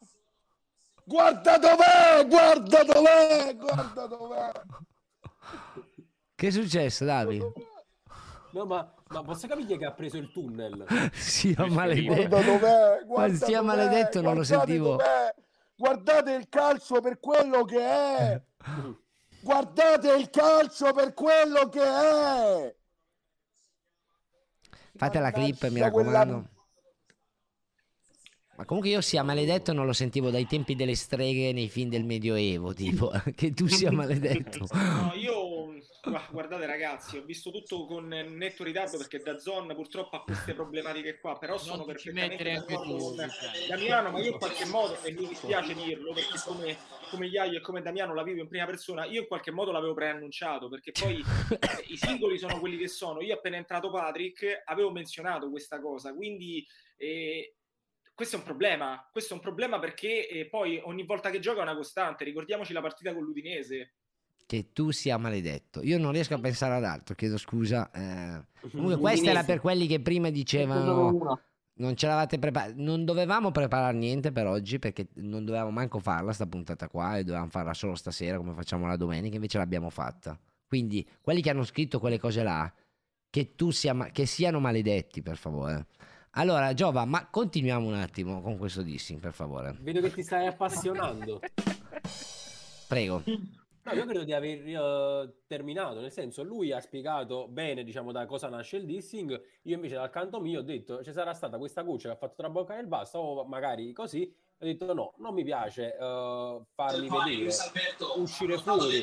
Guarda dov'è! Guarda dov'è! Guarda dov'è! Che è successo, Davi? No, ma, ma posso capire che ha preso il tunnel? Sia maledetto. Guarda Guarda sia dov'è, maledetto non lo sentivo. dov'è, Guardate il calcio per quello che è! Guardate il calcio per quello che è! Fate la clip, mi Mannaggia quella- raccomando. Ma comunque io sia maledetto non lo sentivo dai tempi delle streghe nei film del Medioevo, tipo, che tu sia maledetto. No, io guardate ragazzi, ho visto tutto con netto ritardo perché da Zon purtroppo ha queste problematiche qua, però sono Non ci perfettamente d'accordo con Luciano. Damiano, ma io in qualche modo, e mi dispiace dirlo, perché come, come Iaio e come Damiano la vivo in prima persona, io in qualche modo l'avevo preannunciato, perché poi eh, i singoli sono quelli che sono. Io appena entrato Patrick avevo menzionato questa cosa, quindi... eh, questo è un problema, questo è un problema perché eh, poi ogni volta che gioca è una costante, ricordiamoci la partita con l'Udinese. Che tu sia maledetto. Io non riesco a pensare ad altro, chiedo scusa. eh. Comunque questa era per quelli che prima dicevano non ce l'avate preparata. Non dovevamo preparare niente per oggi perché non dovevamo manco farla sta puntata qua e dovevamo farla solo stasera come facciamo la domenica, invece l'abbiamo fatta. Quindi quelli che hanno scritto quelle cose là, che, tu sia ma- che siano maledetti per favore. Allora Giova, ma continuiamo un attimo con questo dissing per favore. Vedo che ti stai appassionando. Prego. No, io credo di aver eh, terminato, nel senso lui ha spiegato bene, diciamo, da cosa nasce il dissing, io invece dal canto mio ho detto ci sarà stata questa cuccia che ha fatto traboccare il basso, o magari così, ho detto no, non mi piace eh, farmi vedere, uscire fuori.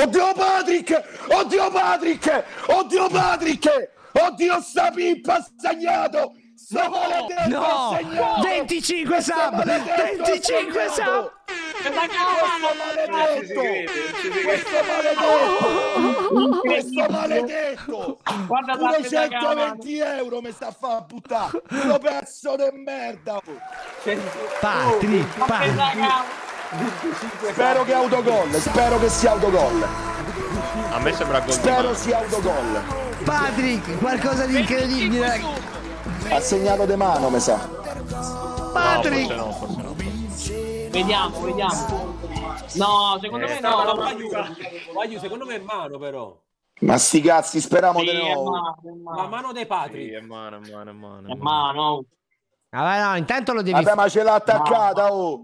Oddio Patrick! Oddio Patrick! Oddio Patrick! Oddio sta pippa maledetto No! segnato! 25 Questo sub! maledetto ha 25 segnato! sub! Questo maledetto! Questo maledetto! Questo maledetto! Guarda Pure Davide da 120 euro mi sta a far buttare! Uno pezzo di merda! oh. Patri, Patri. Spero che autogol, spero che sia autogol. A me sembra gol Spero sia autogol. Patrick, qualcosa di incredibile. Ha segnato de mano, mi sa. Patrick! No, Vediamo, vediamo. No, secondo Eh, me no, no. la Wagyu- Wagyu, secondo me è mano però. Ma sti cazzi, speriamo Sì, di no. mano, mano. La mano dei Sì, Patri. è mano, è mano, è mano. È mano. Vabbè, no, intanto lo devi Vabbè, ma ce l'ha attaccata, oh.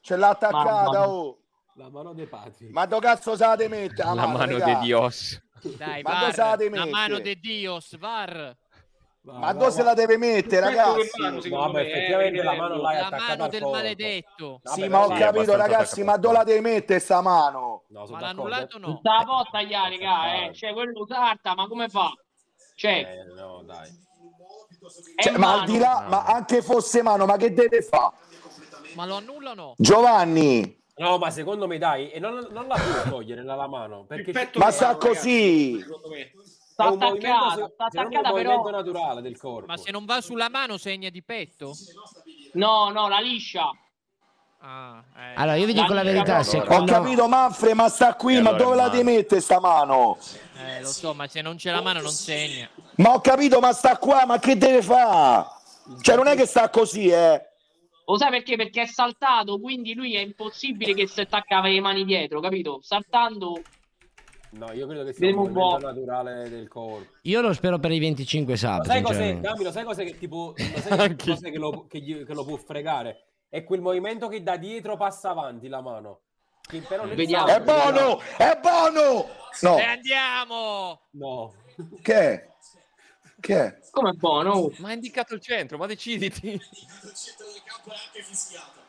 Ce l'ha attaccata, oh. La mano dei Patri. Ma do cazzo sa de mette? La mano di Dios. Dai, Ma dove sa VAR. La mano de Dios, VAR. Ma dove se la deve mettere, ragazzi? No, vabbè, effettivamente la mano l'hai La attaccata mano al del maledetto. Sì, ma ho capito, ragazzi, ma dove la deve mettere sta mano? No, Ma l'ha annullato o no? Sta può tagliare, raga, eh. Cioè, quello carta, ma come fa? Cioè, Eh, no, dai. Cioè, ma al di là, mano. ma anche fosse mano, ma che deve fare? Ma lo annulla o no? Giovanni, No, ma secondo me dai, e non, non la può togliere la, la mano, perché ma sta mano, così. secondo me. Sta è un movimento, attaccata, se- sta attaccata, però- movimento naturale del corpo. Ma se non va sulla mano segna di petto? No, no, la liscia. Ah, eh. Allora, io vi dico la verità, Ho secondo... capito, Manfre, ma sta qui, ma dove la deve mettere sta mano? Eh, lo so, ma se non c'è la mano non segna. Ma ho capito, ma sta qua, ma che deve fare? Cioè, non è che sta così, eh. Lo sai perché? Perché è saltato, quindi lui è impossibile che si attaccava le mani dietro, capito? Saltando No, io credo che sia un Vediamo un movimento po'. naturale del corpo. Io lo spero per i 25 sub, sai cos'è. Dammi, sai cos'è che tipo lo sai cos'è che, lo, che, gli- che lo può fregare? È quel movimento che da dietro passa avanti la mano. Che però nel Vediamo. È buono, è buono! No, E andiamo! No. che è? Che è? come buono. Ma ha indicato il centro, ma deciditi.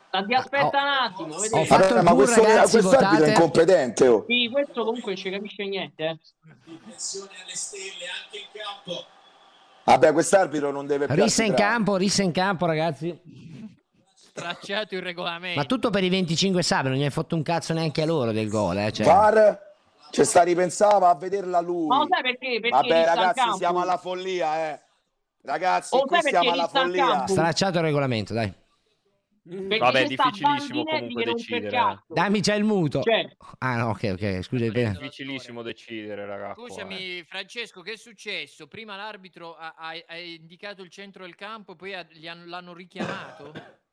Sta- Aspetta un attimo, Ho vedete? fatto il ma questo, ragazzi, questo arbitro è incompetente, oh. Sì, questo comunque non ci capisce niente, eh. Vabbè, quest'arbitro non deve più Rissa in campo, rissa in campo, ragazzi. Stracciato il regolamento. Ma tutto per i 25 sub, non gli hai fatto un cazzo neanche a loro del gol, eh. Cioè. VAR, ci sta ripensava a vederla lui. Ma sai perché? Perché Vabbè, ragazzi, siamo alla follia, eh. Ragazzi, Oh, qui siamo alla follia. Stracciato il regolamento, dai. Perché Vabbè, sta difficilissimo comunque decidere. Dammi già il muto. Cioè, Ah, no, ok, ok, scusa. È bene. difficilissimo decidere, raga. qua, eh. Scusami, Francesco, che è successo? Prima l'arbitro ha, ha- ha indicato il centro del campo, poi ha- gli hanno- l'hanno richiamato?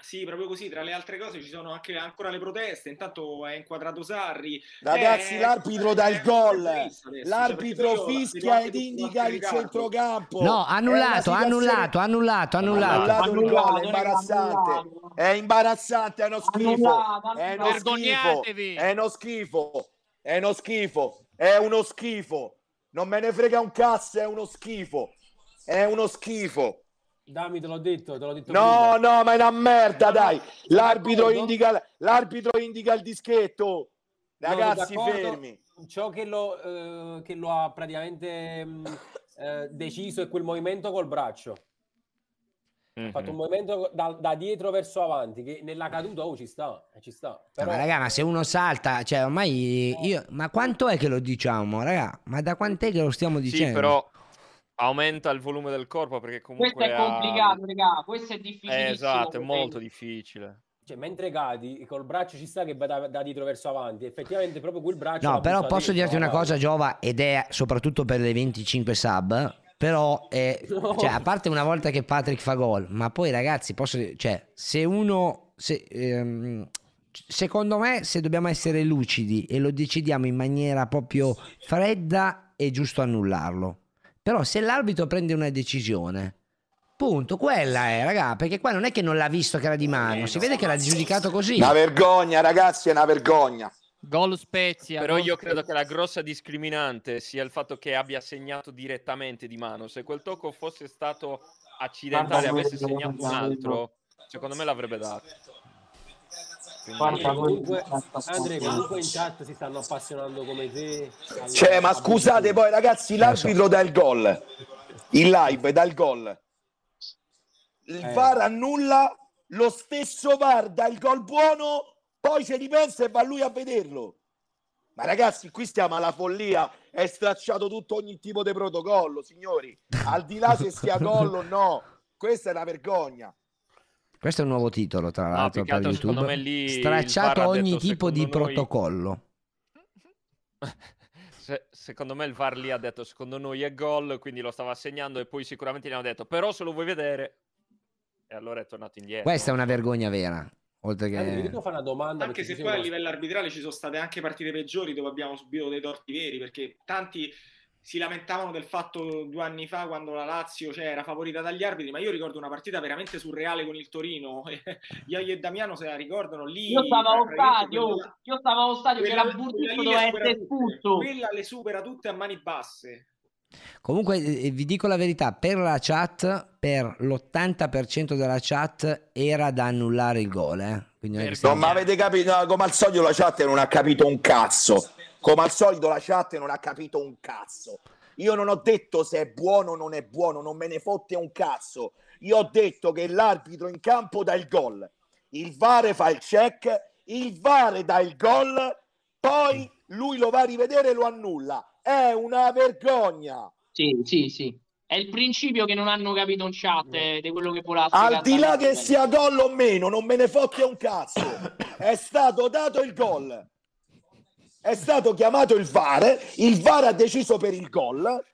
Sì, proprio così. Tra le altre cose ci sono anche ancora le proteste. Intanto è inquadrato Sarri. Ragazzi, Eh, l'arbitro dà il è gol. triste adesso, L'arbitro cioè, fischia ed indica il centrocampo. No, annullato, annullato, annullato, annullato. Annullato il gol, è imbarazzante. È imbarazzante, è uno schifo. È uno schifo. Vergognatevi. È uno schifo. È uno schifo. È uno schifo. Non me ne frega un cazzo, è uno schifo. È uno schifo. Dammi, te l'ho detto, te l'ho detto No, prima. no, ma è una merda, No, no, dai. L'arbitro indica, l'arbitro indica il dischetto. Ragazzi, d'accordo. fermi. Ciò che lo, eh, che lo ha praticamente mh, eh, deciso è quel movimento col braccio. Ha fatto un movimento da, da dietro verso avanti, che nella caduta oh, ci sta, eh, ci sta. No, Però, ma raga, ma se uno salta, cioè ormai io, ma quanto è che lo diciamo, raga? Ma da quant'è che lo stiamo dicendo? Sì, però aumenta il volume del corpo perché comunque questo è ha- complicato, raga. Questo è difficilissimo. Eh, esatto, è molto difficile. cioè, mentre cadi, col braccio ci sta che va da, da dietro verso avanti. Effettivamente proprio quel braccio... No, però posso dirti una cosa. Giova, ed è soprattutto per le 25 sub, però, è- No. cioè, a parte una volta che Patrick fa gol, ma poi ragazzi, posso dire, cioè, se uno, se, ehm, secondo me, se dobbiamo essere lucidi e lo decidiamo in maniera proprio fredda, è giusto annullarlo. Però se l'arbitro prende una decisione, punto, quella è, raga, perché qua non è che non l'ha visto che era di mano, si vede che l'ha giudicato così. Una vergogna, ragazzi, è una vergogna. Gol Spezia. Però gol io credo Spezia. che la grossa discriminante sia il fatto che abbia segnato direttamente di mano. Se quel tocco fosse stato accidentale e avesse segnato un altro, secondo me l'avrebbe dato. Quindi- Guarda, Comunque, Andre, comunque in chat si stanno appassionando come te. al- Cioè, ma scusate poi, ragazzi, l'arbitro dà il gol. In live dà il gol. Il Eh. VAR annulla, lo stesso VAR dà il gol buono, poi ci ripensa e va lui a vederlo. Ma ragazzi, qui stiamo alla follia, è stracciato tutto ogni tipo di protocollo, signori. Al di là se sia gol o no, questa è una vergogna. Questo è un nuovo titolo, tra No, l'altro, che per altro, secondo YouTube. me lì Stracciato ogni detto, tipo di noi- protocollo. Se- secondo me il VAR lì ha detto secondo noi è gol, quindi lo stava segnando e poi sicuramente gli hanno detto però se lo vuoi vedere e allora è tornato indietro. Questa è una vergogna vera. Oltre che... devo fare una domanda. Anche se poi a livello arbitrale ci sono state anche partite peggiori dove abbiamo subito dei torti veri, perché tanti si lamentavano del fatto due anni fa quando la Lazio cioè, era favorita dagli arbitri, ma io ricordo una partita veramente surreale con il Torino. Iaio e Damiano se la ricordano lì. Io stavo allo stadio, quella- io stavo allo stadio che Burtico lì doveva essere tutte. espulso. Quella le supera tutte a mani basse. Comunque eh, vi dico la verità, per la chat, per l'80% della chat era da annullare il gol, eh. Quindi non mi avete capito, no, come al solito la chat non ha capito un cazzo. Come al solito la chat non ha capito un cazzo. Io non ho detto se è buono o non è buono, non me ne fotte un cazzo. Io ho detto che l'arbitro in campo dà il gol. Il VAR fa il check, il VAR dà il gol, poi lui lo va a rivedere e lo annulla. È una vergogna. Sì, sì, sì. È il principio che non hanno capito in chat eh, di quello che può la Al di là che sia gol o meno, non me ne fotte un cazzo. È stato dato il gol. È stato chiamato il VAR, il VAR ha deciso per il gol,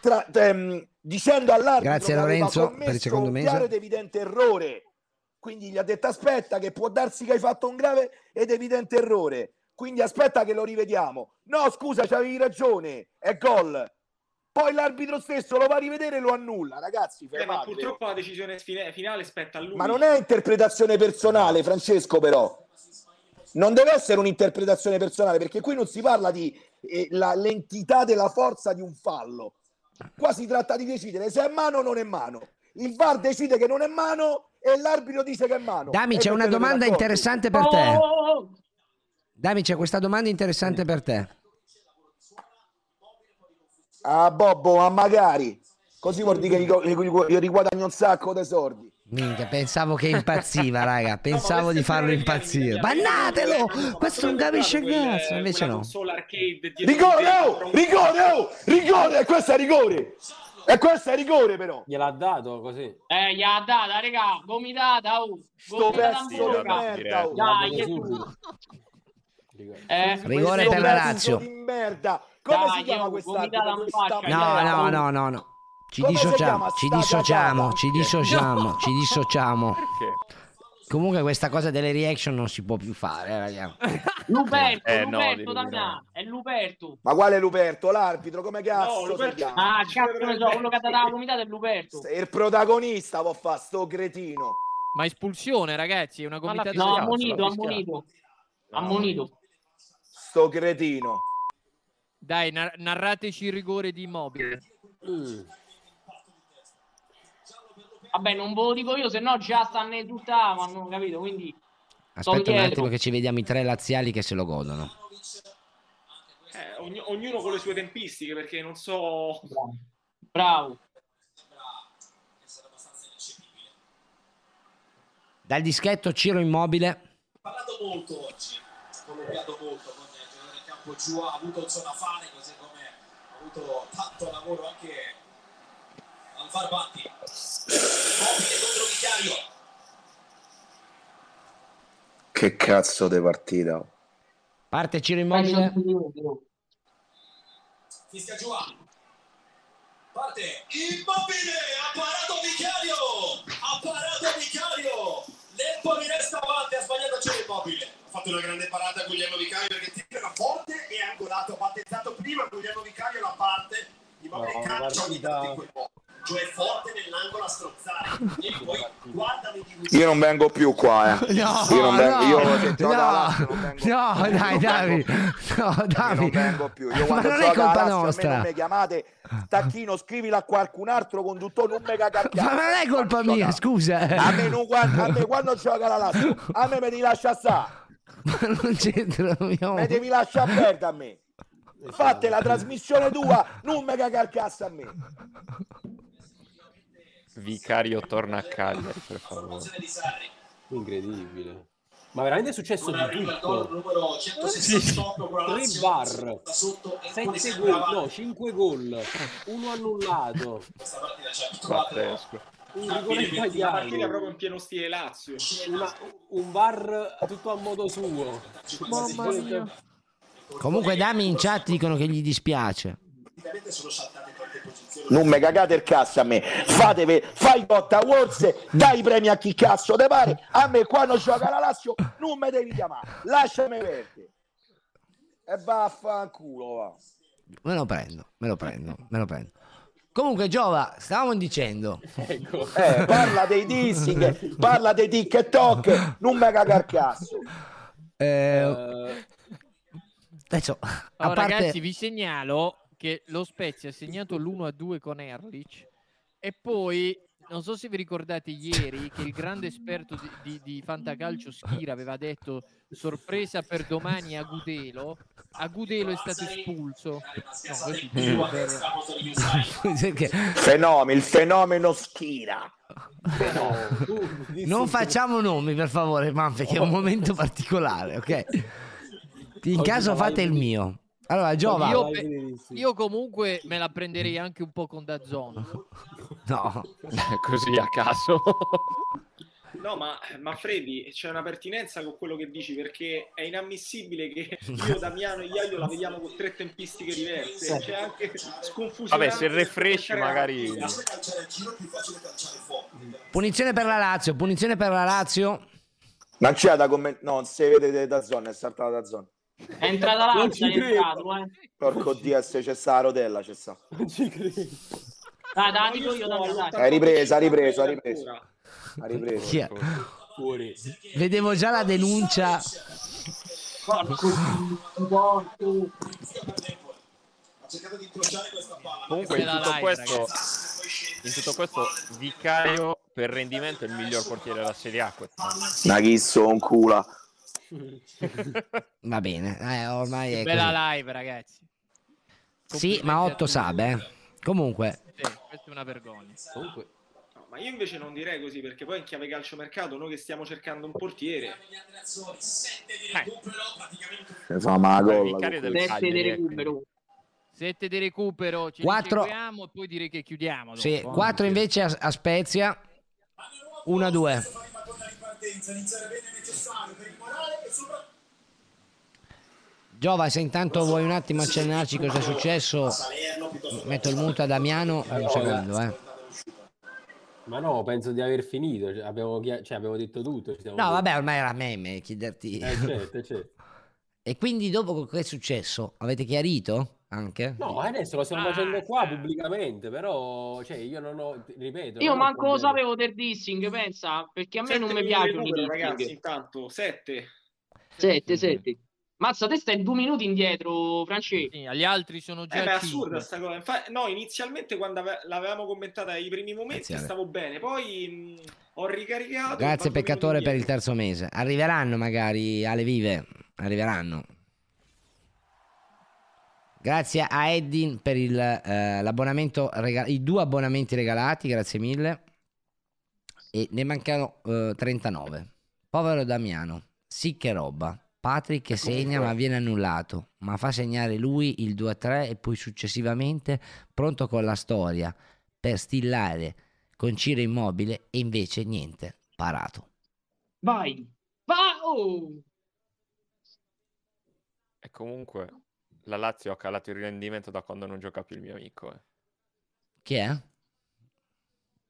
tra- ehm, dicendo all'arbitro Grazie, Lorenzo, per il secondo un chiaro ed evidente errore. Quindi gli ha detto aspetta che può darsi che hai fatto un grave ed evidente errore. Quindi aspetta che lo rivediamo. No, scusa, c'avevi ragione, è gol. Poi l'arbitro stesso lo va a rivedere e lo annulla, ragazzi. Eh, ma purtroppo la decisione finale spetta a lui. Ma non è interpretazione personale, Francesco, però. Non deve essere un'interpretazione personale, perché qui non si parla di eh, la- l'entità della forza di un fallo. Qua si tratta di decidere se è mano o non è mano. Il VAR decide che non è mano e l'arbitro dice che è mano. Dami, E c'è una domanda interessante per te. Dami, c'è questa domanda interessante per te. Ah, Bobbo, ma magari. Così vuol dire che io riguadagno un sacco di soldi. Minchia, pensavo che impazziva, raga. Pensavo di farlo impazzire. Bannatelo! Questo non capisce cazzo. Invece no. Rigore, oh! Rigore, oh! Rigore! E questo è rigore! E questo è rigore, però! Gliel'ha dato così. Eh, gli ha data, raga, gomitata, oh. Sto pezzo di merda, oh. Dai, che. Eh, Rigore per la Lazio. di merda! Come Dai, si chiama Questa No, no, no, no, no. Ci Come dissociamo, ci dissociamo, ci dissociamo, ci dissociamo. Perché? Comunque questa cosa delle reaction non si può più fare, eh, raga. Luperto, Eh, no, Luperto, devi Damiano, è Luperto. Ma quale Luperto? L'arbitro? Come cazzo Luperto- chiama? Ah, cazzo ne so, quello che ha dato la gomitata è Luperto. Il protagonista può fare sto cretino. Ma espulsione, ragazzi, è una gomitata. No, di- ammonito, ammonito. Ammonito. Sto cretino. Dai, nar- narrateci il rigore di immobile. Mm. Vabbè, non ve lo dico io, se no già stanno esultavano, capito? Quindi Aspetta un attimo che ci vediamo i tre laziali che se lo godono. Eh, ognuno con le sue tempistiche, perché non so... Bravo. Dal dischetto Ciro Immobile. parlato molto oggi, colloquiato molto con il giocatore in campo giù, ha avuto zona fare, così come ha avuto tanto lavoro anche al Farbatti. Mobile contro Vicario. Che cazzo di partita. Parte Ciro Immobile. Fischia giù. Parte Immobile, ha parato Vicario, ha parato Vicario. L'Empoli resta avanti, ha sbagliato c'è Immobile. Ha fatto una grande parata Guglielmo Vicario perché tira forte e angolato, ha battezzato prima Guglielmo Vicario la parte. Immobile No, calcia ogni tanto in quel modo. Cioè forte nell'angolo a strozzare. E poi guardami di Io non vengo più qua, eh. No, io non vengo, no, io no, Lazio non vengo no, più. dai, Non Davi, no, Io Davi. non vengo più. Io Ma non è colpa me nostra. non mi chiamate Tacchino, scrivila a qualcun altro conduttore, non me cagacchiate. Ma non è colpa mia, scusa. A me, non, guarda- a me quando gioca la Lazio, a me mi devi lasciare stare. Ma non c'entra. io- Mi devi lasciare perdere a me. Fate la trasmissione tua, non me cagar cazzo a me. Vicario torna a Cagliari, per favore. Incredibile. Ma veramente è successo di tutto. numero 168 con la Tre Lazio. bar, Da sotto, Empoli 7 sempre gol, no, 5 gol, uno annullato, Questa partita c'è abituato Pazzesco. un La rigore partita sbagliato, proprio in pieno stile Lazio. una- un bar tutto a modo suo. Mamma mia. Comunque Dami in chat dicono che gli dispiace. Praticamente sono saltate. Non me cagate il cazzo a me. Fatevi, fai botta Awards, dai i premi a chi cazzo te pare. A me quando gioca la Lazio non mi devi chiamare. Lasciami perdere. E vaffanculo va. Me lo prendo, me lo prendo, me lo prendo. Comunque Giova, stavamo dicendo. Ecco. Eh, parla dei dissing, parla dei TikTok, non me caga il cazzo. Eh, adesso, a Oh, parte... Ragazzi, vi segnalo perché lo Spezia ha segnato l'1-2 con Erlich e poi non so se vi ricordate ieri che il grande esperto di, di, di Fantacalcio Schira aveva detto sorpresa per domani a Gudelo. A Gudelo è stato espulso. No, Perché- Fenomeno, il fenomeno Schira. Non facciamo nomi, per favore, Manfred, che è un momento particolare, ok? In caso fate il mio. Allora, Giova. Io, pe- io comunque me la prenderei anche un po' con Dazzon. No. Così a caso. No, ma, ma Freddy, c'è una pertinenza con quello che dici perché è inammissibile che io, Damiano e Iaio la vediamo con tre tempistiche diverse. C'è anche sconfusione. Vabbè, se refresh magari... Punizione per la Lazio, punizione per la Lazio. Non c'è da commentare. No, non si vede da zona, è saltata da zona. È entrata Non l'altra, ci è entrato, eh. Porco Dio, se c'è sta la rotella, c'è sta. Non ci credo. Dai, dai, dico io, dai, dai. Hai ripreso, ha ripreso, ha ripreso. Ha ripreso. Chi è? Fuori. Vedevo già la denuncia. Porco Dio, porco. Comunque in Questa è la tutto, live, questo, in tutto questo Vicario per rendimento è il miglior portiere della Serie A quest'anno. Una chisso, un culo. Va bene, eh, ormai è così. Bella live, ragazzi. Sì, ma 8 sabe. eh. Comunque, Sì, questa è una vergogna. Comunque, No, ma io invece non direi così perché poi in chiave calciomercato noi che stiamo cercando un portiere Ne fa ma la Il colla. Vicario del Sette Cagliari, di eh, recupero. Sette di recupero, ci Quattro- riceviamo e poi direi che chiudiamo. sì, dopo, eh. 4 invece a, a Spezia. 1-2. Giova, se intanto vuoi un attimo accennarci cosa è successo, metto il muto a Damiano un secondo, eh. ma no, penso di aver finito. Cioè, abbiamo, cioè, abbiamo detto tutto. ci siamo No, vabbè, ormai era meme chiederti. Eh, certo, certo. E quindi dopo che è successo? Avete chiarito anche? No, adesso lo stiamo Ah, facendo qua pubblicamente, però, cioè, io non ho, ripeto, Io manco lo sapevo del dissing, pensa, perché a me Sette non mi recupero, ragazzi, intanto, sette. Sette, sette. Mazza, te stai due minuti indietro, Francesco. Sì, agli altri sono già Eh beh, è assurda sta cosa. Infa- no, inizialmente quando ave- l'avevamo commentata ai primi momenti Iniziale. stavo bene, poi mh, ho ricaricato. Grazie peccatore per il terzo mese. Arriveranno magari alle vive, arriveranno. Grazie a Eddin per il, eh, l'abbonamento, rega- i due abbonamenti regalati, grazie mille. E ne mancano eh, 39. Povero Damiano, sì che roba. Patrick che segna ma viene annullato, ma fa segnare lui il 2-3 e poi successivamente pronto con la storia per stillare con Ciro Immobile e invece niente, parato. Vai. Va! Oh! E comunque la Lazio ha calato il rendimento da quando non gioca più il mio amico. Eh. Chi è?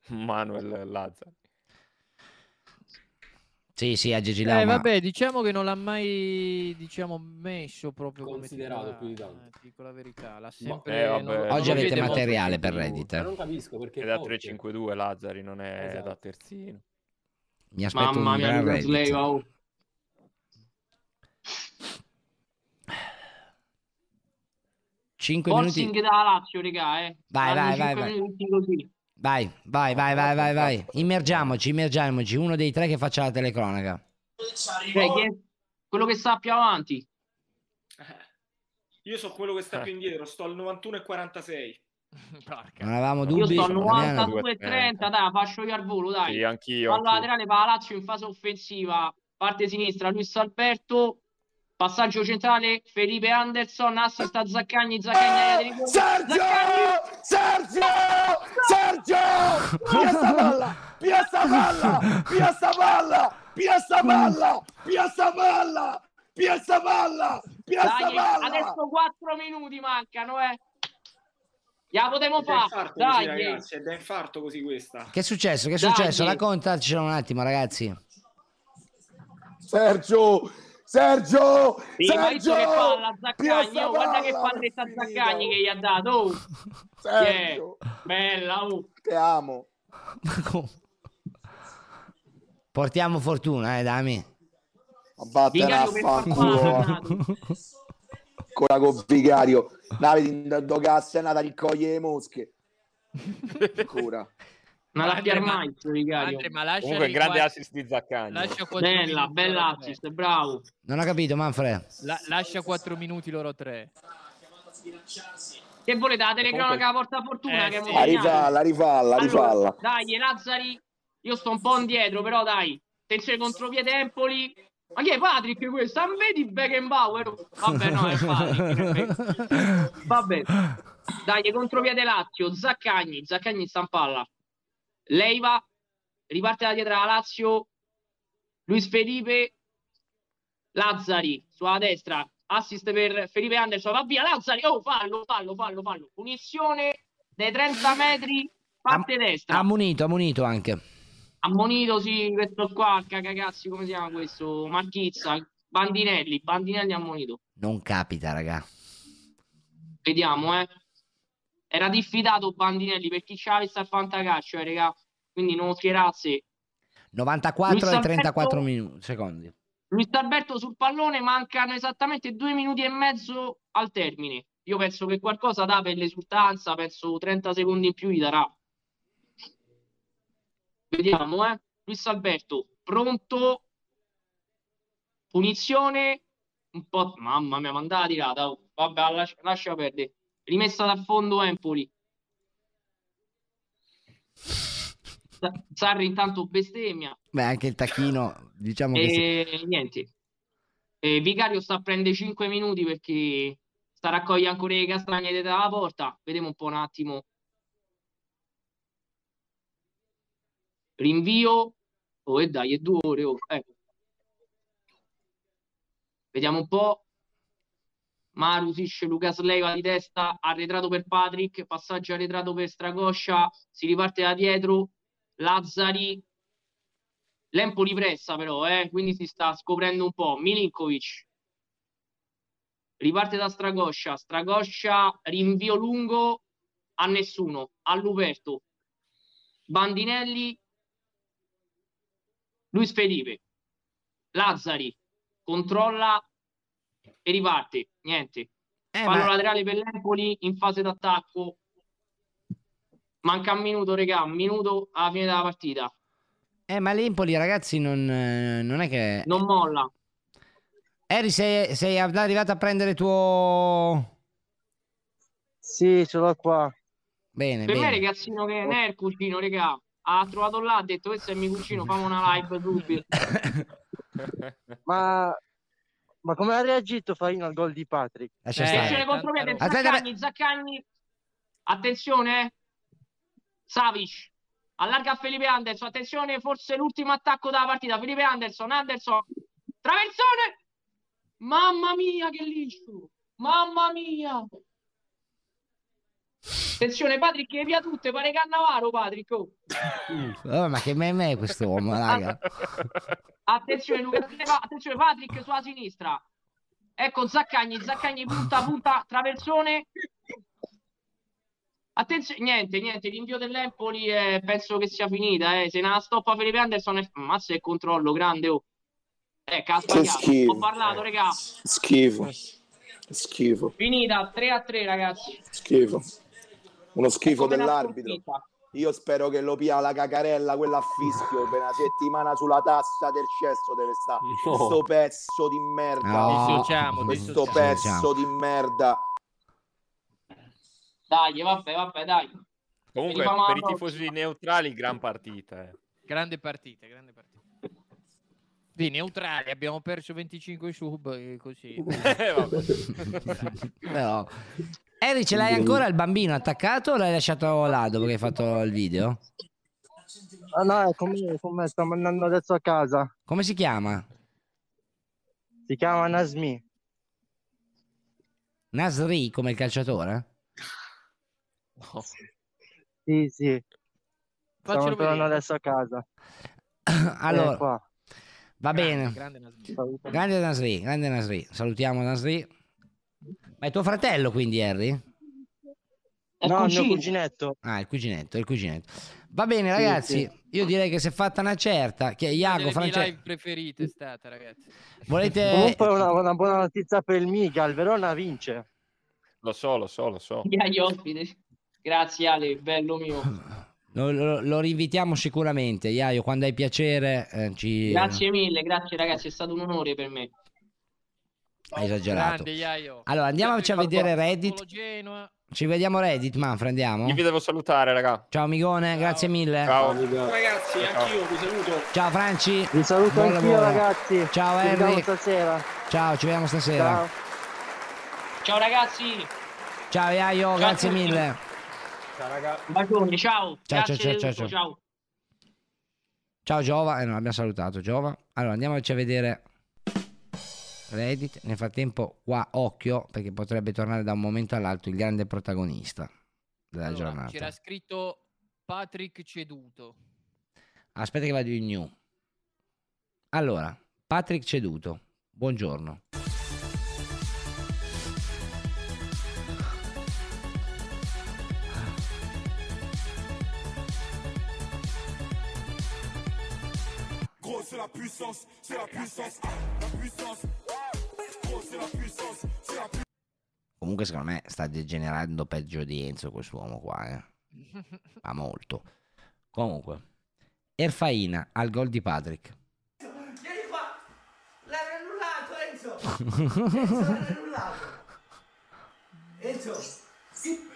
Manuel Lazzari. Sì, sì, a Gigi Lama. Eh, vabbè, diciamo che non l'ha mai diciamo, messo proprio considerato più di tanto. Dico la verità, l'ha eh, sempre... Eh. Oggi avete materiale per Reddit. Non capisco perché è da 3-5-2 Lazzari, non è esatto. da terzino. Mi aspetto Mamma mia, lei, wow. 5 minuti. della Lazio, regà, eh. Vai, vai, vai, vai. Vai, vai, vai, vai, vai, vai. Immergiamoci, immergiamoci. Uno dei tre che faccia la telecronaca. Cioè, quello che sta più avanti. Eh. Io so quello che sta più indietro, sto al 91 e 46. Porca. Non avevamo dubbi. Io sto al 92 e 30, dai, faccio io al volo, dai. Sì, anch'io. Palla laterale, Palazzo in fase offensiva, parte sinistra, Luis Alberto, passaggio centrale, Felipe Anderson, assist a Zaccagni, Zaccagni, Eh, Sergio! Sergio! Sergio! Pia sta palla! Pia sta palla! Pia sta palla! Pia sta palla! Pia sta palla! Pia sta palla! Pia sta Dai, palla! adesso 4 minuti mancano, eh. È da fare, infarto così, dai. ragazzi, è da infarto così questa. Che è successo? Che è Dai. successo? Raccontacelo un attimo, ragazzi. Sergio! Sergio! Sì, Sergio! che palla Zaccagni, oh, guarda che palla! palletta Zaccagni che gli ha dato. Oh. Sergio! Bella, oh. Te amo! Portiamo fortuna, eh, Dami. Vattene a fanculo! Ancora con Vicario. Nave do cassa è nata a raccogliere le mosche. Ancora. Ma la Andre, ma- Piermaiz, Vicario. Andre, ma lascia Comunque, grande qua- assist di Zaccagni. Lascia 4 Bella, minuti bella assist, bravo. Non ho capito, Manfred. La- lascia 4 minuti loro tre. Che volete la telecronaca porta fortuna Eh, che sì. La segnato? rifalla, rifalla, Allora, rifalla. dai, Lazzari, io sto un po' indietro, però dai. Attenzione contro Piede Empoli. Ma chi è Patrick questo? Non vedi Beckenbauer? Vabbè, no, è Patrick. Vabbè. Dai, contro Piede Lazio, Zaccagni, Zaccagni sta in palla. Leiva, riparte da dietro la Lazio. Luis Felipe, Lazzari sulla destra, assist per Felipe Anderson, va via Lazzari, oh fallo, fallo, fallo, fallo. Punizione dai 30 metri, parte destra. Ammonito, ammonito anche. Ammonito, sì, questo qua, cagazzi, come si chiama questo? Marchizza, Bandinelli, Bandinelli ammonito. Non capita, raga. Vediamo, eh. Era diffidato Bandinelli per chi c'ha vista il fantacalcio, eh, raga. Quindi non schierazze. 94 Luis e 34 Alberto- minuti, secondi. Luis Alberto sul pallone mancano esattamente due minuti e mezzo al termine. Io penso che qualcosa dà per l'esultanza, penso 30 secondi in più gli darà. Vediamo, eh. Luis Alberto, pronto. Punizione. Un po'... Mamma mia, mandata tirata. oh. Vabbè, lascia, lascia perdere. Rimessa dal fondo Empoli. Sa- Sarri intanto bestemmia. Beh, anche il tacchino, diciamo che... sì. E niente. E Vicario sta a prendere 5 minuti perché sta a raccogliere ancora le castagne dietro la porta. Vediamo un po' un attimo. Rinvio. Oh, e dai, è due ore. oh, ecco. Vediamo un po'. Marusic, Lucas Leiva di testa, arretrato per Patrick, passaggio arretrato per Stragoscia, si riparte da dietro, Lazzari, L'Empoli pressa però, eh, quindi si sta scoprendo un po'. Milinkovic riparte da Stragoscia, Stragoscia rinvio lungo a nessuno, a Luperto. Bandinelli, Luis Felipe, Lazzari controlla e riparte. Niente. Fallo ma- laterale per l'Empoli in fase d'attacco. Manca un minuto, regà, un minuto alla fine della partita. Eh, ma l'Empoli, ragazzi, non, eh, non è che... Non molla. Eri, sei, sei arrivato a prendere il tuo... Sì, ce l'ho qua. Bene, Per me, bene. ragazzino, che è il cugino, regà. Ha trovato là, ha detto, questo è mio cugino, fammi una live subito. Ma, ma come ha reagito Farino al gol di Patrick? Lascia Attenzione contropiede, Aspetta, Zaccagni, Zaccagni. Attenzione. eh. Savic. Allarga a Felipe Anderson. Attenzione, forse l'ultimo attacco della partita. Felipe Anderson, Anderson. Traversone. Mamma mia, che liscio. Mamma mia. Attenzione, Patrick, che via tutte. Pare Cannavaro, Patrick. oh. Oh, ma che meme è quest'uomo, raga? Attenzione, Luca, attenzione, Patrick sulla sinistra. Ecco Zaccagni, Zaccagni punta, punta, traversone. Attenzione, niente, niente, l'invio dell'Empoli eh, penso che sia finita, eh. Se ne la stoppa Felipe Anderson, è... mazza il controllo, grande, oh. Eh, cazzo, ho parlato, regà. Schifo. Schifo. Finita, 3 a 3, ragazzi. Schifo. Uno schifo dell'arbitro. Io spero che lo pia la cacarella, quella a fischio, per una settimana sulla tassa del cesso deve stare. No. Sto pezzo di merda. No. Dissociamo, Questo dissociamo. pezzo di merda. Dai, vabbè, vabbè, dai. Comunque, per i tifosi neutrali, gran partita. eh. Grande partita, grande partita. Sì, neutrali, abbiamo perso 25 sub e così. Eh, vabbè. Però... Eri, ce l'hai ancora il bambino attaccato o l'hai lasciato là dopo che hai fatto il video? Ah no, è con me, con me, sto andando adesso a casa. Come si chiama? Si chiama Nasmi. Nasri, come il calciatore? Sì, sì. Stiamo Faccelo tornando adesso a casa. allora, Eh, va bene. Grande Nasri. Grande Nasri, grande Nasri. Salutiamo Nasri. Ma è tuo fratello quindi, Harry? È No, il mio cuginetto. Ah, il cuginetto, il cuginetto. Va bene, ragazzi. Io direi che si è fatta una certa. Che Iago, Francesco, live preferite è stata, ragazzi. volete. Comunque una, una buona notizia per il Miga, il Verona vince. Lo so, lo so, lo so. Gli ospiti. Grazie Ale, bello mio. Lo, lo- lo rinvitiamo sicuramente. Iaio, quando hai piacere, eh, ci. Grazie mille, grazie ragazzi, è stato un onore per me. Hai esagerato. Grande, Iaio. Allora, andiamoci a vedere Reddit. Genoa. Ci vediamo Reddit, Manfra, andiamo. Io vi devo salutare, raga. Ciao Migone, grazie mille. Ciao. Ragazzi, anch'io vi saluto. Ciao Franci. Vi saluto Buon anch'io lavoro. ragazzi. Ciao Ci vediamo Henry. stasera. Ciao, ci vediamo stasera. Ciao. Ciao ragazzi, Ciao Iaio, Ciao grazie mille. Ciao raga. bacioni, ciao. Ciao, ciao, ciao, ciao. ciao. Ciao Giova, eh, non abbiamo salutato Giova. Allora andiamoci a vedere Reddit. Nel frattempo, qua occhio perché potrebbe tornare da un momento all'altro il grande protagonista della Allora, giornata. c'era scritto Patrick ceduto. Aspetta che vado in new. Allora, Patrick Ceduto, buongiorno. C'est la puissance, c'est la puissance, la puissance. Comunque secondo me sta degenerando peggio di Enzo quest'uomo qua, eh. Ma molto. Comunque, Erfaina al gol di Patrick. Vieni qua! L'hai annullato, Enzo! Enzo, l'hai annullato! Enzo! Sì,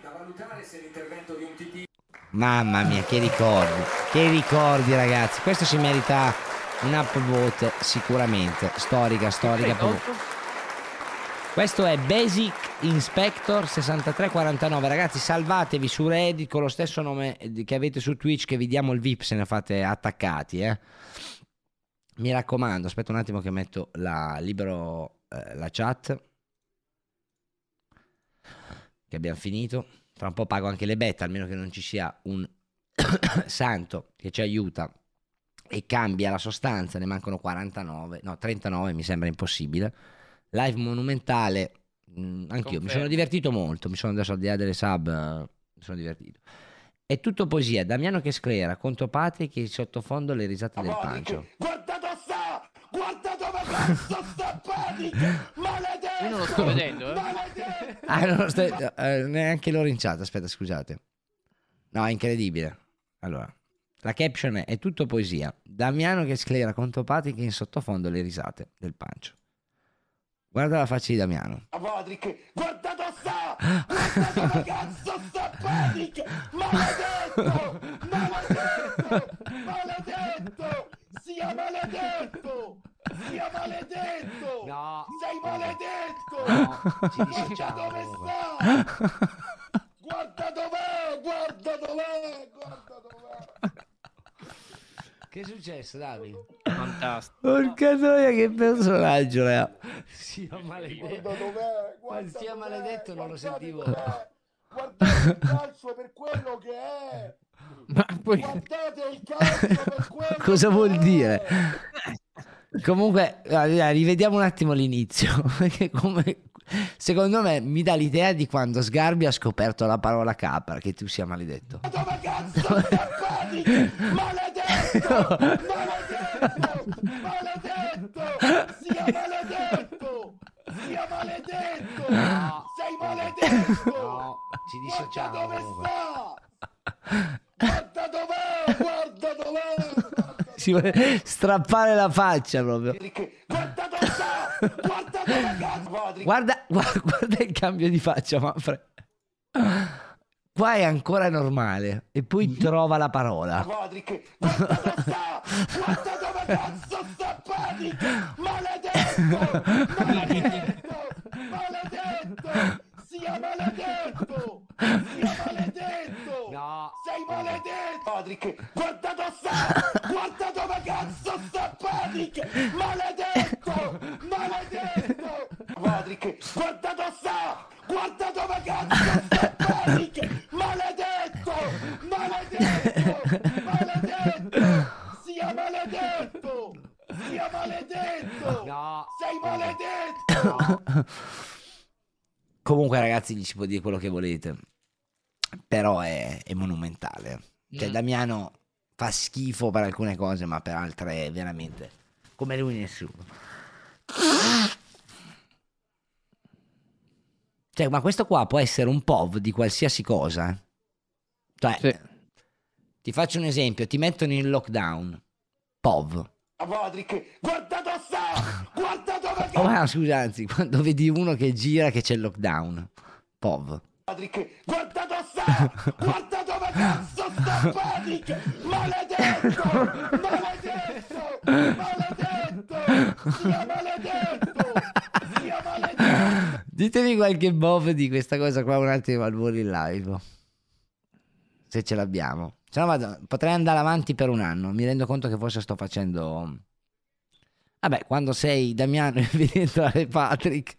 da valutare se l'intervento di un TT Mamma mia, che ricordi, che ricordi ragazzi. Questo si merita un upvote sicuramente. Storica, storica. proprio. Questo è Basic Inspector 6349. Ragazzi, salvatevi su Reddit con lo stesso nome che avete su Twitch che vi diamo il VIP se ne fate attaccati, eh. Mi raccomando, aspetta un attimo che metto la libero eh, la chat. Che abbiamo finito. Tra un po' pago anche le beta, almeno che non ci sia un santo che ci aiuta e cambia la sostanza. Ne mancano 49, no 39, mi sembra impossibile. Live monumentale, mh, anch'io mi Confermo. sono divertito molto. Mi sono adesso al di là delle sub, eh, mi sono divertito. È tutto poesia. Damiano che sclera contro Patrick e sottofondo le risate del pancio. Guarda dove sta! Guarda dove cazzo sta Patrick! Maledetto! Io non lo sto vedendo, eh. Ah, non lo stai- eh, neanche loro in chat. Aspetta, scusate. No, è incredibile. Allora, la caption è, tutto poesia. Damiano che sclera contro Patrick e in sottofondo le risate del pancio. Guarda la faccia di Damiano. Patrick! Guarda dove sta! Guarda dove cazzo sta Patrick! Maledetto! Maledetto! Maledetto! Sia maledetto! Sia maledetto! No! Sei maledetto! No, ci Guarda dove sta! Guarda dov'è! Guarda dov'è! Guarda dov'è! Che è successo, Davide? Fantastico. Porca troia, che personaggio, Lea. Sia Guarda maledetto. dov'è! Ma Guarda sia dov'è, maledetto non lo sentivo. dov'è, Guardate il calcio per quello che è! Guardate il calcio per quello Cosa che vuol è! dire? Comunque, guarda, rivediamo un attimo l'inizio. Perché come, secondo me mi dà l'idea di quando Sgarbi ha scoperto la parola capra, che tu sia maledetto. Dove cazzo? Maledetto! Maledetto! Maledetto! Sia maledetto! Sia maledetto! Sei maledetto! No, ci Guarda dissociamo dove comunque. sta! Guarda dov'è! Guarda dov'è! Si vuole strappare la faccia proprio. Guarda dove sta! Guarda dove! Patrick! Guarda, guarda, guarda il cambio di faccia, Manfred. Qua è ancora normale e poi trova la parola. Patrick! Guarda dove sta! Guarda dove cazzo sta Patrick! Maledetto! Maledetto! Maledetto! Sia maledetto! Sia maledetto! No! Sei maledetto! Patrick! Guarda dove sta! Guarda dove cazzo sta Patrick! Maledetto! Maledetto! Patrick! Guarda dove sta! Guarda dove cazzo sta Patrick! Maledetto! Sia maledetto! Sia maledetto! No. Sei maledetto! Comunque, ragazzi, gli si può dire quello che volete. Però è, è monumentale. Cioè, Mm. Damiano fa schifo per alcune cose, ma per altre è veramente come lui nessuno. Cioè, ma questo qua può essere un POV di qualsiasi cosa. Cioè, ti faccio un esempio, ti mettono in lockdown. POV. Patrick, guarda sta! Guarda dove Oh, ma scusa, anzi, quando vedi uno che gira che c'è il lockdown. POV. Patrick, guarda sta! Guarda dove cazzo sta Patrick! Maledetto! Maledetto! Maledetto! Sia maledetto! Sia maledetto! Ditemi qualche POV di questa cosa qua un attimo al volo in live. Se ce l'abbiamo. Se no vado, potrei andare avanti per un anno. Mi rendo conto che forse sto facendo... Vabbè, quando sei Damiano e vedi entrare Patrick...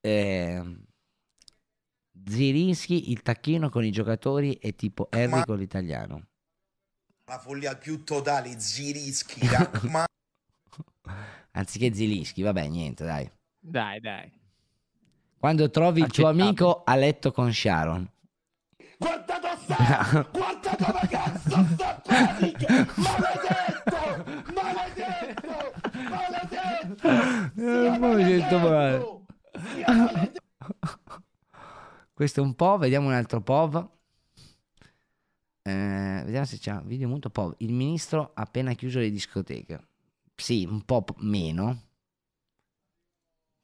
Eh, Zirinski, il tacchino con i giocatori è tipo Harry con l'italiano. La follia più totale, Zirischi, raccomando. Anziché Zilinski, vabbè, niente, dai. Dai, dai. Quando trovi il tuo amico a letto con Sharon. Guarda dove sta! Guarda dove cazzo sta Patrick! Maledetto! Maledetto! Maledetto! Eh, mo mi sento male. Questo è un po', vediamo un altro POV. Eh, vediamo se c'è un video molto POV. Il ministro ha appena chiuso le discoteche. Sì, un po' meno.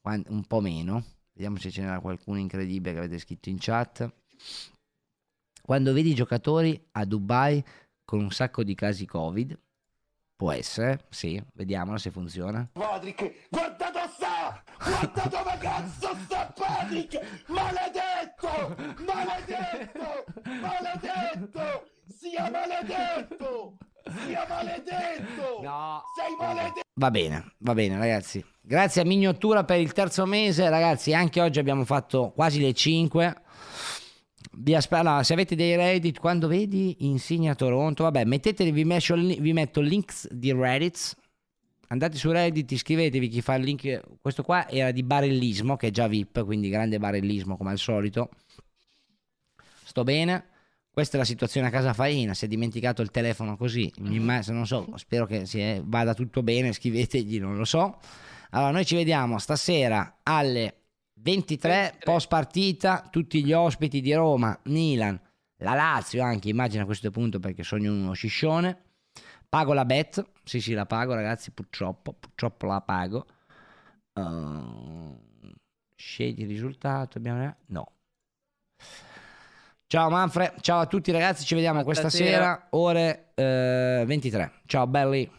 Un po' meno. Vediamo se ce n'era qualcuno incredibile che avete scritto in chat. Quando vedi i giocatori a Dubai con un sacco di casi Covid, può essere, sì, vediamola se funziona. Patrick, guarda dove sta! Guarda dove cazzo sta Patrick! Maledetto! Maledetto! Maledetto! Sia maledetto! Sia maledetto! No! Sei maledetto! Va bene, va bene ragazzi. Grazie a Mignotura per il terzo mese, ragazzi. Anche oggi abbiamo fatto quasi le 5. Aspe- allora, se avete dei Reddit, quando vedi Insignia Toronto, vabbè, metteteli, vi, li- vi metto links di Reddit. Andate su Reddit, iscrivetevi, chi fa il link. Questo qua era di barellismo, che è già VIP, quindi grande barellismo come al solito. Sto bene. Questa è la situazione a casa Faina. Si è dimenticato il telefono così. Non so, spero che è- vada tutto bene. Scrivetegli, non lo so. Allora, noi ci vediamo stasera alle 23, post partita. Tutti gli ospiti di Roma, Milan, la Lazio anche. Immagino a questo punto perché sono uno sciscione. Pago la bet. Sì, sì, la pago, ragazzi. Purtroppo, purtroppo la pago. Uh, scegli il risultato. Abbiamo... No. Ciao Manfred, ciao a tutti ragazzi, ci vediamo questa Stasera. sera, ore eh, 23. Ciao belli.